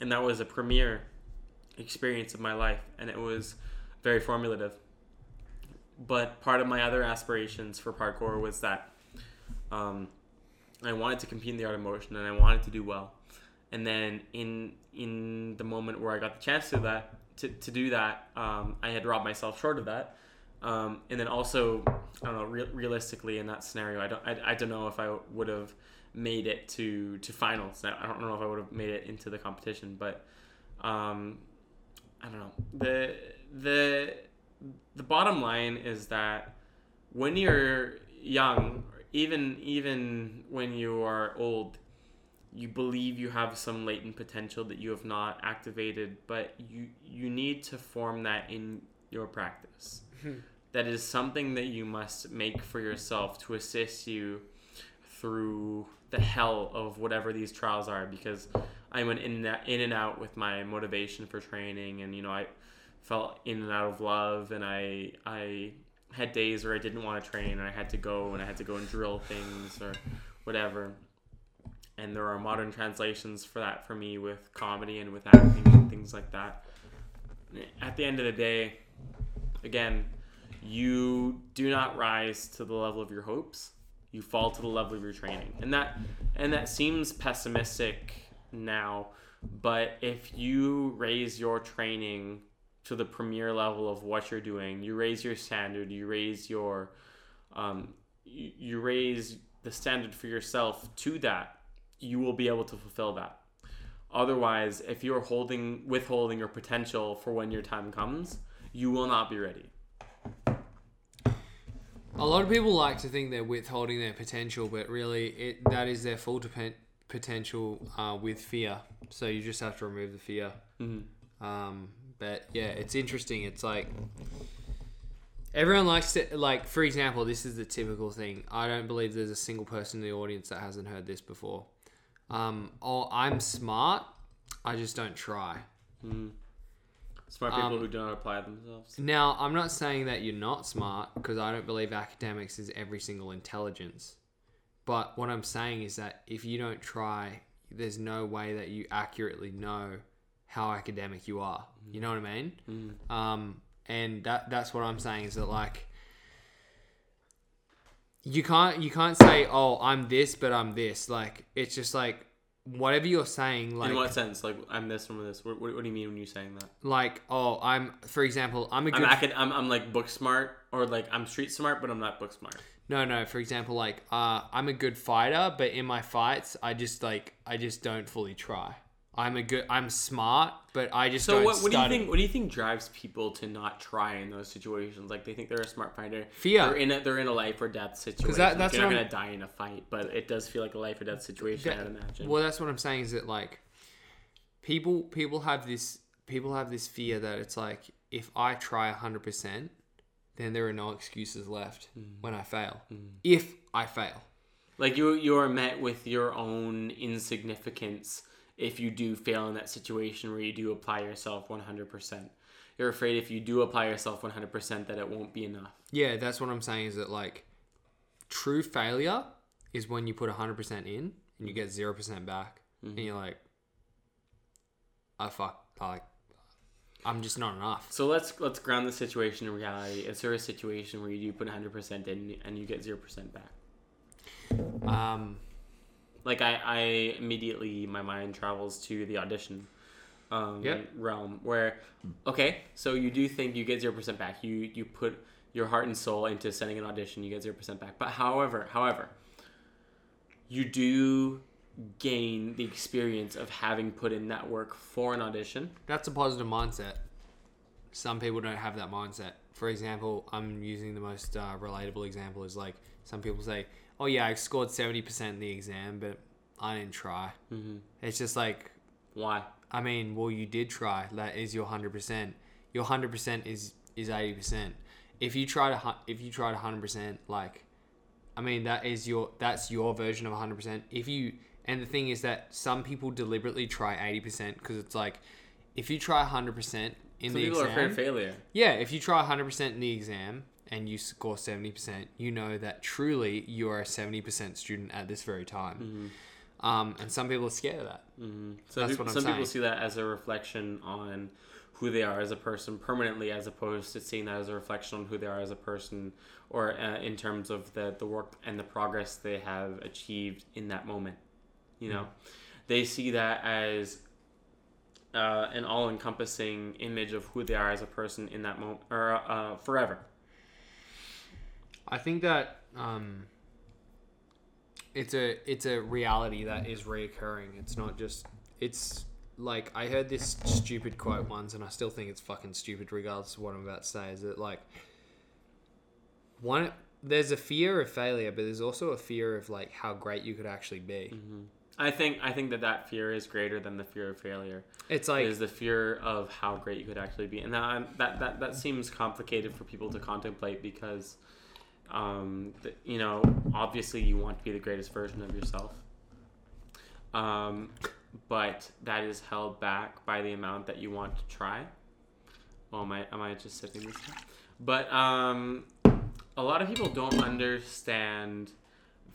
and that was a premiere experience of my life, and it was very formulative. But part of my other aspirations for parkour was that um, I wanted to compete in the art of motion and I wanted to do well. And then in in the moment where I got the chance to that to, to do that, um, I had robbed myself short of that. Um, and then also, I don't know, real realistically in that scenario, I don't I, I don't know if I would have made it to to finals. I don't know if I would have made it into the competition, but um, I don't know. The the the bottom line is that when you're young, even even when you are old, you believe you have some latent potential that you have not activated, but you you need to form that in your practice. Hmm. that is something that you must make for yourself to assist you through the hell of whatever these trials are because I went in and out, in and out with my motivation for training and you know I felt in and out of love and I I had days where I didn't want to train and I had to go and I had to go and drill things or whatever. And there are modern translations for that for me with comedy and with acting and things like that. At the end of the day again you do not rise to the level of your hopes. You fall to the level of your training. And that and that seems pessimistic now but if you raise your training to the premier level of what you're doing you raise your standard you raise your um, you, you raise the standard for yourself to that you will be able to fulfill that otherwise if you're holding withholding your potential for when your time comes you will not be ready A lot of people like to think they're withholding their potential, but really, it that is their full depen- potential uh, with fear. So you just have to remove the fear. Mm-hmm. Um, but yeah, it's interesting. It's like Everyone likes to like, for example, this is the typical thing. I don't believe there's a single person in the audience that hasn't heard this before. Um, oh, I'm smart. I just don't try. Smart people Um, who do not apply themselves. Now, I'm not saying that you're not smart because I don't believe academics is every single intelligence. But what I'm saying is that if you don't try, there's no way that you accurately know how academic you are. You know what I mean? Um, and that that's what I'm saying is that like you can't you can't say oh I'm this but I'm this like it's just like whatever you're saying like In what sense? Like I'm this from this. What, what, what do you mean when you're saying that? like oh I'm for example I'm a good I'm, acad- I'm I'm like book smart or like I'm street smart, but I'm not book smart. No, no. For example, like uh, I'm a good fighter, but in my fights, I just like I just don't fully try. I'm a good. I'm smart, but I just So don't what, what do you think? What do you think drives people to not try in those situations? Like they think they're a smart fighter. Fear. They're in a they're in a life or death situation. that- that's you're not gonna die in a fight, but it does feel like a life or death situation. That- I'd imagine. Well, that's what I'm saying is that like people people have this people have this fear that it's like if I try 100%, then there are no excuses left Mm. when I fail. If I fail. Like you you are met with your own insignificance if you do fail in that situation where you do apply yourself 100%. You're afraid if you do apply yourself 100% that it won't be enough. Yeah, that's what I'm saying is that like true failure is when you put 100% in and you get 0% back and you're like I fuck like I'm just not enough. So let's let's ground the situation in reality. Is there a situation where you do put 100% in and you get 0% back? Um Like I, I immediately my mind travels to the audition um, Yep. realm where okay, so you do think you get 0% back. You you put your heart and soul into sending an audition, you get 0% back. But however, however, you do gain the experience of having put in that work for an audition. that's a positive mindset. Some people don't have that mindset. For example, I'm using the most uh, relatable example is like some people say, "Oh yeah, I scored 70% in the exam, but I didn't try." Mm-hmm. It's just like Why? I mean, well, you did try. That is your hundred percent. Your hundred percent is is eighty percent. If you try to if you try to hundred percent, like, I mean, that is your that's your version of hundred percent. If you and the thing is that some people deliberately try eighty percent because it's like, if you try hundred percent in Some the people are afraid exam, of failure. yeah, if you try hundred percent in the exam and you score seventy percent, you know that truly you are a seventy percent student at this very time. Mm-hmm. Um, and some people are scared of that. So That's peop- what I'm some people see that as a reflection on who they are as a person permanently, as opposed to seeing that as a reflection on who they are as a person, or uh, in terms of the the work and the progress they have achieved in that moment. You know, they see that as uh, an all-encompassing image of who they are as a person in that moment or uh, forever. I think that um, it's a it's a reality that is reoccurring. It's not just it's like I heard this stupid quote once, and I still think it's fucking stupid, regardless of what I'm about to say. Is that like one? There's a fear of failure, but there's also a fear of like how great you could actually be. I think I think that that fear is greater than the fear of failure. It's like is the fear of how great you could actually be, and that that that, that seems complicated for people to contemplate because, um, the, you know, obviously you want to be the greatest version of yourself, um, but that is held back by the amount that you want to try. Oh, am I am I just sipping this? But um, a lot of people don't understand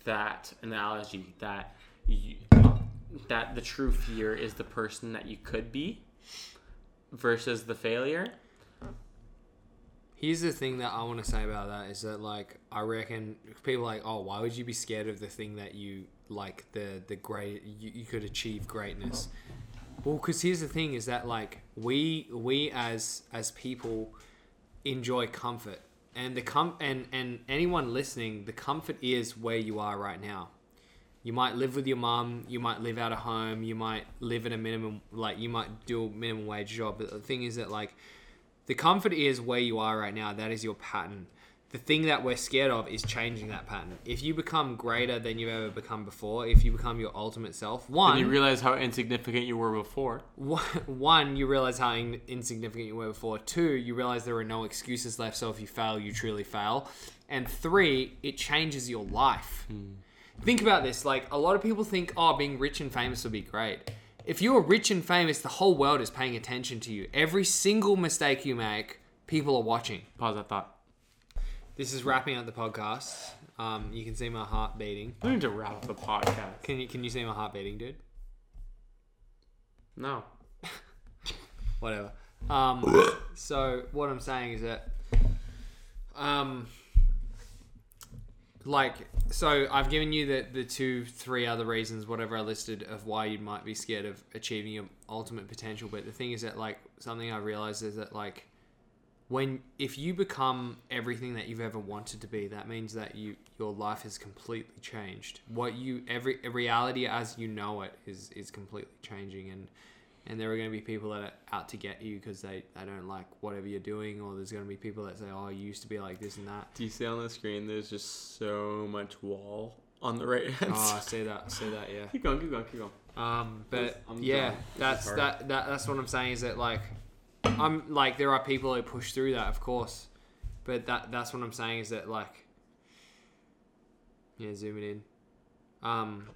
that analogy that you, that the true fear is the person that you could be versus the failure. Here's the thing that I want to say about that is that like I reckon people like oh why would you be scared of the thing that you like the the great you, you could achieve greatness? Well because here's the thing is that like we we as as people enjoy comfort. And the com and and anyone listening the comfort is where you are right now. You might live with your mom you might live out of home you might live in a minimum like you might do a minimum wage job but the thing is that like the comfort is where you are right now that is your pattern the thing that we're scared of is changing that pattern. If you become greater than you've ever become before, if you become your ultimate self, one, And you realize how insignificant you were before. one, you realize how in, insignificant you were before. Two, you realize there are no excuses left. So if you fail, you truly fail. And three, it changes your life. Hmm. Think about this. Like a lot of people think, oh, being rich and famous would be great. If you are rich and famous, the whole world is paying attention to you. Every single mistake you make, people are watching. Pause that thought. This is wrapping up the podcast. Um, you can see my heart beating. We need to wrap up the podcast. Can you can you see my heart beating, dude? No. whatever. Um, so what I'm saying is that, um, like, so I've given you the the two, three other reasons, whatever I listed, of why you might be scared of achieving your ultimate potential. But the thing is that, like, something I realized is that, like, when if you become everything that you've ever wanted to be, that means that you your life has completely changed. What you every reality as you know it is is completely changing, and and there are going to be people that are out to get you because they, they don't like whatever you're doing, or there's going to be people that say, oh, you used to be like this and that. Do you see on the screen? There's just so much wall on the right hand Oh, I side. see that, I see that, yeah. Keep going, keep going, keep going. Um, but I'm yeah, done. That's that, that. That's what I'm saying is that like, I'm like there are people who push through that, of course, but that that's what I'm saying is that like, yeah, zoom it in. Um,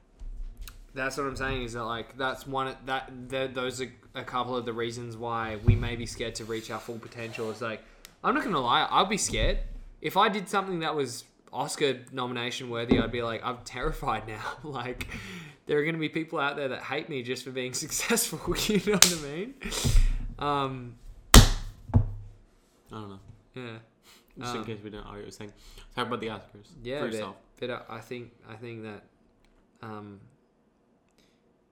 that's what I'm saying is that like that's one that that those are a couple of the reasons why we may be scared to reach our full potential. Is like I'm not gonna lie, I'd be scared if I did something that was Oscar nomination worthy. I'd be like I'm terrified now. like there are gonna be people out there that hate me just for being successful. You know what I mean? Um, I don't know. yeah. Just Um, in case we didn't audio thing. Talk about the Oscars. Yeah, For but, yourself. but I- I think I think that um,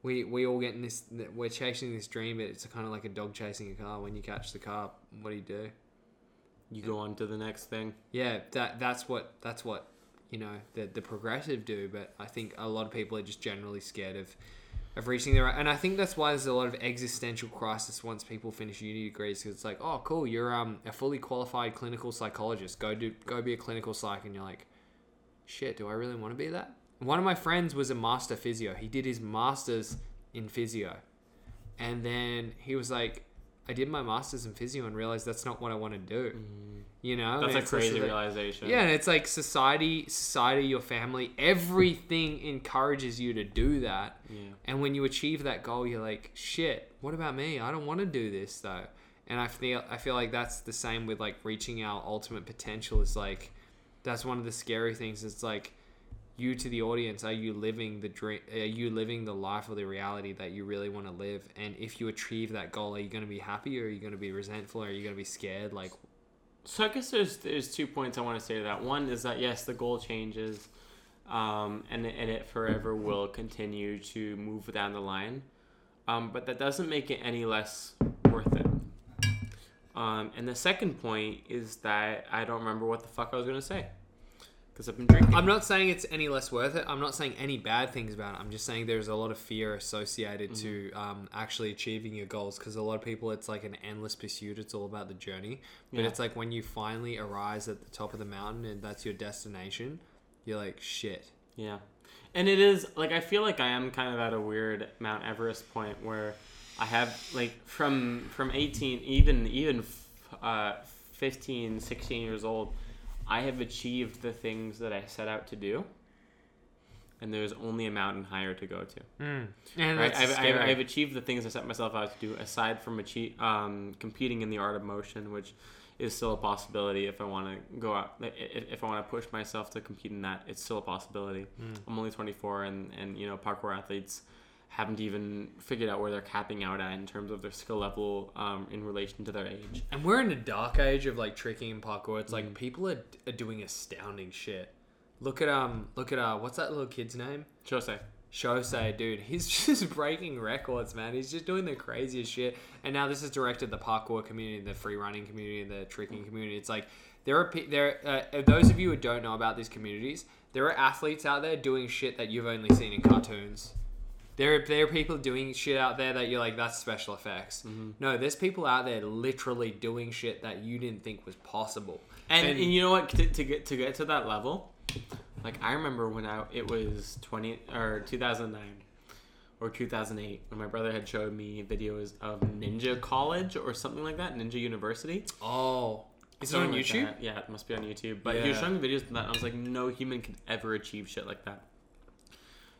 we we all get in this. We're chasing this dream, but it's kind of like a dog chasing a car. When you catch the car, what do you do? You go on to the next thing. Yeah, that that's what that's what you know the the progressive do. But I think a lot of people are just generally scared of of reaching their and I think that's why there's a lot of existential crisis once people finish uni degrees because it's like, oh, cool, you're um a fully qualified clinical psychologist. Go do go be a clinical psych, and you're like, shit, do I really want to be that? One of my friends was a master physio. He did his masters in physio, and then he was like, I did my masters in physio and realized that's not what I want to do. Mm. You know, That's And a crazy that- realization. yeah, and it's like society, society, your family, everything encourages you to do that. Yeah. And when you achieve that goal, you're like, shit, what about me? I don't want to do this though. And I feel I feel like that's the same with like reaching our ultimate potential is like that's one of the scary things. It's like you to the audience, are you living the dream are you living the life or the reality that you really want to live? And if you achieve that goal, are you going to be happy or are you going to be resentful or are you going to be scared like So I guess there's there's two points I want to say to that. One is that yes, the goal changes, um, and and it forever will continue to move down the line, um, but that doesn't make it any less worth it. Um, and the second point is that I don't remember what the fuck I was gonna say, because I've been drinking. I'm not saying it's any less worth it. I'm not saying any bad things about it. I'm just saying there's a lot of fear associated to um, actually achieving your goals because a lot of people, it's like an endless pursuit. It's all about the journey. But Yeah. it's like when you finally arise at the top of the mountain and that's your destination, you're like, shit. Yeah. And it is like I feel like I am kind of at a weird Mount Everest point where I have like from from 18 even even uh 15 16 years old I have achieved the things that I set out to do and there's only a mountain higher to go to. And Right? I've, I've. I've achieved the things I set myself out to do aside from achieve, um, competing in the art of motion which is still a possibility if I want to go out i- i- if I want to push myself to compete in that it's still a possibility Hmm. I'm only 24 and and you know parkour athletes haven't even figured out where they're capping out at in terms of their skill level um, in relation to their age And we're in a dark age of like tricking and parkour. It's like people are, are doing astounding shit. Look at um, look at uh, what's that little kid's name? Jose Shosei, dude, he's just breaking records, man. He's just doing the craziest shit. And now this is directed the parkour community, the free running community, the tricking community. It's like there are there uh, those of you who don't know about these communities, there are athletes out there doing shit that you've only seen in cartoons. There are, there are people doing shit out there that you're like that's special effects. Mm-hmm. No, there's people out there literally doing shit that you didn't think was possible. And, And- and you know what? To, to get to get to that level, like I remember when I it was twenty or two thousand nine or two thousand eight when my brother had showed me videos of Ninja College or something like that, Ninja University. Oh, is it on like YouTube? that. Yeah, it must be on YouTube. But he was showing me videos of that. And I was like, no human could ever achieve shit like that.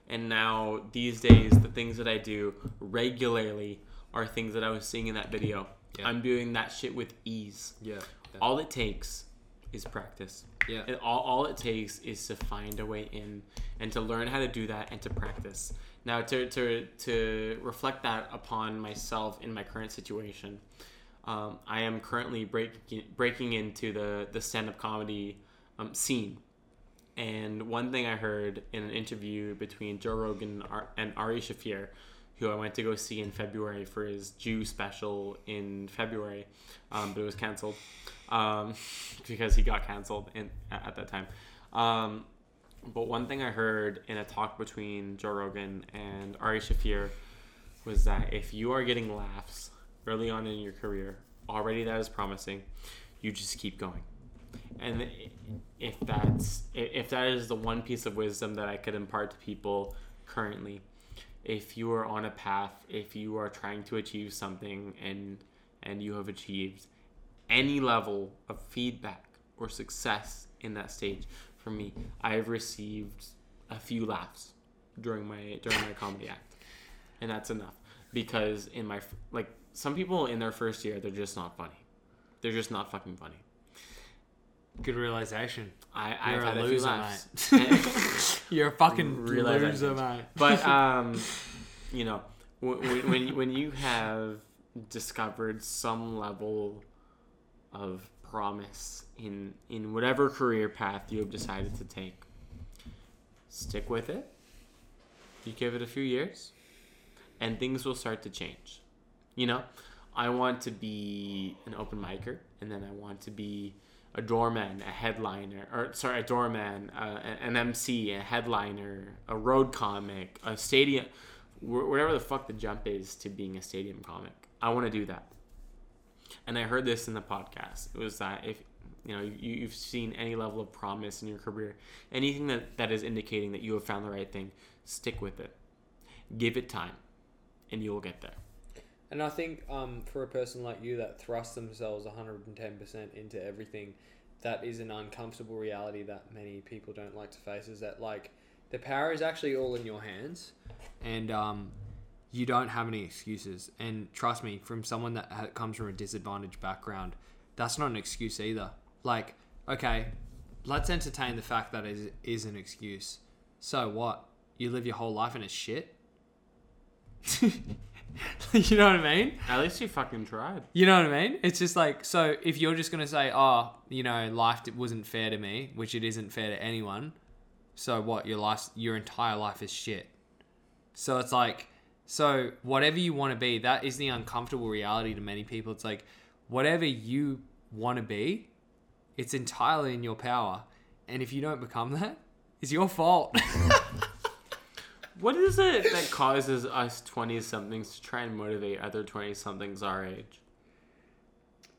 And now these days, the things that I do regularly are things that I was seeing in that video. Yeah. I'm doing that shit with ease. Yeah. All it takes is practice. Yeah. It, all, all it takes is to find a way in and to learn how to do that and to practice. Now, to, to, to reflect that upon myself in my current situation, um, I am currently breaking, breaking into the, the stand up comedy um, scene. And one thing I heard in an interview between Joe Rogan and Ar- and Ari Shaffir, who I went to go see in February for his Jew special in February, um, but it was canceled um, because he got canceled in, at at that time. Um, but one thing I heard in a talk between Joe Rogan and Ari Shaffir was that if you are getting laughs early on in your career, already that is promising. You just keep going. And if that's if that is the one piece of wisdom that I could impart to people currently, if you are on a path, if you are trying to achieve something and and you have achieved any level of feedback or success in that stage, for me, I have received a few laughs during my during my comedy act, and that's enough. Because in my like some people in their first year they're just not funny, they're just not fucking funny. Good realization. I I've You're a had a few loser, laughs. You're a fucking Realization. loser, mate. but um, you know, when when when you have discovered some level of promise in in whatever career path you have decided to take, stick with it. You give it a few years, and things will start to change. You know, I want to be an open micer, and then I want to be a doorman, a headliner, or sorry, a doorman, uh, an MC, a headliner, a road comic, a stadium, whatever the fuck the jump is to being a stadium comic. I want to do that. And I heard this in the podcast. It was that if you know you, you've seen any level of promise in your career, anything that, that is indicating that you have found the right thing, stick with it. Give it time, and you will get there. And I think um, for a person like you that thrusts themselves 110% into everything, that is an uncomfortable reality that many people don't like to face. Is that like the power is actually all in your hands, and um, you don't have any excuses. And trust me, from someone that comes from a disadvantaged background, that's not an excuse either. Like, okay, let's entertain the fact that it is, an excuse. So what? You live your whole life in a shit. you know what I mean? At least you fucking tried. You know what I mean? It's just like so. If you're just gonna say, "Oh, you know, life wasn't fair to me," which it isn't fair to anyone, so what? Your life, your entire life is shit. So it's like, so whatever you want to be, that is the uncomfortable reality to many people. It's like, whatever you want to be, it's entirely in your power, and if you don't become that, it's your fault. What is it that causes us 20 somethings to try and motivate other 20 somethings our age?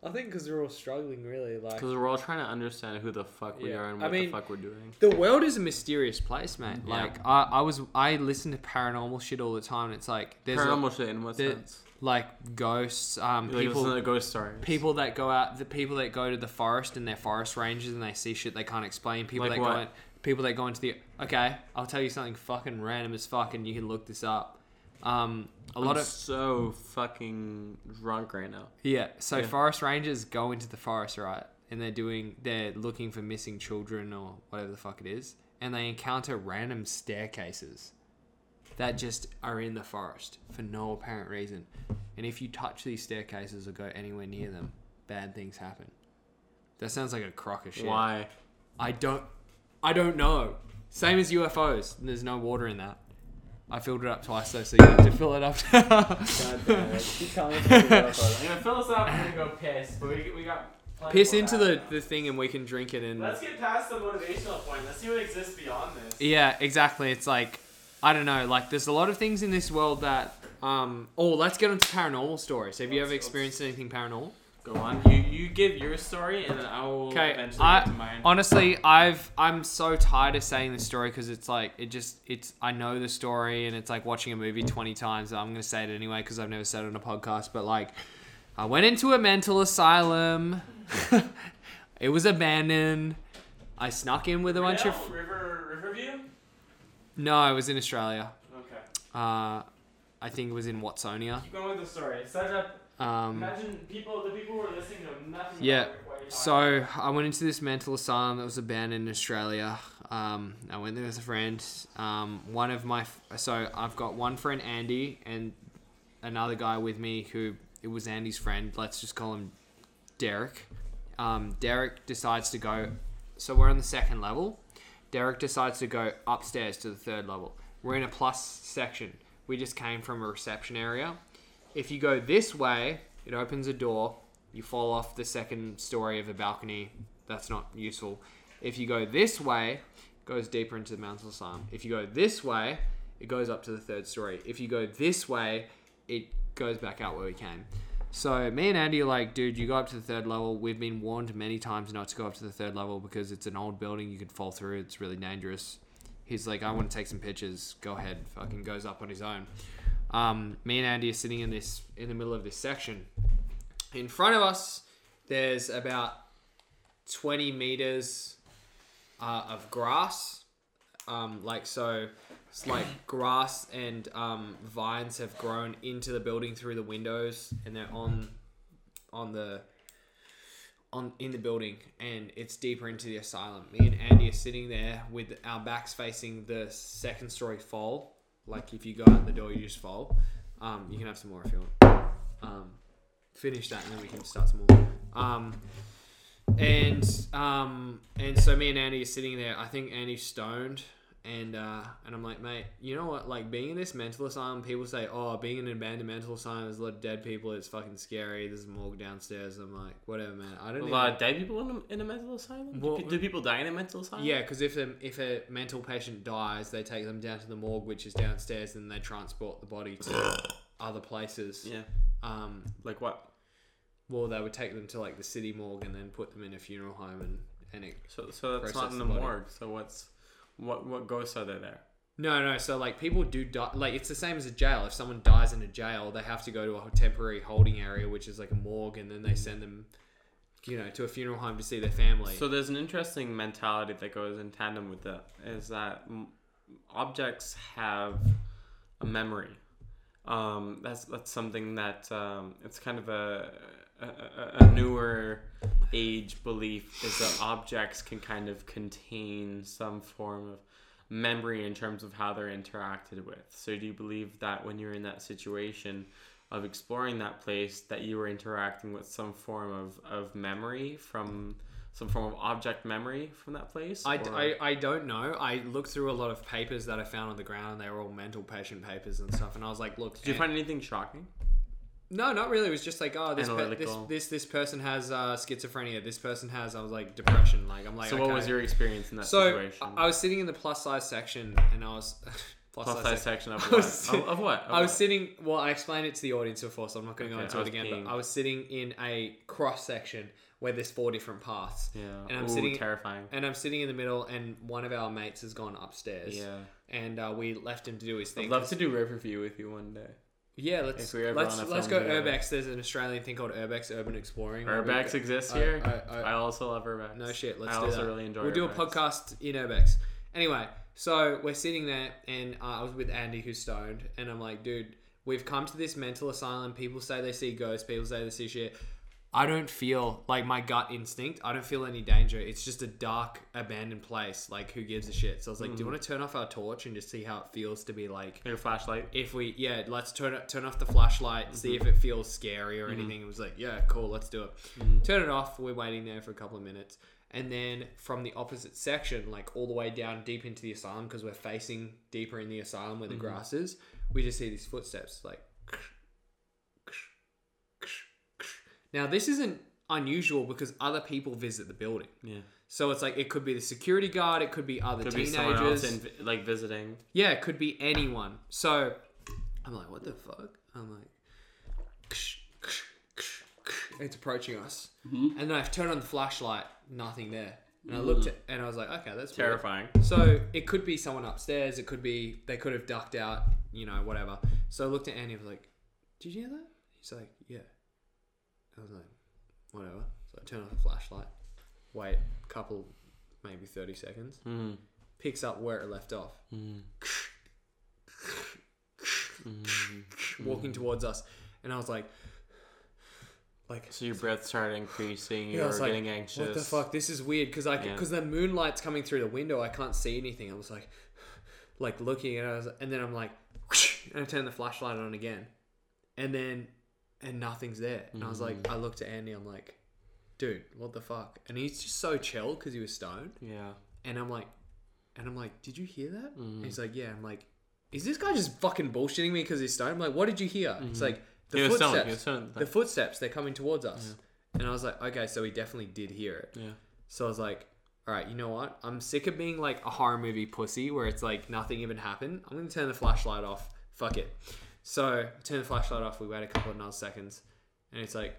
I think because we're all struggling, really. Like Because we're all trying to understand who the fuck we Yeah. are and I what mean, the fuck we're doing. the world is a mysterious place, man. Yeah. Like I, I was, I listen to paranormal shit all the time, and it's like there's a- Paranormal shit in what there- sense? like ghosts, um, Like people, listen to ghost stories. people that go out, the people that go to the forest and they're forest rangers and they see shit they can't explain. People Like that what? go, in, people that go into the. Okay, I'll tell you something fucking random as fuck, and you can look this up. Um, a lot I'm of so fucking drunk right now. Yeah, so Yeah. forest rangers go into the forest, right? And they're doing they're looking for missing children or whatever the fuck it is, and they encounter random staircases that just are in the forest for no apparent reason. And if you touch these staircases or go anywhere near them, bad things happen. That sounds like a crock of shit. Why? I don't I don't know. Same as UFOs. There's no water in that. I filled it up twice though, so you have to fill it up. God damn it. Keep telling us I'm gonna fill us up. I'm gonna go piss. But we, we got. plenty Piss more into the, now. the thing and we can drink it in. Let's get past the motivational point. Let's see what exists beyond this. Yeah, exactly. It's like I don't know. Like there's a lot of things in this world that. Um, oh, let's get into paranormal stories. Have you Let's- ever experienced anything paranormal? Go on. You you give your story, and then I will Okay, eventually get to mine. honestly, I've I'm so tired of saying this story because it's like it just it's I know the story and it's like watching a movie twenty times. I'm gonna say it anyway because I've never said it on a podcast. But like, I went into a mental asylum. it was abandoned. I snuck in with a bunch of River Riverview. no, I was in Australia. Okay. Uh, I think it was in Watsonia. Keep going with the story. Set up. Um, Imagine people, the people who are listening know nothing. Yeah. About what you're talking So I went into this mental asylum that was abandoned in Australia. Um, I went there with a friend. Um, one of my so I've got one friend Andy and another guy with me who it was Andy's friend. Let's just call him Derek. Um, Derek decides to go. So we're on the second level. Derek decides to go upstairs to the third level. We're in a plus section. We just came from a reception area. If you go this way, it opens a door. You fall off the second story of a balcony. That's not useful. If you go this way, it goes deeper into the mental asylum. If you go this way, it goes up to the third story. If you go this way, it goes back out where we came. So me and Andy are like, dude, you go up to the third level. We've been warned many times not to go up to the third level because it's an old building. You could fall through. It's really dangerous. He's like, I want to take some pictures. Go ahead. Fucking goes up on his own. Um, me and Andy are sitting in this in the middle of this section. In front of us, there's about 20 meters uh, of grass. Um, like so, it's like grass and um, vines have grown into the building through the windows, and they're on on the on in the building, and it's deeper into the asylum. Me and Andy are sitting there with our backs facing the second story fall. Like if you go out the door, you just fall. Um, you can have some more if you want. Um, finish that, and then we can start some more. Um, and um, and so me and Andy are sitting there. I think Andy's stoned, and uh, and I'm like, mate, you know what? Like being in this mental asylum, people say, oh, being in an abandoned mental asylum, there's a lot of dead people. It's fucking scary. There's a morgue downstairs. I'm like, whatever, man. I don't. A even- lot of dead people in a, in a mental asylum. Well- do, do people die in a mental asylum? Yeah, because if a, if a mental patient dies, they take them down to the morgue, which is downstairs, and they transport the body to other places. Yeah. Um, Like what? well, they would take them to like the city morgue and then put them in a funeral home, and and it. So so that's not in the the morgue. So what's what what ghosts are there there? No, no. So like people do die. Like it's the same as a jail. If someone dies in a jail, they have to go to a temporary holding area, which is like a morgue, and then they send them, you know, to a funeral home to see their family. So there's an interesting mentality that goes in tandem with that. Is that objects have a memory. Um, that's that's something that um, it's kind of a, a, a- a newer age belief is that objects can kind of contain some form of memory in terms of how they're interacted with. So do you believe that when you're in that situation of exploring that place that you were interacting with some form of, of memory from some form of object memory from that place? I, I, I don't know. I looked through a lot of papers that I found on the ground, and they were all mental patient papers and stuff. And I was like, look, Did you and- find anything shocking? No, not really. It was just like, oh, this this, Analytical. this this person has uh, schizophrenia. This person has, I was like, depression. Like, I'm like, So what was your experience in that So situation? I I was sitting in the plus size section, and I was plus, Plus size section of I what? was Of, of what? Of I was what? sitting. Well, I explained it to the audience before, so I'm not going to go Okay, into I it was again. keen. But I was sitting in a cross section where there's four different paths. Yeah. And I'm Ooh, sitting terrifying. And I'm sitting in the middle, and one of our mates has gone upstairs. Yeah. And uh, we left him to do his thing. I'd love 'cause- to do Riverview with you one day. Yeah, let's if ever let's on a let's film go together. Urbex. There's an Australian thing called Urbex, Urban Exploring. where we Urbex go- exists I- here. I- I, I- also love Urbex. No shit. Let's I do also that. really enjoy. We'll do a Urbex. podcast in Urbex. Anyway, so we're sitting there, and uh, I was with Andy, who's stoned, and I'm like, dude, we've come to this mental asylum. People say they see ghosts. People say they see shit. I don't feel like my gut instinct. I don't feel any danger. It's just a dark, abandoned place. Like, who gives a shit? So I was like, do Mm. you want to turn off our torch and just see how it feels to be like Your flashlight. if we yeah let's turn it turn off the flashlight Mm-hmm. see if it feels scary or anything it was like yeah cool let's do it Mm-hmm. turn it off we're waiting there for a couple of minutes and then from the opposite section like all the way down deep into the asylum because we're facing deeper in the asylum where the Mm-hmm. grass is we just see these footsteps like now this isn't unusual because other people visit the building Yeah. so it's like it could be the security guard it could be other Could be teenagers else in, like visiting. yeah, it could be anyone. So I'm like, what the fuck? I'm like, it's approaching us. Mm-hmm. And then I turned on the flashlight, nothing there. And I looked at, and I was like, okay, that's weird. Terrifying. So it could be someone upstairs. It could be they could have ducked out, you know, whatever. So I looked at Andy. I was like, "Did you hear that?" He's like, "Yeah." I was like, "Whatever." So I turn off the flashlight. Wait, a couple, maybe thirty seconds. Mm. Picks up where it left off. Walking towards us, and I was like, like So your breath started increasing. You Yeah, I were was like, getting anxious. What the fuck? This is weird because I Yeah. because the moonlight's coming through the window. I can't see anything. I was like, like looking and I was, and then I'm like, and I turn the flashlight on again, and then and nothing's there. And I was like, I looked at Andy. I'm like, dude, what the fuck? And he's just so chill because he was stoned. Yeah. And I'm like, and I'm like, did you hear that? And he's like, yeah. I'm like, is this guy just fucking bullshitting me because he's stoned? I'm like, what did you hear? It's like the Mm-hmm. He was stoned, footsteps. he was stoned. The footsteps. They're coming towards us. And I was like, okay, so he definitely did hear it. Yeah. So I was like, all right, you know what? I'm sick of being like a horror movie pussy where it's like nothing even happened. I'm gonna turn the flashlight off. Fuck it. So I turn the flashlight off. We wait a couple of nanoseconds, and it's like.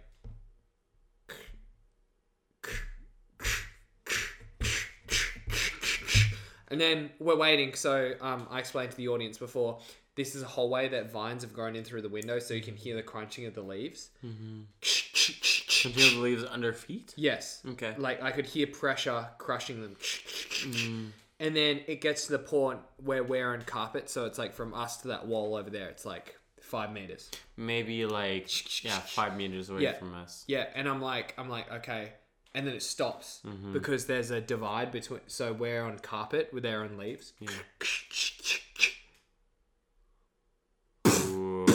And then we're waiting. So um, I explained to the audience before. This is a hallway that vines have grown in through the window, so you can hear the crunching of the leaves. Did you have the leaves under feet? Yes. Okay. Like I could hear pressure crushing them. And then it gets to the point where we're on carpet, so it's like from us to that wall over there, it's like five meters. Maybe like yeah, five meters away Yeah. from us. Yeah, and I'm like, I'm like, okay, and then it stops Mm-hmm. because there's a divide between. So we're on carpet, with they're on leaves. Ooh.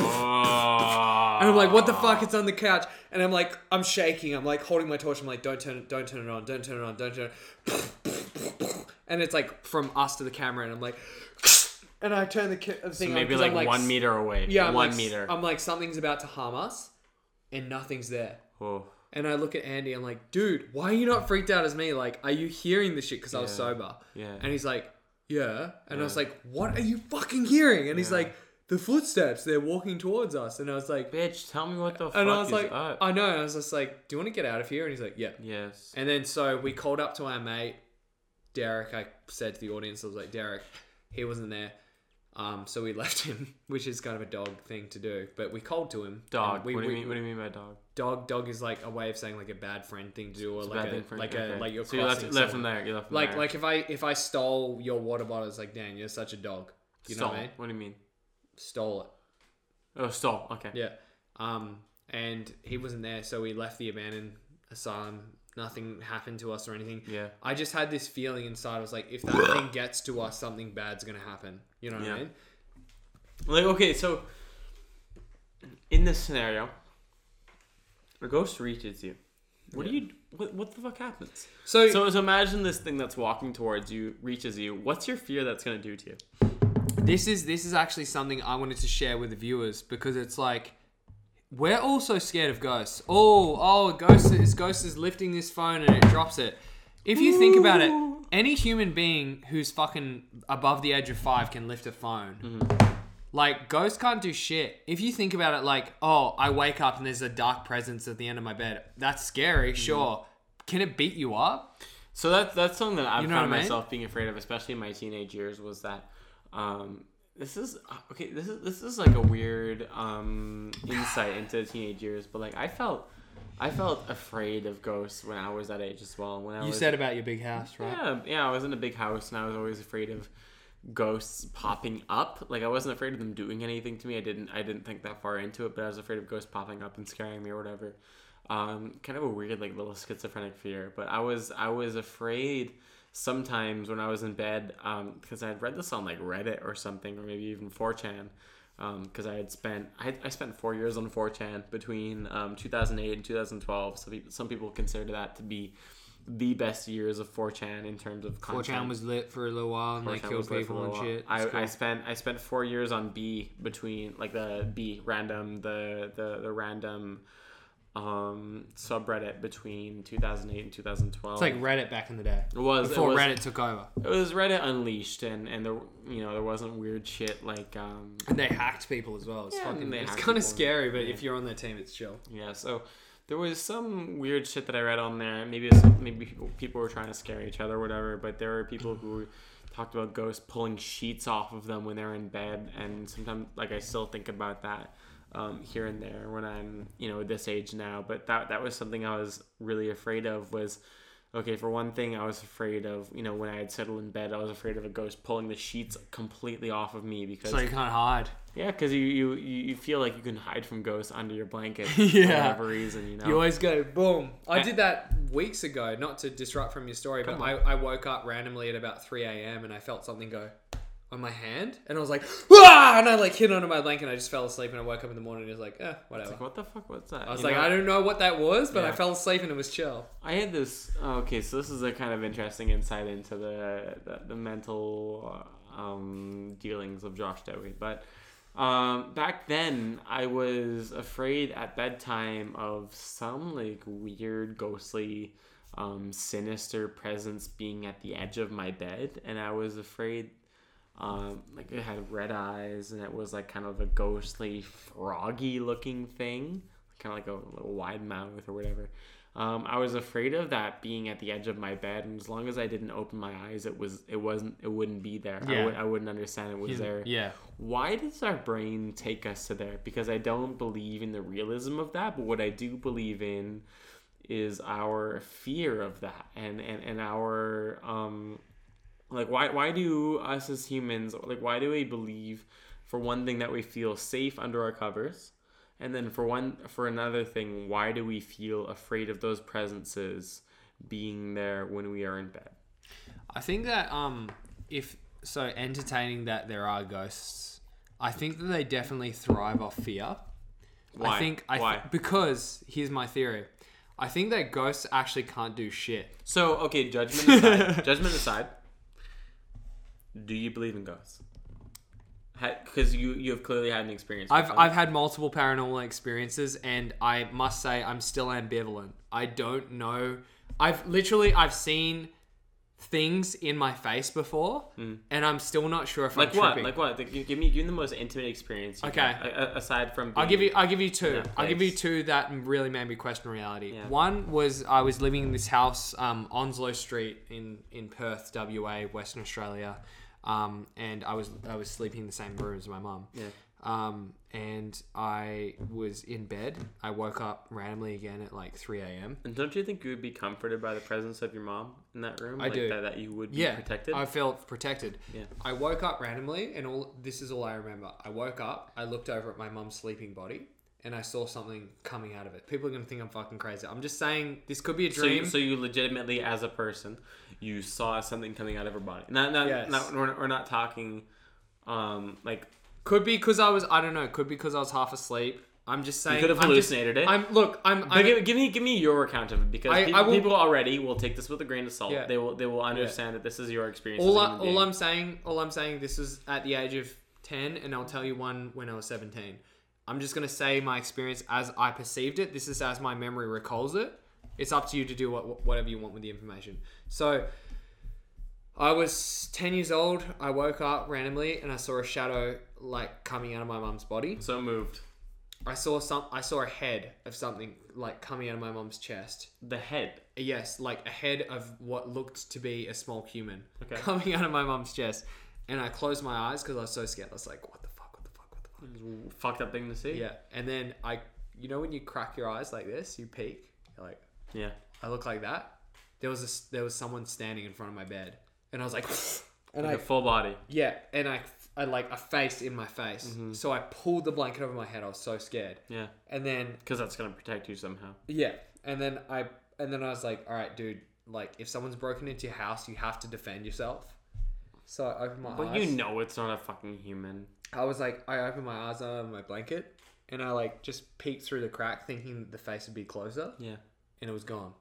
Oh. And I'm like, what the fuck? It's on the couch, and I'm like, I'm shaking. I'm like holding my torch. I'm like, don't turn it, don't turn it on, don't turn it on, don't turn it. And it's like from us to the camera, and I'm like, and I turn the ca- thing So on maybe 'cause like, I'm one meter away. Yeah, I'm one like, meter. I'm like, something's about to harm us, and nothing's there. oh. And I look at Andy. I'm like, dude, why are you not freaked out as me? Like, are you hearing the shit? Because I was Yeah. sober. Yeah. And he's like, yeah. And I was like, what are you fucking hearing? And he's Yeah. like, the footsteps. They're walking towards us. And I was like, Bitch, tell me what the fuck and I was is like, up. I know. And I was just like, do you want to get out of here? And he's like, yeah. yes. And then so we called up to our mate, Derek. I said to the audience, I was like, Derek, he wasn't there. Um, so we left him, which is kind of a dog thing to do. But we called to him. Dog. We, what do you we- mean? What do you mean by dog? Dog. Dog is like a way of saying like a bad friend thing to do, or It's like a thing for- like okay. a like you're so you left, left him there. You left him Like there. like if I if I stole your water bottle, it's like Dan, you're such a dog. You know what I mean? What do you mean? Stole it. Oh, stole. Okay. Yeah. Um, and he wasn't there, so we left the abandoned asylum. Nothing happened to us or anything. Yeah. I just had this feeling inside. I was like, if that thing gets to us, something bad's gonna happen. You know what Yeah. I mean? Like okay, so in this scenario, a ghost reaches you. What do you? What, what the fuck happens? So, So, so imagine this thing that's walking towards you reaches you. What's your fear that's gonna do to you? this is this is actually something I wanted to share with the viewers because it's like we're also scared of ghosts. Oh, oh, ghost is ghost is lifting this phone and it drops it. If you think about it, any human being who's fucking above the age of five can lift a phone. Like ghosts can't do shit. If you think about it, like oh, I wake up and there's a dark presence at the end of my bed. That's scary, sure. Can it beat you up? So that's that's something that I've You know found what I mean? myself being afraid of, especially in my teenage years. Was that um, this is okay? This is this is like a weird um, insight into teenage years, but like I felt I felt afraid of ghosts when I was that age as well. When I You was said about your big house, right? yeah yeah I was in a big house and I was always afraid of ghosts popping up. Like I wasn't afraid of them doing anything to me. I didn't I didn't think that far into it, but I was afraid of ghosts popping up and scaring me or whatever. Um, kind of a weird like little schizophrenic fear, but I was I was afraid sometimes when I was in bed um, because I had read this on like Reddit or something or maybe even 4chan um, because I had spent I, had, I spent four years on 4chan between um, 2008 and 2012. So people, some people consider that to be the best years of 4chan in terms of content. 4chan was lit for a little while and like killed was lit for a people and shit. I, I spent I spent four years on B between like the B random the the the random um subreddit between 2008 and 2012. It's like Reddit back in the day. it was Before it was, Reddit took over. It was Reddit unleashed and and there you know there wasn't weird shit like um And they hacked people as well. It's Yeah, fucking it's kind of scary, but Yeah. if you're on their team it's chill. yeah so there was some weird shit that I read on there. Maybe it's, maybe people, people were trying to scare each other or whatever. But there were people who talked about ghosts pulling sheets off of them when they're in bed, and sometimes like I still think about that um, here and there when I'm you know this age now. But that that was something I was really afraid of was. Okay, for one thing, I was afraid of, you know, when I had settled in bed, I was afraid of a ghost pulling the sheets completely off of me because So you can't hide. yeah, because you, you you feel like you can hide from ghosts under your blanket Yeah. for whatever reason, you know. You always go boom. I did that weeks ago, not to disrupt from your story, but I. I woke up randomly at about 3 a.m. and I felt something go on my hand, and I was like, ah! and I like hit onto my blanket, and I just fell asleep, and I woke up in the morning and it was like, eh, whatever. like, what the fuck was that? I was You like, know? I don't know what that was, but I Yeah. fell asleep and it was chill. I had this. oh, okay, so this is a kind of interesting insight into the the, the mental um, dealings of Josh Dowie. But um, back then, I was afraid at bedtime of some like weird, ghostly, um, sinister presence being at the edge of my bed, and I was afraid. Um, like it had red eyes, and it was like kind of a ghostly, froggy looking thing, kind of like a little wide mouth or whatever. Um, I was afraid of that being at the edge of my bed, and as long as I didn't open my eyes, it was it wasn't it wouldn't be there. I, Yeah. would, I wouldn't understand it was there. Yeah. Why does our brain take us to there? Because I don't believe in the realism of that, but what I do believe in is our fear of that and and, and our um like why why do us as humans like why do we believe for one thing that we feel safe under our covers and then for one for another thing why do we feel afraid of those presences being there when we are in bed I think that um, if so, entertaining that there are ghosts, I think that they definitely thrive off fear. Why? I think I th- Why? because here's my theory. I think that ghosts actually can't do shit. so okay judgment aside judgment aside do you believe in ghosts because you you have clearly had an experience I've them. I've had multiple paranormal experiences, and I must say I'm still ambivalent. I don't know. I've literally I've seen things in my face before, and I'm still not sure if like I'm what tripping. like what Like, give me give me the most intimate experience Okay. had, a- a- aside from I'll give you. I'll give you two. I'll give you two that really made me question reality. Yeah. One was I was living in this house, um, Onslow Street in in Perth, WA, Western Australia, um, and I was I was sleeping in the same room as my mum. Yeah. Um, and I was in bed. I woke up randomly again at like 3 a.m. And don't you think you would be comforted by the presence of your mom in that room? I like do. That, that you would be Yeah, protected? I felt protected. Yeah. I woke up randomly, and all this is all I remember. I woke up, I looked over at my mum's sleeping body, and I saw something coming out of it. People are gonna think I'm fucking crazy. I'm just saying this could be a so, dream. you, so you legitimately, as a person, you saw something coming out of her body. Not, not, Yes. not we're, we're not talking, um, like could be because I was. I don't know. Could be because I was half asleep. I'm just saying. could have I'm just- hallucinated it. I'm look. I'm. I'm give, give me give me your account of it because I- pe- I will- people already will take this with a grain of salt. Yeah. They will they will understand that this is your experience. all, I, all. I'm saying, all I'm saying, this is at the age of ten, and I'll tell you one when I was seventeen. I'm just gonna say my experience as I perceived it. This is as my memory recalls it. It's up to you to do what, whatever you want with the information. So, I was ten years old. I woke up randomly, and I saw a shadow like coming out of my mum's body. so moved I saw some. I saw a head of something like coming out of my mum's chest. the head. Yes, like a head of what looked to be a small human Okay. coming out of my mum's chest. And I closed my eyes because I was so scared. I was like, what Fucked up thing to see. Yeah. And then I, you know, when you crack your eyes like this, you peek. You're like, Yeah. I look like that. There was a, there was someone standing in front of my bed. And I was like, and Like I, a full body. yeah. And I, I like a face in my face. Mm-hmm. So I pulled the blanket over my head. I was so scared. Yeah. And then Because that's gonna protect you somehow. Yeah, and then I and then I was like, all right, dude, like if someone's broken into your house, you have to defend yourself. So I opened my But eyes. you know it's not a fucking human. I was like, I opened my eyes under my blanket, and I like just peeked through the crack, thinking that the face would be closer, Yeah. and it was gone,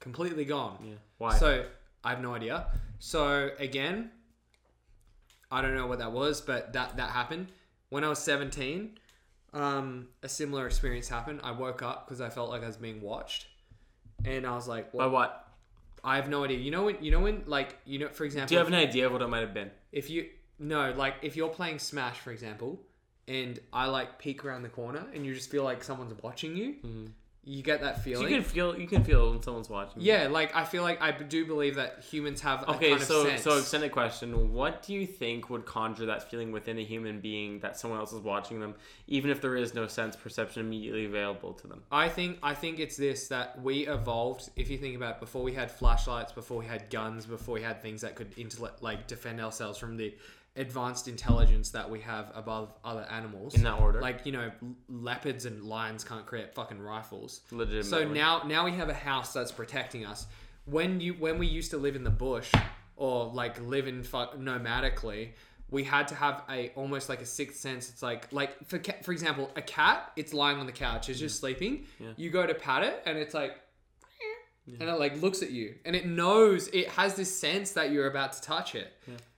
completely gone. Yeah. Why? So I have no idea. So again, I don't know what that was, but that that happened when I was seventeen. Um, a similar experience happened. I woke up because I felt like I was being watched, and I was like, By what? I have no idea. You know when you know when like you know for example Do you have an idea of what it might have been? if you no like if you're playing Smash for example, and I like peek around the corner and you just feel like someone's watching you. Hmm. You get that feeling. you can feel you can feel when someone's watching. you. yeah, like I feel like I do believe that humans have a Okay, kind of so sense. so extended question: What do you think would conjure that feeling within a human being that someone else is watching them, even if there is no sense perception immediately available to them? I think I think it's this that we evolved. If you think about it, before we had flashlights, before we had guns, before we had things that could intellect, like defend ourselves from the advanced intelligence that we have above other animals. In that order. like you know, leopards and lions can't create fucking rifles. Legitimately. So now now we have a house that's protecting us. When you when we used to live in the bush or like live in fu- nomadically, we had to have a almost like a sixth sense. It's like like for ca- for example, a cat. It's lying on the couch. It's just sleeping. You go to pat it, and it's like. And it like looks at you, and it knows it has this sense that you're about to touch it.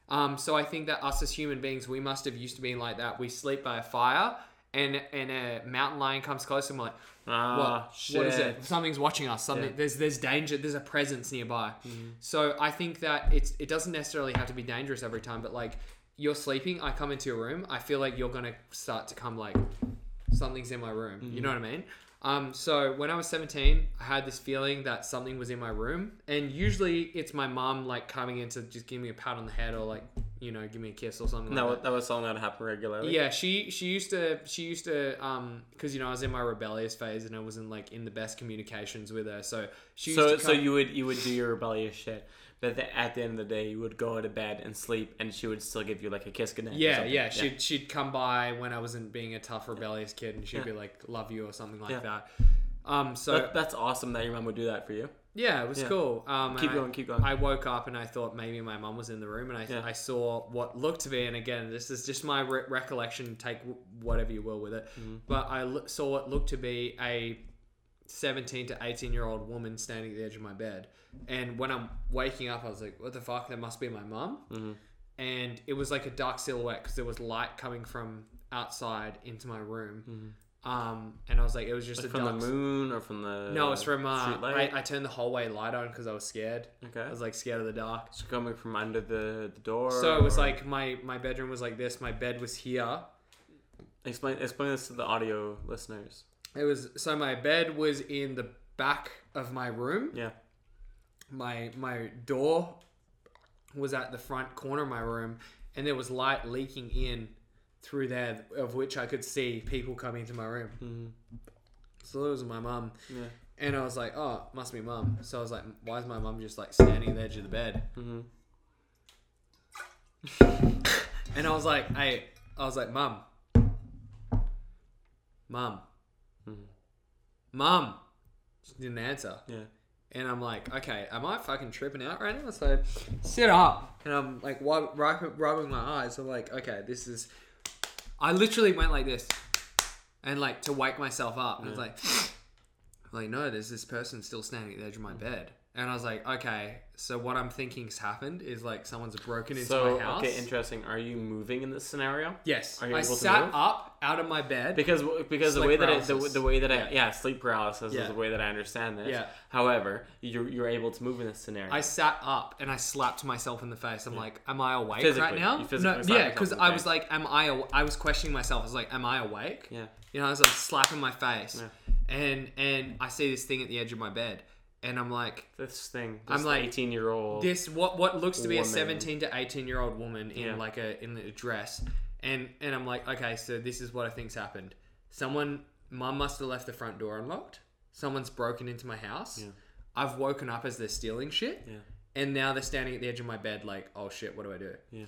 Um, so I think that us as human beings, we must have used to being like that. We sleep by a fire, and and a mountain lion comes close, and we're like, ah, what, shit. what is it? Something's watching us. Something Yeah. there's there's danger. There's a presence nearby. So I think that it's it doesn't necessarily have to be dangerous every time, but like you're sleeping, I come into your room, I feel like you're gonna start to come like something's in my room. You know what I mean? Um, so when I was 17, I had this feeling that something was in my room, and usually it's my mom like coming in to just give me a pat on the head or like you know give me a kiss or something. That like was, that was something that happened regularly. yeah, she she used to she used to um because you know I was in my rebellious phase and I wasn't like in the best communications with her, so she used So so you would you would do your rebellious shit, but the, at the end of the day, you would go to bed and sleep, and she would still give you like a kiss goodnight. or yeah yeah she'd she'd come by when I wasn't being a tough rebellious kid and she'd be like love you or something like Yeah. that. Um so That, that's awesome that your mom would do that for you. yeah it was Yeah. cool. Um Keep and I- going, keep going. I woke up and I thought maybe my mum was in the room and I, Yeah. I saw what looked to be and again this is just my re- recollection take w- whatever you will with it Mm-hmm. but I lo- saw what looked to be a 17 to 18 year old woman standing at the edge of my bed and when I'm waking up I was like what the fuck that must be my mum Mm-hmm. and it was like a dark silhouette because there was light coming from outside into my room um, and I was like it was just Mm-hmm. Like a from dark the moon or from the no, it's from uh, I. I turned the hallway light on because I was scared. Okay. I was like scared of the dark. So coming from under the, the door. So it was or- like my my bedroom was like this. My bed was here. explain explain this to the audio listeners. It was so my bed was in the back of my room. Yeah. My my door was at the front corner of my room, and there was light leaking in through there, of which I could see people coming into my room. So it was my mum. Mm-hmm. Yeah. And I was like, oh, must be mum. So I was like, why is my mum just like standing at the edge of the bed? Mm-hmm. And I was like, hey, I was like, mum, mum, Mm-hmm. mum. She didn't answer. Yeah. And I'm like, okay, am I fucking tripping out right now? So sit up. And I'm like rub- rubbing my eyes. I'm like, okay, this is. I literally went like this, and like to wake myself up. And it's like, like no, there's this person still standing at the edge of my bed. And I was like, okay, so what I'm thinking's happened is like someone's broken into So my house. okay, interesting. Are you moving in this scenario? Yes, Are you I able to sat move? up out of my bed. Because because the way that I, the, the way that I Yeah. yeah sleep paralysis Yeah. is the way that I understand this. Yeah. However, you're you're able to move in this scenario. I sat up and I slapped myself in the face. I'm like, am I awake Physically. right now? No, yeah, because I was like, am I? aw- I was questioning myself. I was like, am I awake? yeah. You know, I was like slapping my face, and and I see this thing at the edge of my bed, and I'm like, This thing. I'm like, 18 year old. this what what looks to be a 17 to 18 year old woman in Yeah. like a in a dress, and and I'm like, okay, so this is what I think's happened. Someone, mum must have left the front door unlocked. Someone's broken into my house. I've woken up as they're stealing shit. Yeah. And now they're standing at the edge of my bed, like, oh shit, what do I do? Yeah.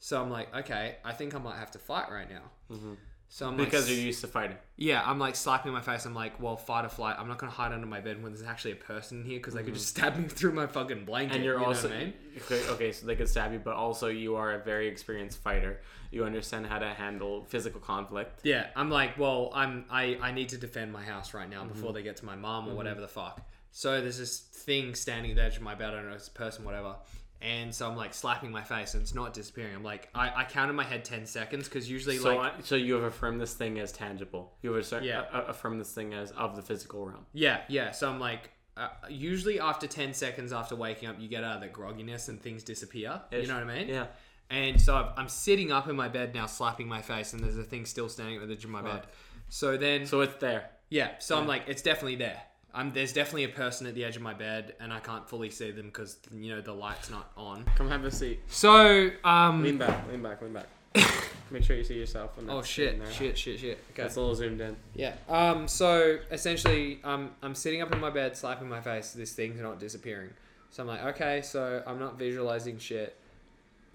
So I'm like, okay, I think I might have to fight right now. Mm-hmm. So I'm because like, you're used to fighting. yeah, I'm like slapping my face. I'm like, well, fight or flight. I'm not gonna hide under my bed when there's actually a person in here because they could just stab me through my fucking blanket. Mm-hmm. And you're you know also what I mean? okay, okay, so they could stab you, but also you are a very experienced fighter. You understand how to handle physical conflict. Yeah, I'm like, well, I'm I I need to defend my house right Mm-hmm. now before they get to my mom or whatever the fuck. So there's this thing standing at the edge of my bed. I don't know, it's a person, whatever. And so I'm like slapping my face, and it's not disappearing. I'm like, I, I count in my head ten seconds because usually So, like I, so you have affirmed this thing as tangible. You have assert, Yeah. affirmed this thing as of the physical realm. Yeah, yeah. So I'm like, uh, usually after 10 seconds after waking up, you get out of the grogginess and things disappear. You know what I mean? Yeah. And so I've, I'm sitting up in my bed now, slapping my face, and there's a thing still standing at the edge of my bed. So then, So it's there. Yeah, so I'm like, it's definitely there. I'm there's definitely a person at the edge of my bed, and I can't fully see them because you know the light's not on. Come have a seat. So um, Lean back, lean back, lean back. Make sure you see yourself. when oh shit, there. shit, shit, shit. Okay. That's a little zoomed in. Yeah. Um. So essentially, um, I'm sitting up in my bed, slapping my face. This thing's not disappearing. So I'm like, okay, so I'm not visualizing shit.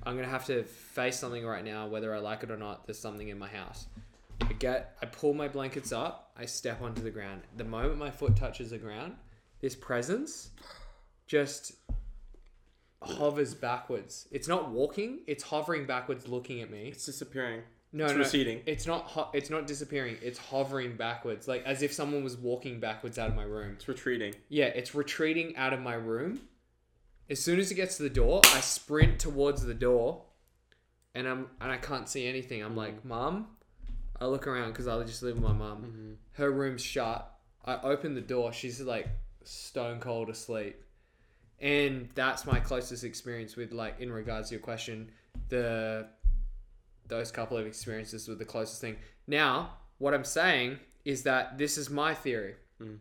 I'm gonna have to face something right now, whether I like it or not. There's something in my house. I get, I pull my blankets up. I step onto the ground. The moment my foot touches the ground, this presence just hovers backwards. It's not walking. It's hovering backwards, looking at me. It's disappearing. No, It's no, receding. It's not. Ho- it's not disappearing. It's hovering backwards, like as if someone was walking backwards out of my room. It's retreating. Yeah, it's retreating out of my room. As soon as it gets to the door, I sprint towards the door, and I'm and I can't see anything. I'm like, "Mom," I look around because I just live with my mom. Mm-hmm. Her room's shut. I open the door. She's like stone cold asleep, and that's my closest experience with like in regards to your question. The those couple of experiences were the closest thing. Now, what I'm saying is that this is my theory. Mm.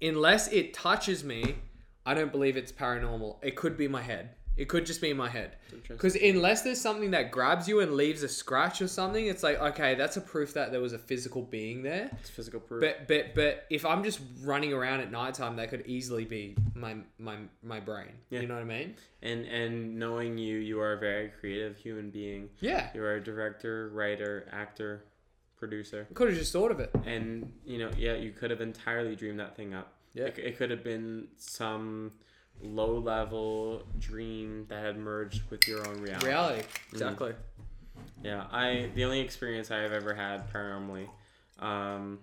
Unless it touches me, I don't believe it's paranormal. It could be my head. It could just be in my head. Because unless there's something that grabs you and leaves a scratch or something, it's like okay, that's a proof that there was a physical being there. It's physical proof. But but but if I'm just running around at nighttime, that could easily be my my my brain. Yeah. You know what I mean? and and knowing you, you are a very creative human being. Yeah. You are a director, writer, actor, producer. Could have just thought of it. and you know yeah you could have entirely dreamed that thing up Yeah. it, it could have been some low level dream that had merged with your own reality Reality. Exactly. yeah i the only experience i have ever had paranormally um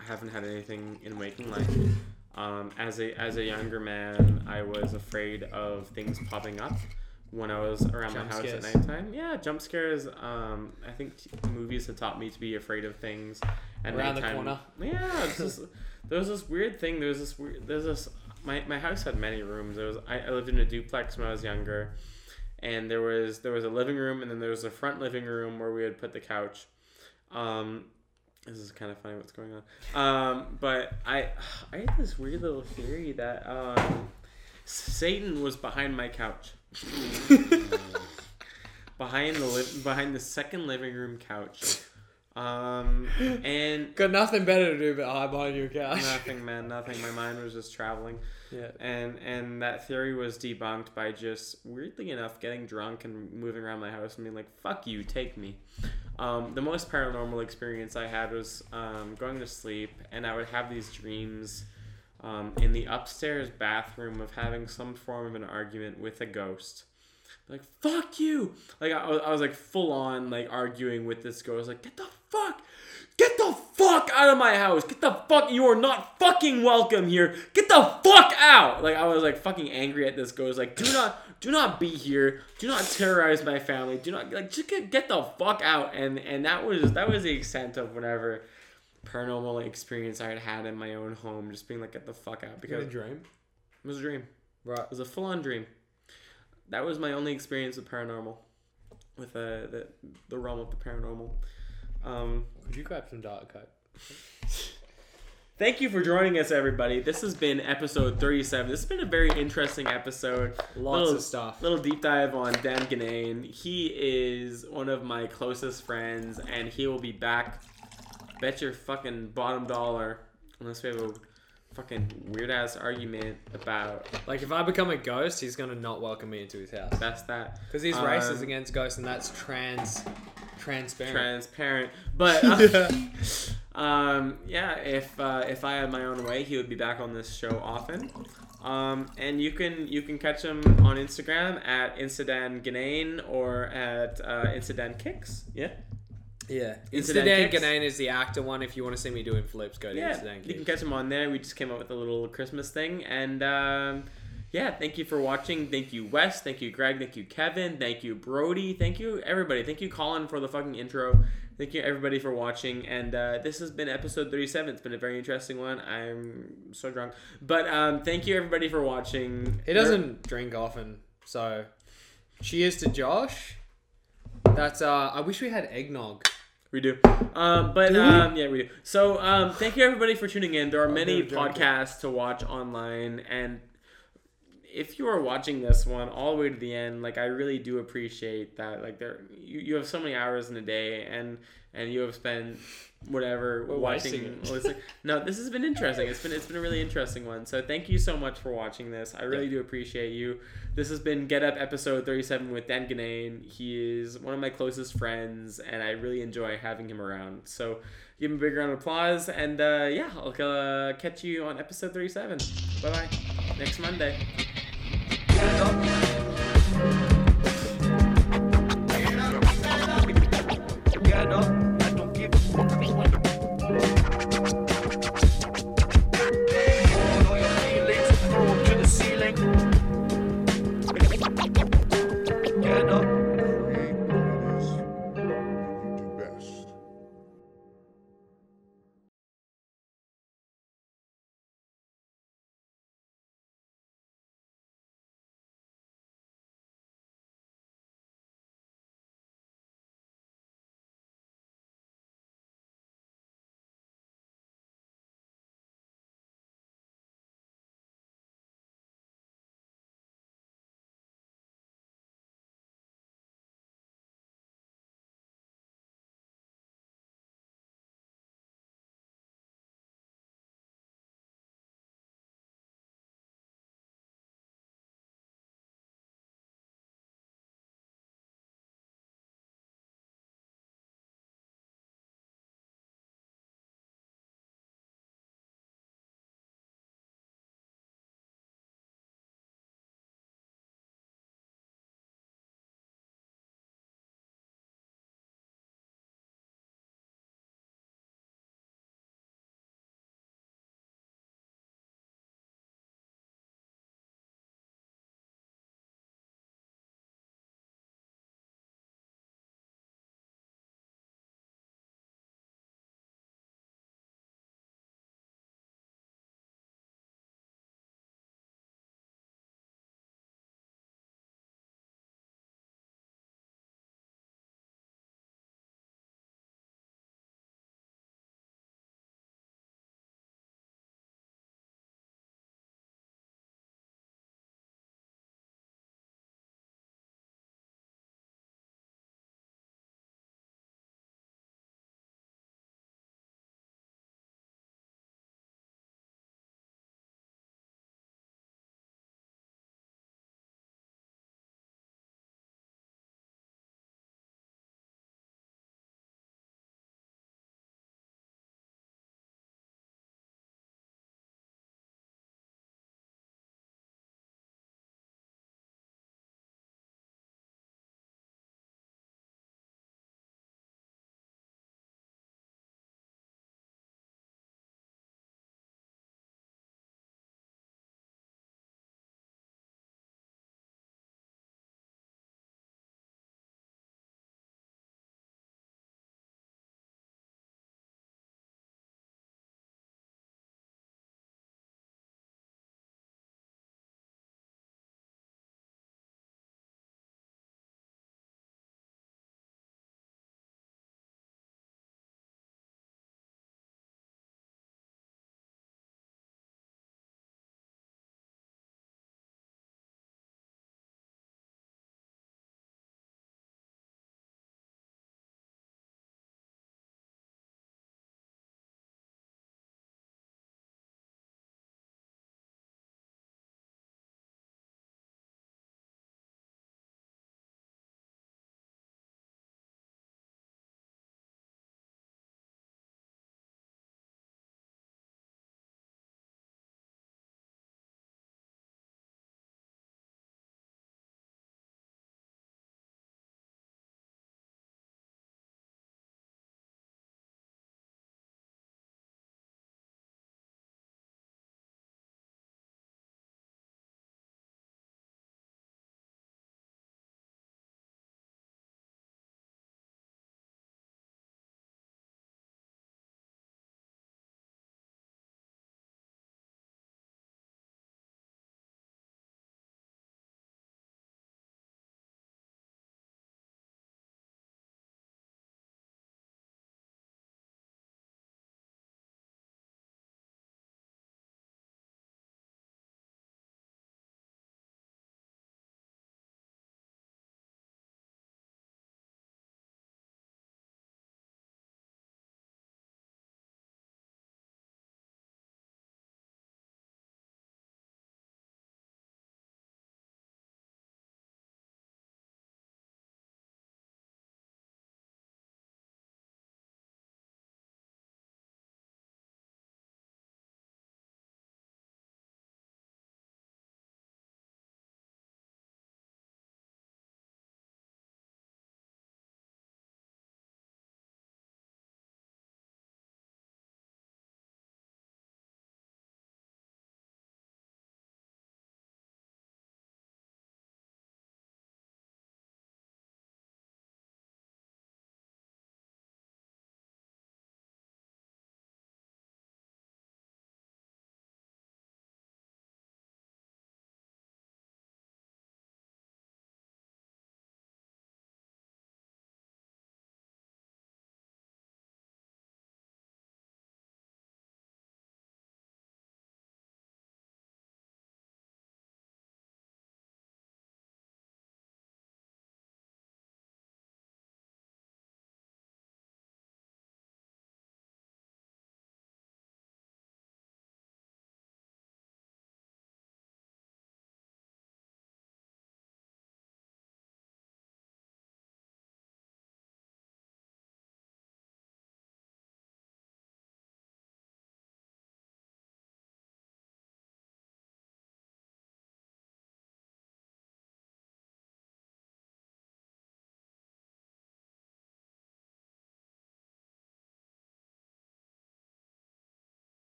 i haven't had anything in waking life um as a as a younger man i was afraid of things popping up when I was around Jump my house scares. at nighttime, yeah, jump scares. Um, I think t- movies have taught me to be afraid of things. At Around the corner. Yeah, just, there was this weird thing. There was this weird. There's this. My, my house had many rooms. There was I, I lived in a duplex when I was younger, and there was there was a living room, and then there was a front living room where we would put the couch. Um, this is kind of funny what's going on. Um, but I I had this weird little theory that um, Satan was behind my couch. behind the li- behind the second living room couch. Um, and Got nothing better to do but hide behind your couch. nothing, man, nothing. My mind was just traveling, Yeah. and and that theory was debunked by just weirdly enough getting drunk and moving around my house and being like, "Fuck you, take me." Um, the most paranormal experience I had was um, going to sleep, and I would have these dreams um, in the upstairs bathroom of having some form of an argument with a ghost. Like fuck you! Like I, was- I was like full on like arguing with this ghost. Like get the fuck, get the fuck out of my house! Get the fuck! You are not fucking welcome here! Get the fuck out! Like I was like fucking angry at this ghost. Like do not, do not be here! Do not terrorize my family! Do not like just get, get the fuck out! And and that was that was the extent of whatever paranormal experience I had had in my own home. Just being like get the fuck out because a dream? it was a dream. Right. It was a full on dream. That was my only experience with paranormal, with uh, the the realm of the paranormal. Um, Could you grab some Diet Coke? thank you for joining us, everybody. This has been episode thirty seven. This has been a very interesting episode. Lots little, of stuff. Little deep dive on Dan Ganane. He is one of my closest friends, and he will be back. Bet your fucking bottom dollar, unless we have a fucking weird ass argument about Like if I become a ghost, he's gonna not welcome me into his house that's that. because he's Um, racist against ghosts, and that's trans, transparent. transparent. But uh, um, yeah, if uh, if I had my own way, he would be back on this show often. Um, and you can you can catch him on Instagram at Instadan Ganane or at uh, Kicks. Yeah, yeah. Incident Incident kicks. Ganane is the actor one. If you want to see me doing flips, go to yeah. Incident You can Kicks. catch him on there. We just came up with a little Christmas thing, and um, yeah, thank you for watching. Thank you, Wes. Thank you, Greg. Thank you, Kevin. Thank you, Brody. Thank you, everybody. Thank you, Colin, for the fucking intro. Thank you, everybody, for watching. And uh, this has been episode 37. It's been a very interesting one. I'm so drunk. But um, thank you, everybody, for watching. He doesn't drink often, so cheers to Josh. That's uh. I wish we had eggnog. We do. Um, but um, yeah, we do. So um, thank you everybody for tuning in. There are many podcasts to watch online, and if you are watching this one all the way to the end, like I really do appreciate that. Like there, you, you have so many hours in a day, and and you have spent whatever We're watching. no, this has been interesting. It's been it's been a really interesting one. So thank you so much for watching this. I really do appreciate you. This has been Get Up episode thirty seven with Dan Ganane. He is one of my closest friends, and I really enjoy having him around. So give him a big round of applause, and uh, yeah, I'll uh, catch you on episode thirty seven. Bye bye. Next Monday.